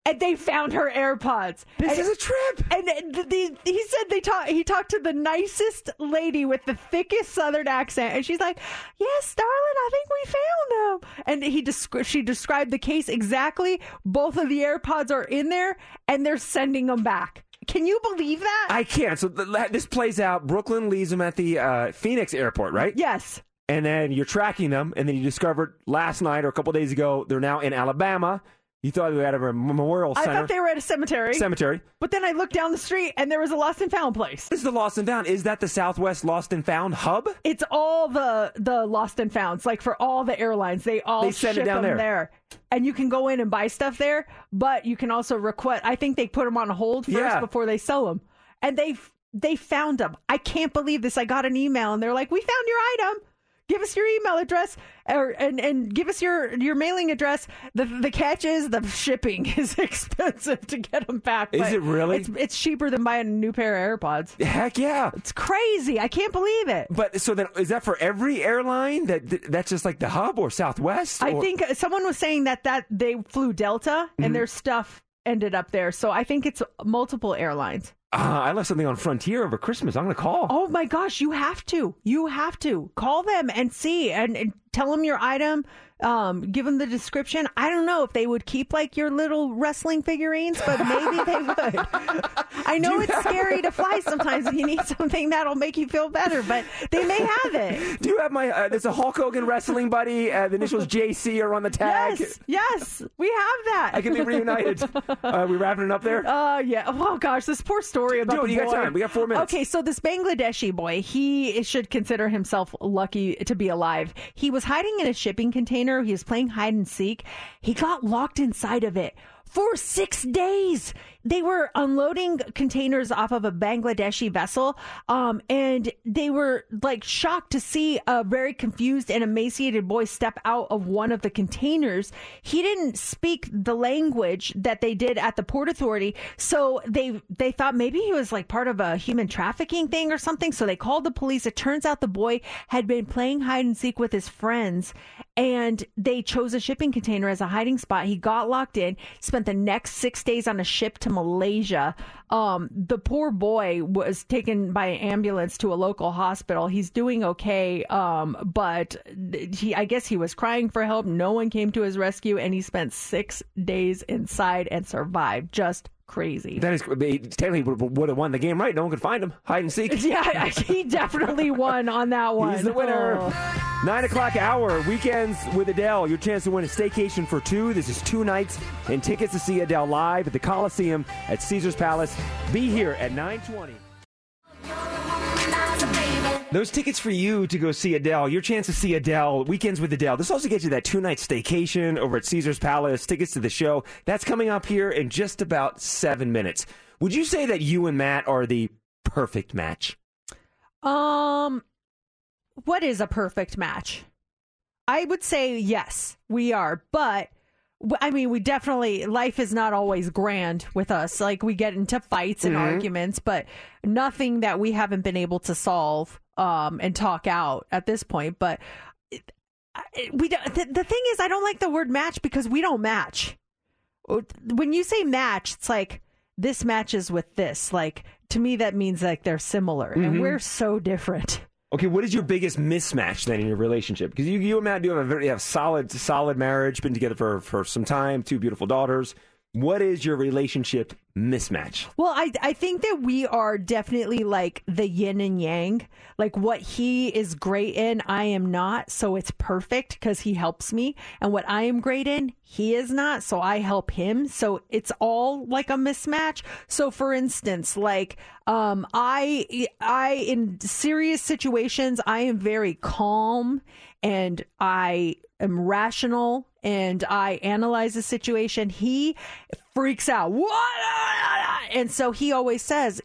And they found her AirPods. This and, is a trip. And the, the, he said they talked. He talked to the nicest lady with the thickest Southern accent, and she's like, "Yes, darling, I think we found them." And he descri- she described the case exactly. Both of the AirPods are in there, and they're sending them back. Can you believe that? I can't. So the, this plays out. Brooklyn leaves them at the uh, Phoenix airport, right? Yes. And then you're tracking them, and then you discovered last night or a couple days ago they're now in Alabama. You thought they were at a memorial I thought they were at a cemetery. Cemetery. But then I looked down the street and there was a lost and found place. This is the Lost and Found. Is that the Southwest Lost and Found hub? It's all the the lost and founds, like for all the airlines. They all They send it ship down them there. and you can go in and buy stuff there. But you can also request. I think they put them on hold first Yeah. before they sell them, and they they found them. I can't believe this. I got an email and they're like, "We found your item." Give us your email address, or and, and give us your, your mailing address. The the catch is the shipping is expensive to get them back. Is it really? It's, it's cheaper than buying a new pair of AirPods. Heck yeah! It's crazy. I can't believe it. But so then, is that for every airline? That that's just like the hub or Southwest? I think someone was saying that that they flew Delta and Mhm. their stuff ended up there. So I think it's multiple airlines. Uh, I left something on Frontier over Christmas. I'm going to call. Oh my gosh, you have to. You have to call them and see and, and tell them your item. Um, give them the description. I don't know if they would keep like your little wrestling figurines, but maybe they would. I know it's scary to fly sometimes. If you need something that'll make you feel better, but they may have it. Do you have my? Uh, there's a Hulk Hogan wrestling buddy. Uh, the initials JC are on the tag. Yes, yes, we have that. I can be reunited. uh, we wrapping it up there. Uh, yeah. Oh gosh, this poor story about the You got time. We got four minutes. Okay, so this Bangladeshi boy, he should consider himself lucky to be alive. He was hiding in a shipping container. He was playing hide and seek. He got locked inside of it. For six days, they were unloading containers off of a Bangladeshi vessel, um, and they were like shocked to see a very confused and emaciated boy step out of one of the containers. He didn't speak the language that they did at the port authority, so they they thought maybe he was like part of a human trafficking thing or something. So they called the police. It turns out the boy had been playing hide and seek with his friends, and they chose a shipping container as a hiding spot. He got locked in, spent the next six days on a ship to Malaysia. Um, the poor boy was taken by ambulance to a local hospital. He's doing okay, um, but he, I guess he was crying for help. No one came to his rescue, and he spent six days inside and survived. Just crazy. That is he technically would, have won the game, right? No one could find him. Hide and seek. Yeah, he definitely won on that one. He's the winner. Oh. Nine o'clock hour, weekends with Adele. Your chance to win a staycation for two. This is two nights and tickets to see Adele live at the Colosseum at Caesars Palace. Be here at 920. Those tickets for you to go see Adele, your chance to see Adele, weekends with Adele. This also gets you that two night staycation over at Caesars Palace, tickets to the show. That's coming up here in just about seven minutes. Would you say that you and Matt are the perfect match? Um, what is a perfect match? I would say yes, we are, but I mean, we definitely life is not always grand with us. Like we get into fights and Mhm. arguments, but nothing that we haven't been able to solve um and talk out at this point. But it- I- we don't, the, the thing is, I don't like the word match because we don't match. When you say match, it's like this matches with this. Like to me, that means like they're similar, and Mhm. we're so different. Okay, what is your biggest mismatch then in your relationship? Because you, you and Matt do have a very have solid, solid marriage, been together for, for some time, two beautiful daughters. What is your relationship mismatch? Well, I I think that we are definitely like the yin and yang. Like what he is great in, I am not, so it's perfect because he helps me. And what I am great in, he is not, so I help him. So it's all like a mismatch. So for instance, like um I I in serious situations, I am very calm and I am rational and I analyze the situation. He freaks out. What? And so he always says,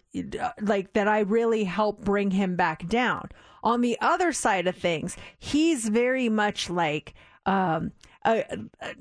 like, that I really help bring him back down. On the other side of things, he's very much like, um, uh,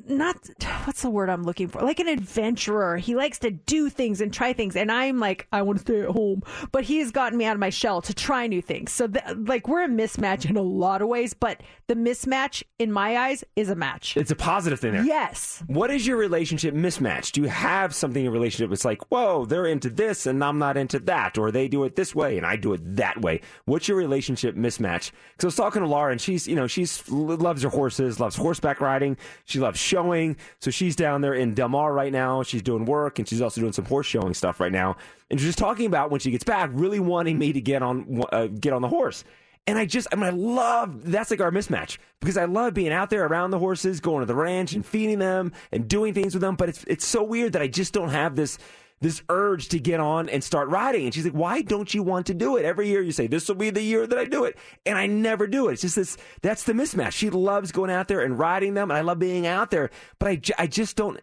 not what's the word I'm looking for? Like an adventurer. He likes to do things and try things, and I'm like, I want to stay at home. But he's gotten me out of my shell to try new things. So, th- like, we're a mismatch in a lot of ways. But the mismatch, in my eyes, is a match. It's a positive thing there. Yes. What is your relationship mismatch? Do you have something in your relationship that's like, whoa, they're into this and I'm not into that, or they do it this way and I do it that way? What's your relationship mismatch? Because I was talking to Laura and she's, you know, she's loves her horses, loves horseback riding, she loves showing. So she's down there in Del Mar right now. She's doing work and she's also doing some horse showing stuff right now. And she's just talking about when she gets back, really wanting me to get on uh, get on the horse. And I just, I mean, I love that's like our mismatch because I love being out there around the horses, going to the ranch and feeding them and doing things with them. But it's it's so weird that I just don't have this this urge to get on and start riding. And she's like, why don't you want to do it? Every year you say, this will be the year that I do it. And I never do it. It's just this, that's the mismatch. She loves going out there and riding them. And I love being out there, but I, I just don't,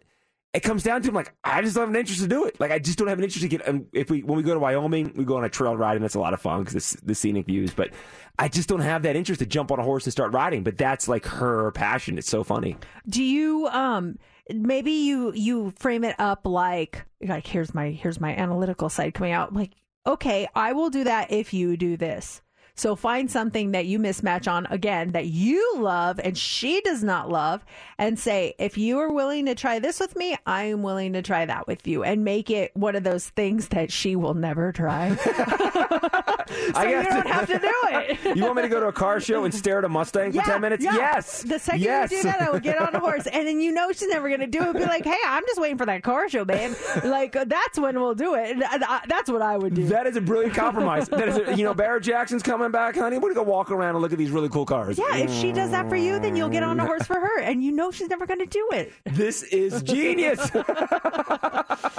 it comes down to like I just don't have an interest to do it. Like I just don't have an interest to get. And if we when we go to Wyoming, we go on a trail ride and it's a lot of fun because the scenic views. But I just don't have that interest to jump on a horse and start riding. But that's like her passion. It's so funny. Do you um maybe you you frame it up like like here's my here's my analytical side coming out like okay, I will do that if you do this. So find something that you mismatch on again that you love and she does not love and say, if you are willing to try this with me, I am willing to try that with you and make it one of those things that she will never try. so I you don't to- have to do it. you want me to go to a car show and stare at a Mustang for 10 minutes? yeah. Yes. The second yes. you do that, I will get on a horse, and then you know she's never going to do it. Be like, hey, I'm just waiting for that car show, babe. Like uh, that's when we'll do it. I- That's what I would do. That is a brilliant compromise. that is, a, you know, Barrett Jackson's coming back, honey. We're gonna go walk around and look at these really cool cars. Yeah, if she does that for you, then you'll get on a mm. horse for her, and you know she's never to do it. This is genius.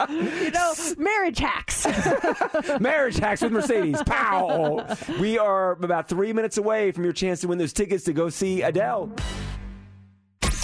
you know, marriage hacks. Marriage hacks with Mercedes. Pow! We are about three minutes away from your chance to win those tickets to go see Adele.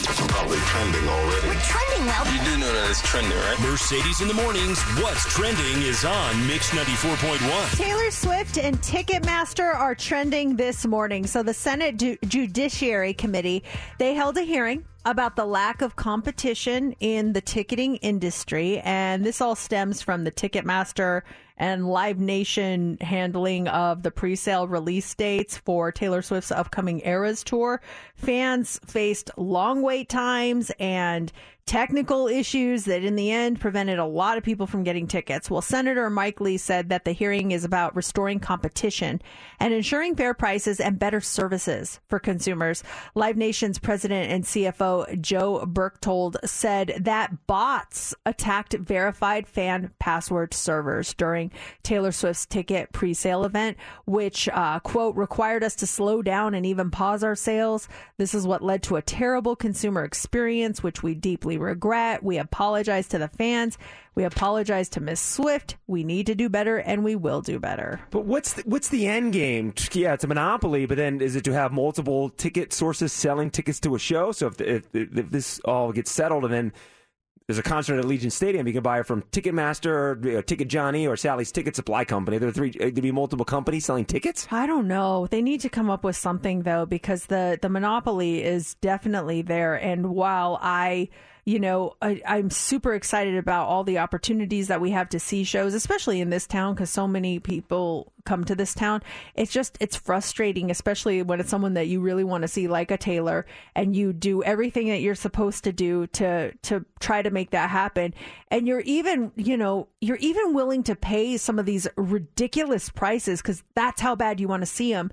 Probably trending already. We're trending well. You do know that it's trending, right? Mercedes in the mornings. What's trending is on Mix 94.1. Taylor Swift and Ticketmaster are trending this morning. So the Senate Ju- Judiciary Committee, they held a hearing about the lack of competition in the ticketing industry and this all stems from the Ticketmaster and Live Nation handling of the pre-sale release dates for Taylor Swift's upcoming Eras tour. Fans faced long wait times and technical issues that in the end prevented a lot of people from getting tickets. Well, Senator Mike Lee said that the hearing is about restoring competition and ensuring fair prices and better services for consumers. Live Nation's president and CFO Joe Berchtold said that bots attacked verified fan password servers during Taylor Swift's ticket pre-sale event, which uh, quote required us to slow down and even pause our sales. This is what led to a terrible consumer experience, which we deeply regret. We apologize to the fans. We apologize to Miss Swift. We need to do better, and we will do better. But what's the, what's the end game? Yeah, it's a monopoly, but then is it to have multiple ticket sources selling tickets to a show? So if, if, if this all gets settled and then there's a concert at Allegiant Stadium, you can buy it from Ticketmaster, or, Ticket Johnny, or Sally's Ticket Supply Company. There are three. uh, There'd be multiple companies selling tickets. I don't know. They need to come up with something though, because the the monopoly is definitely there. And while I, you know, I, I'm super excited about all the opportunities that we have to see shows, especially in this town, because so many people come to this town. It's just it's frustrating, especially when it's someone that you really want to see, like a Taylor, and you do everything that you're supposed to do to to try to make that happen. And you're even, you know, you're even willing to pay some of these ridiculous prices because that's how bad you want to see them.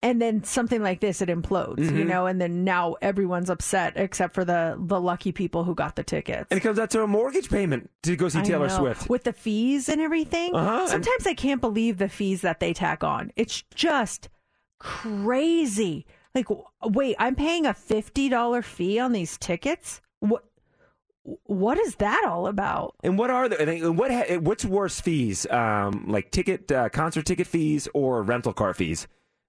And then something like this, it implodes, you Mhm. know, and then now everyone's upset except for the the lucky people who got the tickets. And it comes out to a mortgage payment to go see I Taylor know. Swift. with the fees and everything. Uh-huh. Sometimes I can't believe the fees that they tack on. It's just crazy. Like, wait, I'm paying a fifty dollar fee on these tickets. What? What is that all about? And what are the and and what ha- what's worse fees? Um, like ticket uh, concert ticket fees or rental car fees?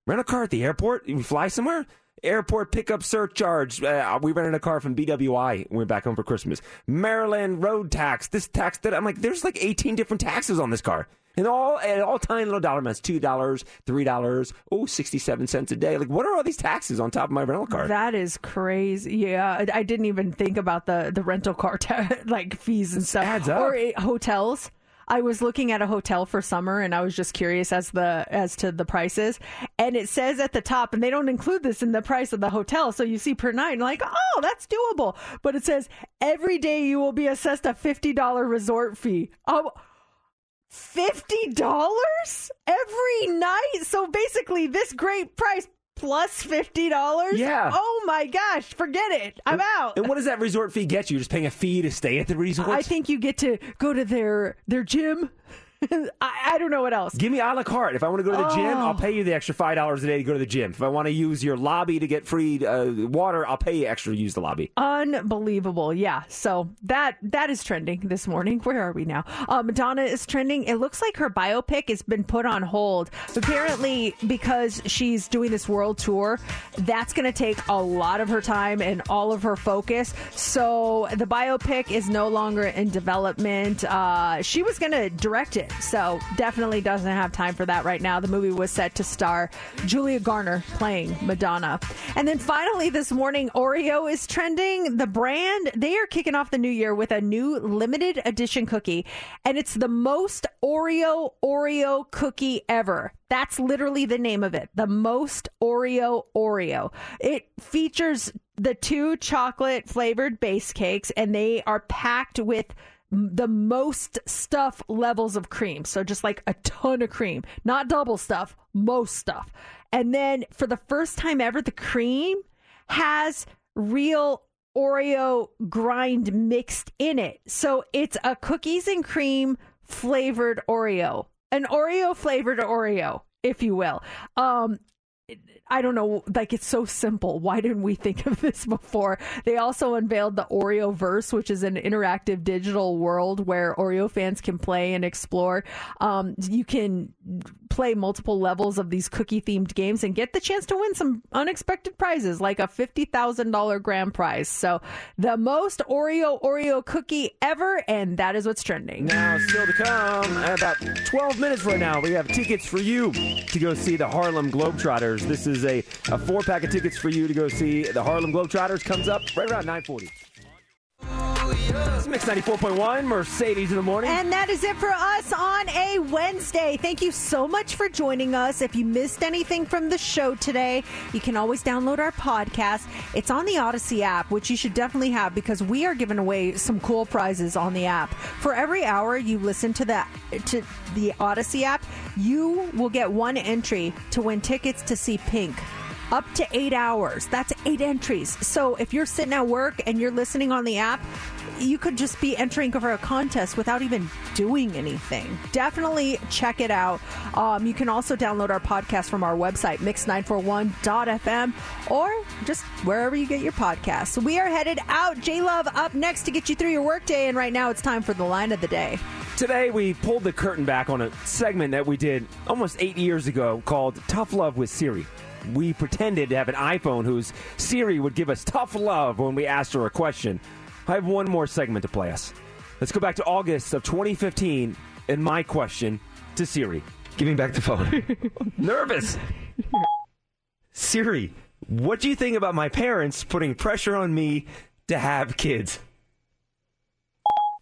Rent a car at the airport? You fly somewhere? Airport pickup surcharge. Uh, we rented a car from BWI. and Went back home for Christmas. Maryland road tax. This tax that I'm like, there's like 18 different taxes on this car. And all and all tiny little dollar amounts, two dollars, three dollars, oh, 67 cents a day. Like what are all these taxes on top of my rental car? That is crazy. Yeah, I, I didn't even think about the the rental car ta- like fees and stuff. adds up. Or uh, hotels. I was looking at a hotel for summer and I was just curious as the as to the prices. And it says at the top, and they don't include this in the price of the hotel. So you see per night and like, oh, that's doable. But it says every day you will be assessed a fifty dollar resort fee. Oh, fifty dollars every night. So basically, this great price plus fifty dollars. Yeah. Oh my gosh, forget it. I'm out. And what does that resort fee get you? You're just paying a fee to stay at the resort? I think you get to go to their their gym. I, I don't know what else. Give me a la carte. If I want to go to the gym, Oh. I'll pay you the extra five dollars a day to go to the gym. If I want to use your lobby to get free uh, water, I'll pay you extra to use the lobby. Unbelievable, yeah. So that that is trending this morning. Where are we now? Uh, Madonna is trending. It looks like her biopic has been put on hold. Apparently, because she's doing this world tour, that's going to take a lot of her time and all of her focus. So the biopic is no longer in development. Uh, she was going to direct it, so definitely doesn't have time for that right now. The movie was set to star Julia Garner playing Madonna, and then finally this morning, Oreo is trending. The brand they are kicking off the new year with a new limited edition cookie, and it's the most Oreo Oreo cookie ever. That's literally the name of it. The most Oreo Oreo. It features the two chocolate flavored base cakes, and they are packed with the most stuff levels of cream. So just like a ton of cream, not double stuff, most stuff. And then for the first time ever, the cream has real Oreo grind mixed in it. So it's a cookies and cream flavored Oreo, an Oreo flavored Oreo, if you will. Um, I don't know, like it's so simple. Why didn't we think of this before? They also unveiled the Oreo Verse, which is an interactive digital world where Oreo fans can play and explore. Um, you can play multiple levels of these cookie themed games and get the chance to win some unexpected prizes, like a $50,000 grand prize. So, the most Oreo Oreo cookie ever, and that is what's trending. Now, still to come, about 12 minutes right now, we have tickets for you to go see the Harlem Globetrotters. This is a, a four pack of tickets for you to go see the Harlem Globetrotters. Comes up right around 940. Mix 94.1, Mercedes in the morning. And that is it for us on a Wednesday. Thank you so much for joining us. If you missed anything from the show today, you can always download our podcast. It's on the Audacy app, which you should definitely have because we are giving away some cool prizes on the app. For every hour you listen to the to the Audacy app, you will get one entry to win tickets to see Pink up to eight hours. That's eight entries. So if you're sitting at work and you're listening on the app, you could just be entering for a contest without even doing anything. Definitely check it out. Um, you can also download our podcast from our website, mix941.fm, or just wherever you get your podcasts. We are headed out. J Love up next to get you through your workday. And right now it's time for the line of the day. Today, we pulled the curtain back on a segment that we did almost eight years ago called Tough Love with Siri. We pretended to have an iPhone whose Siri would give us tough love when we asked her a question. I have one more segment to play us. Let's go back to August of 2015 and my question to Siri. Give me back the phone. Nervous. Siri, what do you think about my parents putting pressure on me to have kids?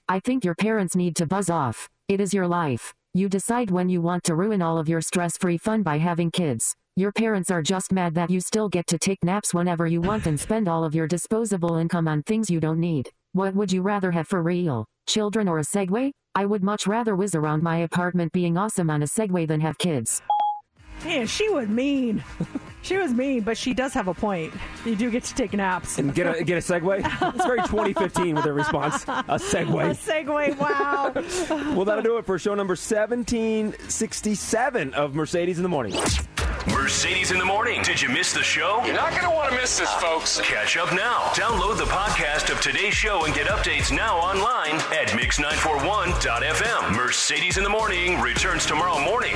I think your parents need to buzz off. It is your life. You decide when you want to ruin all of your stress free fun by having kids. Your parents are just mad that you still get to take naps whenever you want and spend all of your disposable income on things you don't need. What would you rather have for real? Children or a Segway? I would much rather whiz around my apartment being awesome on a Segway than have kids. Man, she was mean. she was mean, but she does have a point. You do get to take naps. And get a get a Segway. It's very 2015 with her response. A Segway. A Segway. Segway, wow. Well, that'll do it for show number 1767 of Mercedes in the Morning. Mercedes in the morning. Did you miss the show? You're not going to want to miss this, folks. Catch up now. Download the podcast of today's show and get updates now online at mix941.fm. Mercedes in the morning returns tomorrow morning.